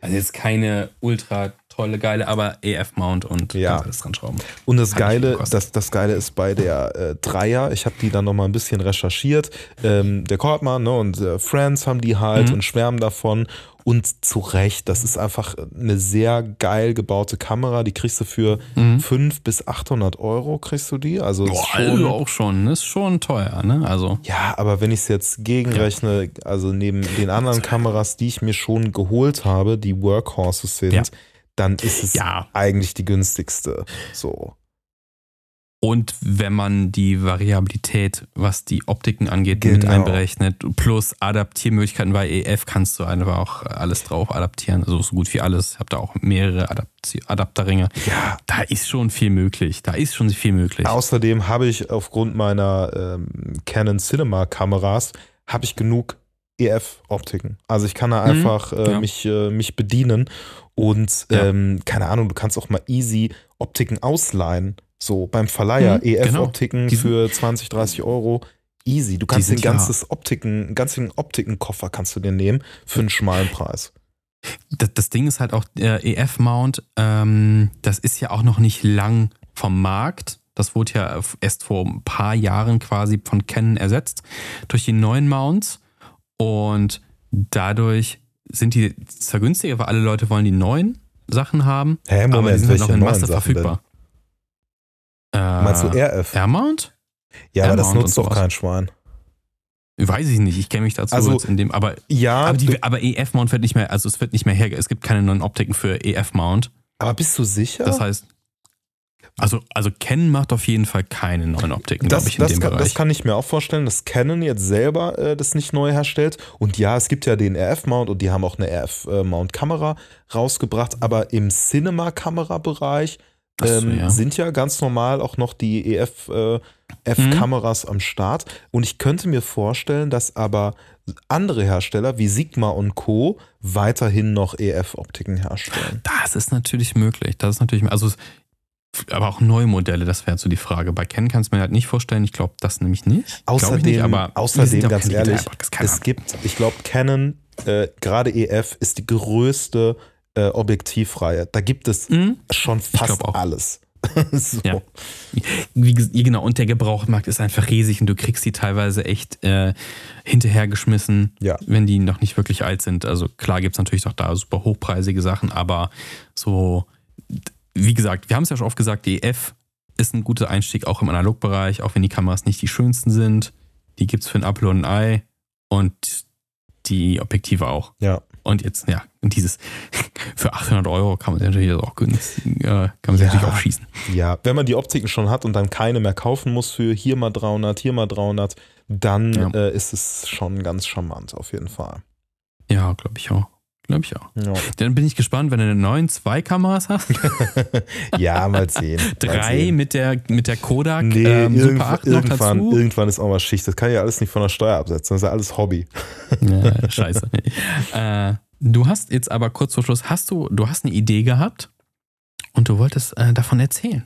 Speaker 1: Also jetzt keine ultra tolle, geile, aber EF-Mount und
Speaker 2: Ja.
Speaker 1: alles dran schrauben.
Speaker 2: Und das
Speaker 1: Hat
Speaker 2: Geile, das, das Geile ist bei der äh, Dreier, ich habe die dann noch mal ein bisschen recherchiert. Ähm, der Kortmann ne, und äh, Friends haben die halt
Speaker 1: Mhm.
Speaker 2: und schwärmen davon. Und zu Recht, das ist einfach eine sehr geil gebaute Kamera. Die kriegst du für
Speaker 1: Mhm.
Speaker 2: 500 bis 800 Euro, kriegst du die. Also, ist
Speaker 1: Boah,
Speaker 2: schon,
Speaker 1: also auch schon. Ist schon teuer, ne? Also.
Speaker 2: ja, aber wenn ich es jetzt gegenrechne, also neben den anderen Kameras, die ich mir schon geholt habe, die Workhorses sind,
Speaker 1: Ja.
Speaker 2: Dann ist es
Speaker 1: Ja.
Speaker 2: eigentlich die günstigste. So.
Speaker 1: Und wenn man die Variabilität, was die Optiken angeht, mit
Speaker 2: Genau.
Speaker 1: einberechnet, plus Adaptiermöglichkeiten bei EF, kannst du einfach auch alles drauf adaptieren. Also so gut wie alles. Ich habe da auch mehrere Adapti- Adapterringe.
Speaker 2: Ja,
Speaker 1: Da ist schon viel möglich. Da ist schon viel möglich.
Speaker 2: Außerdem habe ich aufgrund meiner ähm, Canon Cinema Kameras habe ich genug EF-Optiken. Also ich kann da
Speaker 1: Mhm,
Speaker 2: einfach äh,
Speaker 1: ja.
Speaker 2: mich, äh, mich bedienen und
Speaker 1: Ja.
Speaker 2: ähm, keine Ahnung, du kannst auch mal easy Optiken ausleihen. So beim Verleiher
Speaker 1: Mhm, genau.
Speaker 2: EF-Optiken
Speaker 1: sind-
Speaker 2: für 20, 30 Euro. Easy. Du kannst den
Speaker 1: sind ja-
Speaker 2: ganzes Optiken, einen ganzen Optikenkoffer kannst du dir nehmen für einen schmalen Preis.
Speaker 1: das, das Ding ist halt auch, der EF-Mount, ähm, das ist ja auch noch nicht lang vom Markt. Das wurde ja erst vor ein paar Jahren quasi von Canon ersetzt durch die neuen Mounts. Und dadurch sind die zwar günstiger, weil alle Leute wollen die neuen Sachen haben,
Speaker 2: Hä, Moment,
Speaker 1: aber die sind halt noch in Masse verfügbar. Äh,
Speaker 2: Meinst du RF?
Speaker 1: Air-Mount?
Speaker 2: ja, aber das
Speaker 1: R-Mount
Speaker 2: nutzt doch kein Schwein.
Speaker 1: Weiß ich nicht, ich kenne mich dazu
Speaker 2: Also,
Speaker 1: in dem, aber,
Speaker 2: Ja,
Speaker 1: aber, die, aber EF-Mount wird nicht mehr, also es wird nicht mehr her, es gibt keine neuen Optiken für EF-Mount.
Speaker 2: aber bist du sicher?
Speaker 1: Das heißt, also, also Canon macht auf jeden Fall keine neuen Optiken,
Speaker 2: Das,
Speaker 1: glaube ich, in
Speaker 2: das,
Speaker 1: dem
Speaker 2: kann,
Speaker 1: Bereich.
Speaker 2: das kann ich mir auch vorstellen, dass Canon jetzt selber äh, das nicht neu herstellt. Und ja, es gibt ja den RF-Mount und die haben auch eine RF-Mount-Kamera rausgebracht, aber im Cinema-Kamera-Bereich
Speaker 1: so,
Speaker 2: ähm,
Speaker 1: ja.
Speaker 2: sind ja ganz normal auch noch die EF-Kameras am Start. Und ich könnte mir vorstellen, dass aber andere Hersteller wie Sigma und Co. weiterhin noch EF-Optiken herstellen.
Speaker 1: das ist natürlich möglich. Das ist natürlich, also, aber auch neue Modelle, das wäre so die Frage. Bei Canon kannst du mir halt nicht vorstellen. Ich glaube das nämlich nicht.
Speaker 2: Außerdem,
Speaker 1: ich nicht, aber
Speaker 2: außerdem ganz ehrlich, es gibt, ich glaube, Canon, äh, gerade EF, ist die größte äh, Objektivreihe. Da gibt es
Speaker 1: Ahnung.
Speaker 2: schon fast alles. so.
Speaker 1: Ja. Wie, genau, und der Gebrauchtmarkt ist einfach riesig und du kriegst die teilweise echt äh, hinterhergeschmissen,
Speaker 2: Ja.
Speaker 1: wenn die noch nicht wirklich alt sind. Also klar gibt es natürlich auch da super hochpreisige Sachen, aber so, wie gesagt, wir haben es ja schon oft gesagt, die EF ist ein guter Einstieg auch im Analogbereich, auch wenn die Kameras nicht die schönsten sind. Die gibt es für ein Apple und ein Ei und die Objektive auch.
Speaker 2: Ja.
Speaker 1: Und jetzt, ja, und dieses für 800 Euro kann man sich natürlich auch günstig, äh, kann man sich
Speaker 2: Ja.
Speaker 1: natürlich auch schießen.
Speaker 2: ja, wenn man die Optiken schon hat und dann keine mehr kaufen muss für hier mal 300, hier mal 300, dann
Speaker 1: Ja.
Speaker 2: äh, ist es schon ganz charmant auf jeden Fall.
Speaker 1: Ja, glaube ich auch. Glaube ich auch.
Speaker 2: Ja,
Speaker 1: Dann bin ich gespannt, wenn du eine neuen zwei Kameras hast.
Speaker 2: ja mal sehen. mal
Speaker 1: Drei
Speaker 2: sehen.
Speaker 1: mit der, mit der Kodak
Speaker 2: Nee,
Speaker 1: ähm,
Speaker 2: irgend,
Speaker 1: Super 8 noch
Speaker 2: irgendwann,
Speaker 1: dazu.
Speaker 2: irgendwann ist auch mal Schicht. Das kann ich ja alles nicht von der Steuer absetzen. Das ist ja alles Hobby.
Speaker 1: Ja, scheiße. äh, du hast jetzt aber kurz vor Schluss, hast du, du hast eine Idee gehabt und du wolltest äh, davon erzählen.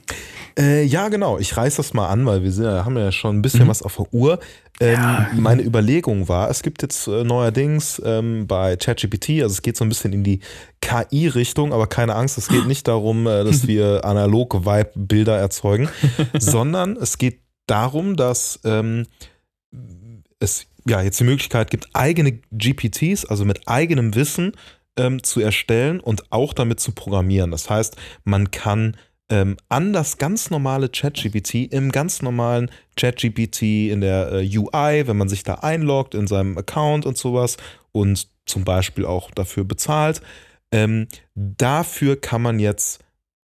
Speaker 2: Äh, ja, genau. Ich reiß das mal an, weil wir sind, haben ja schon ein bisschen
Speaker 1: Mhm.
Speaker 2: was auf der Uhr. Ähm,
Speaker 1: Ja.
Speaker 2: Meine Überlegung war, es gibt jetzt äh, neuerdings ähm, bei ChatGPT, also es geht so ein bisschen in die KI-Richtung, aber keine Angst, es geht nicht darum, äh, dass wir analog Vibe-Bilder erzeugen, sondern es geht darum, dass ähm, es ja jetzt die Möglichkeit gibt, eigene GPTs, also mit eigenem Wissen ähm, zu erstellen und auch damit zu programmieren. Das heißt, man kann ähm, an das ganz normale ChatGPT im ganz normalen ChatGPT in der äh, UI, wenn man sich da einloggt in seinem Account und sowas und zum Beispiel auch dafür bezahlt, ähm, dafür kann man jetzt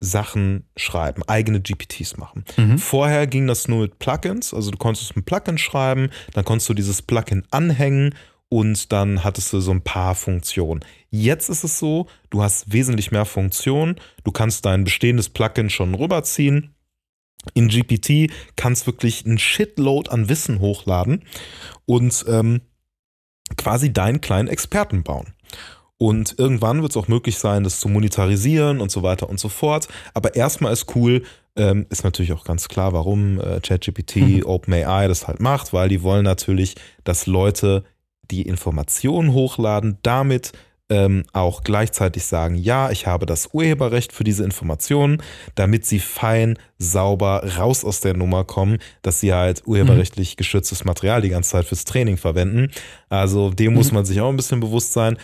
Speaker 2: Sachen schreiben, eigene GPTs machen.
Speaker 1: Mhm.
Speaker 2: Vorher ging das nur mit Plugins, also du konntest ein Plugin schreiben, dann konntest du dieses Plugin anhängen und dann hattest du so ein paar Funktionen. Jetzt ist es so, du hast wesentlich mehr Funktionen, du kannst dein bestehendes Plugin schon rüberziehen. In GPT kannst wirklich ein Shitload an Wissen hochladen und ähm, quasi deinen kleinen Experten bauen. Und irgendwann wird es auch möglich sein, das zu monetarisieren und so weiter und so fort. Aber erstmal ist cool, ähm, ist natürlich auch ganz klar, warum äh, ChatGPT,
Speaker 1: Mhm.
Speaker 2: OpenAI das halt macht, weil die wollen natürlich, dass Leute die Informationen hochladen, damit ähm, auch gleichzeitig sagen, ja, ich habe das Urheberrecht für diese Informationen, damit sie fein, sauber raus aus der Nummer kommen, dass sie halt urheberrechtlich geschütztes Material die ganze Zeit fürs Training verwenden. Also dem muss
Speaker 1: Mhm.
Speaker 2: man sich auch ein bisschen bewusst sein.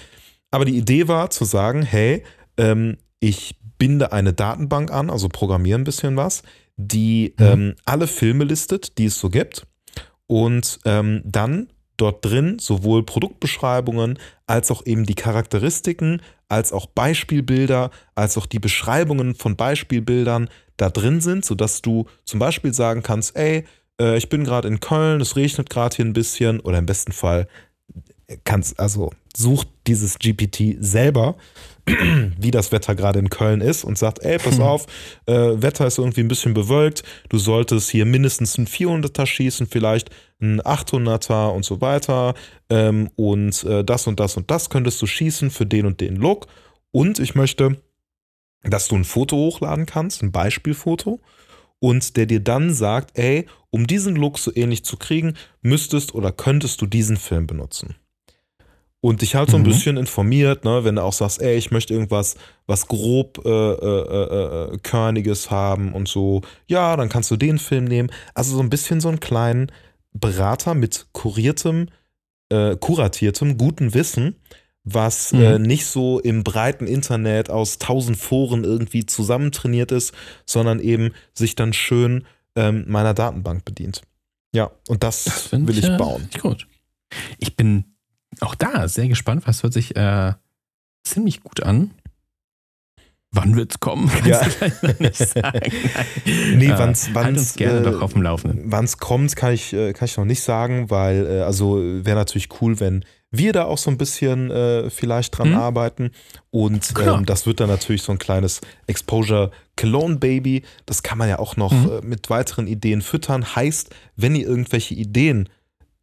Speaker 2: Aber die Idee war zu sagen, hey, ähm, ich binde eine Datenbank an, also programmiere ein bisschen was, die
Speaker 1: Mhm.
Speaker 2: ähm, alle Filme listet, die es so gibt. Und ähm, dann dort drin sowohl Produktbeschreibungen als auch eben die Charakteristiken, als auch Beispielbilder, als auch die Beschreibungen von Beispielbildern da drin sind, sodass du zum Beispiel sagen kannst, ey, äh, ich bin gerade in Köln, es regnet gerade hier ein bisschen oder im besten Fall kannst, also sucht dieses GPT selber, wie das Wetter gerade in Köln ist und sagt, ey, pass auf, äh, Wetter ist irgendwie ein bisschen bewölkt, du solltest hier mindestens ein 400er schießen, vielleicht ein 800er und so weiter ähm, und äh, das und das und das könntest du schießen für den und den Look und ich möchte, dass du ein Foto hochladen kannst, ein Beispielfoto und der dir dann sagt, ey, um diesen Look so ähnlich zu kriegen, müsstest oder könntest du diesen Film benutzen. Und dich halt so ein
Speaker 1: Mhm.
Speaker 2: bisschen informiert, ne, wenn du auch sagst, ey, ich möchte irgendwas, was grob äh, äh, äh, körniges haben und so, ja, dann kannst du den Film nehmen. Also so ein bisschen so einen kleinen Berater mit kuriertem, äh, kuratiertem, guten Wissen, was
Speaker 1: Mhm.
Speaker 2: äh, nicht so im breiten Internet aus tausend Foren irgendwie zusammentrainiert ist, sondern eben sich dann schön ähm, meiner Datenbank bedient. Ja, und das,
Speaker 1: find
Speaker 2: will ich
Speaker 1: äh,
Speaker 2: bauen.
Speaker 1: richtig gut. Ich bin auch da sehr gespannt, was hört sich äh, ziemlich gut an. Wann wird's kommen? Kannst
Speaker 2: Ja.
Speaker 1: du gleich noch nicht sagen. Nein.
Speaker 2: Nee,
Speaker 1: Äh,
Speaker 2: wann's-
Speaker 1: halt
Speaker 2: wann's,
Speaker 1: uns gerne
Speaker 2: äh,
Speaker 1: doch auf dem Laufenden.
Speaker 2: Wann es kommt, kann ich, äh, kann ich noch nicht sagen, weil äh, also wäre natürlich cool, wenn wir da auch so ein bisschen äh, vielleicht dran
Speaker 1: Mhm.
Speaker 2: arbeiten. Und
Speaker 1: Klar.
Speaker 2: ähm, das wird dann natürlich so ein kleines Exposure Cologne Baby. Das kann man ja auch noch
Speaker 1: Mhm.
Speaker 2: äh, mit weiteren Ideen füttern. Heißt, wenn ihr irgendwelche Ideen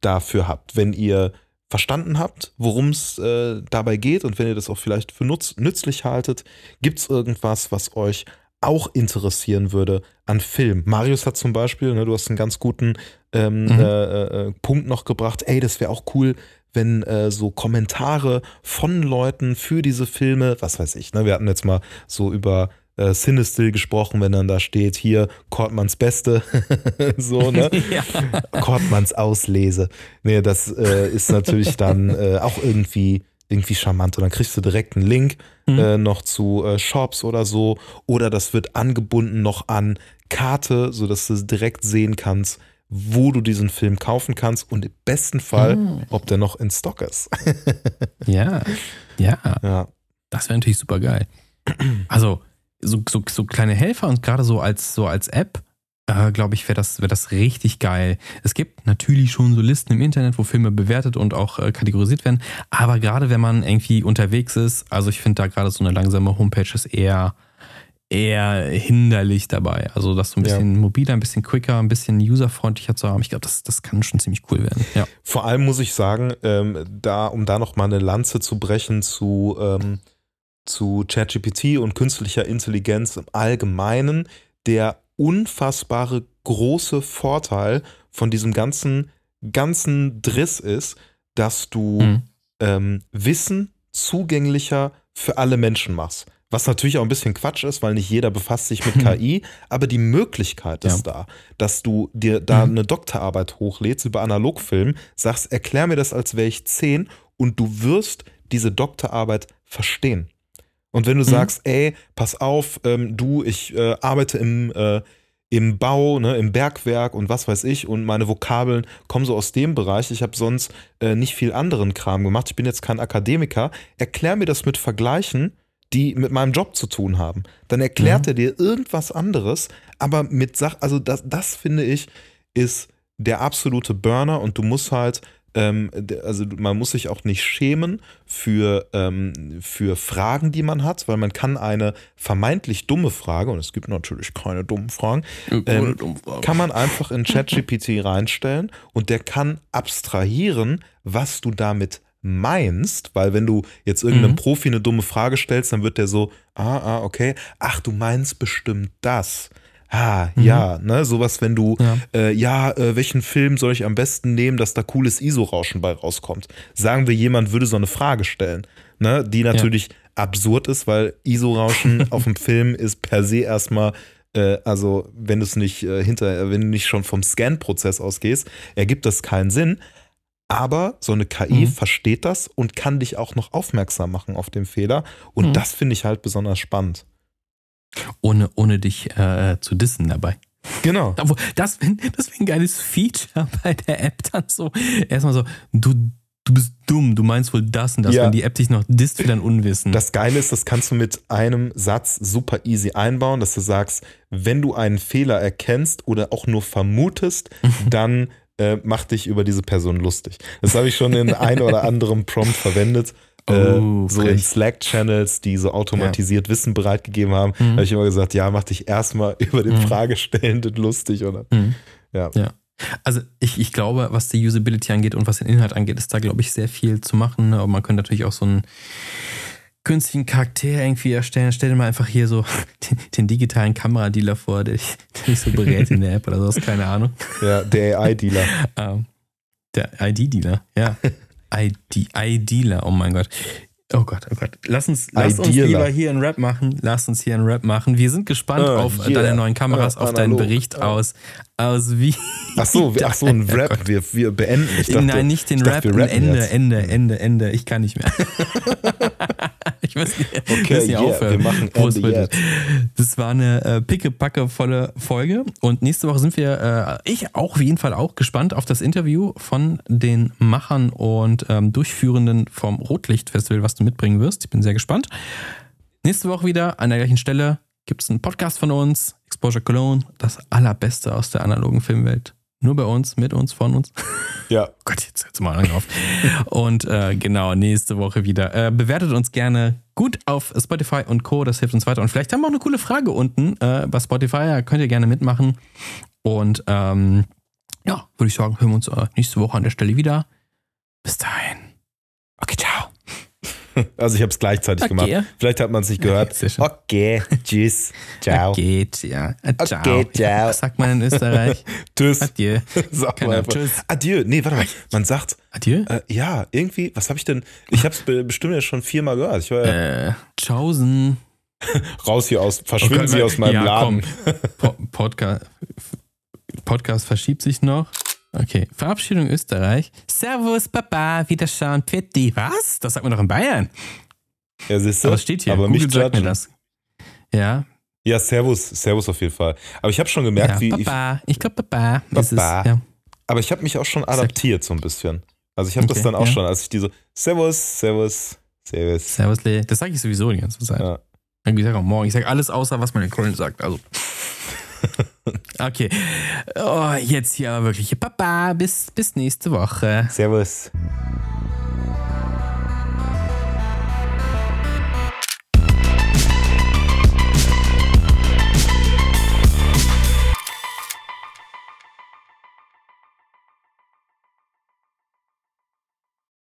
Speaker 2: dafür habt, wenn ihr verstanden habt, worum es äh, dabei geht und wenn ihr das auch vielleicht für nutz nützlich haltet, gibt es irgendwas, was euch auch interessieren würde an Film. Marius hat zum Beispiel, ne, du hast einen ganz guten ähm,
Speaker 1: Mhm.
Speaker 2: äh, äh, Punkt noch gebracht, ey, das wäre auch cool, wenn äh, so Kommentare von Leuten für diese Filme, was weiß ich, ne, wir hatten jetzt mal so über äh, Cinestill gesprochen, wenn dann da steht, hier Kortmanns Beste, so, ne?
Speaker 1: ja.
Speaker 2: Kortmanns Auslese. Nee, das äh, ist natürlich dann äh, auch irgendwie, irgendwie charmant. Und dann kriegst du direkt einen Link
Speaker 1: Mhm.
Speaker 2: äh, noch zu äh, Shops oder so. Oder das wird angebunden noch an Karte, sodass du direkt sehen kannst, wo du diesen Film kaufen kannst und im besten Fall,
Speaker 1: Mhm.
Speaker 2: ob der noch in Stock ist.
Speaker 1: ja, ja,
Speaker 2: ja.
Speaker 1: das wäre natürlich super geil. Also, so, so, so kleine Helfer und gerade so als, so als App, äh, glaube ich, wäre das, wär das richtig geil. Es gibt natürlich schon so Listen im Internet, wo Filme bewertet und auch äh, kategorisiert werden. Aber gerade wenn man irgendwie unterwegs ist, also ich finde da gerade so eine langsame Homepage ist eher, eher hinderlich dabei. Also das so ein
Speaker 2: Ja.
Speaker 1: bisschen mobiler, ein bisschen quicker, ein bisschen userfreundlicher zu haben. Ich glaube, das, das kann schon ziemlich cool werden. Ja.
Speaker 2: Vor allem muss ich sagen, ähm, da, um da noch mal eine Lanze zu brechen zu, ähm, zu ChatGPT und künstlicher Intelligenz im Allgemeinen, der unfassbare große Vorteil von diesem ganzen, ganzen Driss ist, dass du
Speaker 1: Mhm.
Speaker 2: ähm, Wissen zugänglicher für alle Menschen machst. Was natürlich auch ein bisschen Quatsch ist, weil nicht jeder befasst sich mit KI, aber die Möglichkeit ist da, dass du dir da
Speaker 1: Mhm.
Speaker 2: eine Doktorarbeit hochlädst über Analogfilm, sagst, erklär mir das, als wäre ich zehn und du wirst diese Doktorarbeit verstehen. Und wenn du sagst, ey, pass auf, ähm, du, ich äh, arbeite im, äh, im Bau, ne, im Bergwerk und was weiß ich und meine Vokabeln kommen so aus dem Bereich. Ich habe sonst äh, nicht viel anderen Kram gemacht. Ich bin jetzt kein Akademiker. Erklär mir das mit Vergleichen, die mit meinem Job zu tun haben. Dann erklärt er dir irgendwas anderes, aber mit Sach, also das, das finde ich, ist der absolute Burner und du musst halt ähm, also man muss sich auch nicht schämen für, ähm, für Fragen, die man hat, weil man kann eine vermeintlich dumme Frage, und es gibt natürlich keine dummen Fragen, ähm, kann man einfach in ChatGPT reinstellen und der kann abstrahieren, was du damit meinst, weil wenn du jetzt irgendeinem mhm. Profi eine dumme Frage stellst, dann wird der so, ah, ah, okay, ach, du meinst bestimmt das. Ah, mhm. ja, ne, sowas, wenn du, ja, äh, ja äh, welchen Film soll ich am besten nehmen, dass da cooles ISO-Rauschen bei rauskommt? Sagen wir, jemand würde so eine Frage stellen, ne, die natürlich ja. absurd ist, weil ISO-Rauschen auf dem Film ist per se erstmal äh, also wenn du es nicht äh, hinter, wenn du nicht schon vom Scan-Prozess ausgehst, ergibt das keinen Sinn. Aber so eine KI mhm. versteht das und kann dich auch noch aufmerksam machen auf den Fehler. Und mhm. das finde ich halt besonders spannend.
Speaker 1: Ohne, ohne dich äh, zu dissen dabei.
Speaker 2: Genau.
Speaker 1: Das wäre das wär ein geiles Feature bei der App dann so. Erstmal so, du, du bist dumm, du meinst wohl das und das, ja. wenn die App dich noch disst für dein Unwissen.
Speaker 2: Das Geile ist, das kannst du mit einem Satz super easy einbauen, dass du sagst, wenn du einen Fehler erkennst oder auch nur vermutest, dann äh, mach dich über diese Person lustig. Das habe ich schon in ein oder anderem Prompt verwendet. Äh, oh, so in Slack-Channels, die so automatisiert ja. Wissen bereitgegeben haben, mhm. habe ich immer gesagt, ja, mach dich erstmal über den mhm. Fragestellenden lustig, oder? Mhm.
Speaker 1: Ja. ja. Also ich, ich glaube, was die Usability angeht und was den Inhalt angeht, ist da, glaube ich, sehr viel zu machen. Ne? Aber man könnte natürlich auch so einen künstlichen Charakter irgendwie erstellen. Stell dir mal einfach hier so den, den digitalen Kameradealer vor, der dich, der dich so berät in der App oder sowas, keine Ahnung.
Speaker 2: Ja, der AI-Dealer.
Speaker 1: Ähm, der ID-Dealer, ja. ID, ID-Dealer, oh mein Gott. Oh Gott, oh Gott. Lass uns, lass uns lieber hier einen Rap machen. Lass uns hier einen Rap machen. Wir sind gespannt oh, auf yeah. deine neuen Kameras, oh, auf deinen Bericht oh. aus, aus wie.
Speaker 2: Ach so, ach so ein Rap. Wir, wir beenden.
Speaker 1: Dachte, Nein, nicht den Rap. Dachte, Ende, jetzt. Ende, Ende, Ende. Ich kann nicht mehr. ich muss nicht,
Speaker 2: okay, muss nicht yeah, aufhören. Wir machen Ende jetzt.
Speaker 1: Das war eine äh, picke volle Folge. Und nächste Woche sind wir, äh, ich auch auf jeden Fall auch gespannt auf das Interview von den Machern und ähm, Durchführenden vom Rotlichtfestival, was du mitbringen wirst. Ich bin sehr gespannt. Nächste Woche wieder an der gleichen Stelle gibt es einen Podcast von uns, Exposure Cologne, das allerbeste aus der analogen Filmwelt. Nur bei uns, mit uns, von uns.
Speaker 2: Ja.
Speaker 1: Gott, jetzt hört mal lang auf. Und äh, genau, nächste Woche wieder. Äh, bewertet uns gerne gut auf Spotify und Co. Das hilft uns weiter. Und vielleicht haben wir auch eine coole Frage unten äh, bei Spotify. Da könnt ihr gerne mitmachen. Und ähm, ja, würde ich sagen, hören wir uns äh, nächste Woche an der Stelle wieder. Bis dahin. Okay, ciao.
Speaker 2: Also ich habe es gleichzeitig okay. gemacht. Vielleicht hat man es nicht gehört. Okay, tschüss, ciao.
Speaker 1: Okay, ja. ciao. Okay, ciao. Was sagt man in Österreich?
Speaker 2: tschüss.
Speaker 1: Adieu.
Speaker 2: Sag mal. Tschüss. Adieu. Nee, warte mal. Man sagt.
Speaker 1: Adieu?
Speaker 2: Äh, ja, irgendwie, was habe ich denn? Ich habe es bestimmt ja schon viermal gehört. Ich war
Speaker 1: ja, äh, tschaußen.
Speaker 2: Raus hier aus, verschwinden oh Sie aus meinem ja, Laden.
Speaker 1: Po Podcast, Podcast verschiebt sich noch. Okay, Verabschiedung Österreich. Servus, Papa, Wiederschauen, Pitti. Was? Das sagt man doch in Bayern.
Speaker 2: Ja, siehst du?
Speaker 1: Aber steht hier.
Speaker 2: Aber
Speaker 1: Google
Speaker 2: nicht sagt mir
Speaker 1: das. Ja.
Speaker 2: Ja, Servus, Servus auf jeden Fall. Aber ich habe schon gemerkt,
Speaker 1: ja,
Speaker 2: wie.
Speaker 1: Papa, ich, ich glaube Papa.
Speaker 2: Papa. Ist, ja. Aber ich habe mich auch schon adaptiert so ein bisschen. Also ich habe okay, das dann auch ja. schon, als ich diese Servus, Servus, Servus.
Speaker 1: Servus, Das sage ich sowieso die ganze Zeit. Ja. Ich sage auch morgen. Ich sage alles außer, was man in Köln sagt. Also. Okay. Oh, jetzt hier aber wirklich. Baba, bis, bis nächste Woche.
Speaker 2: Servus.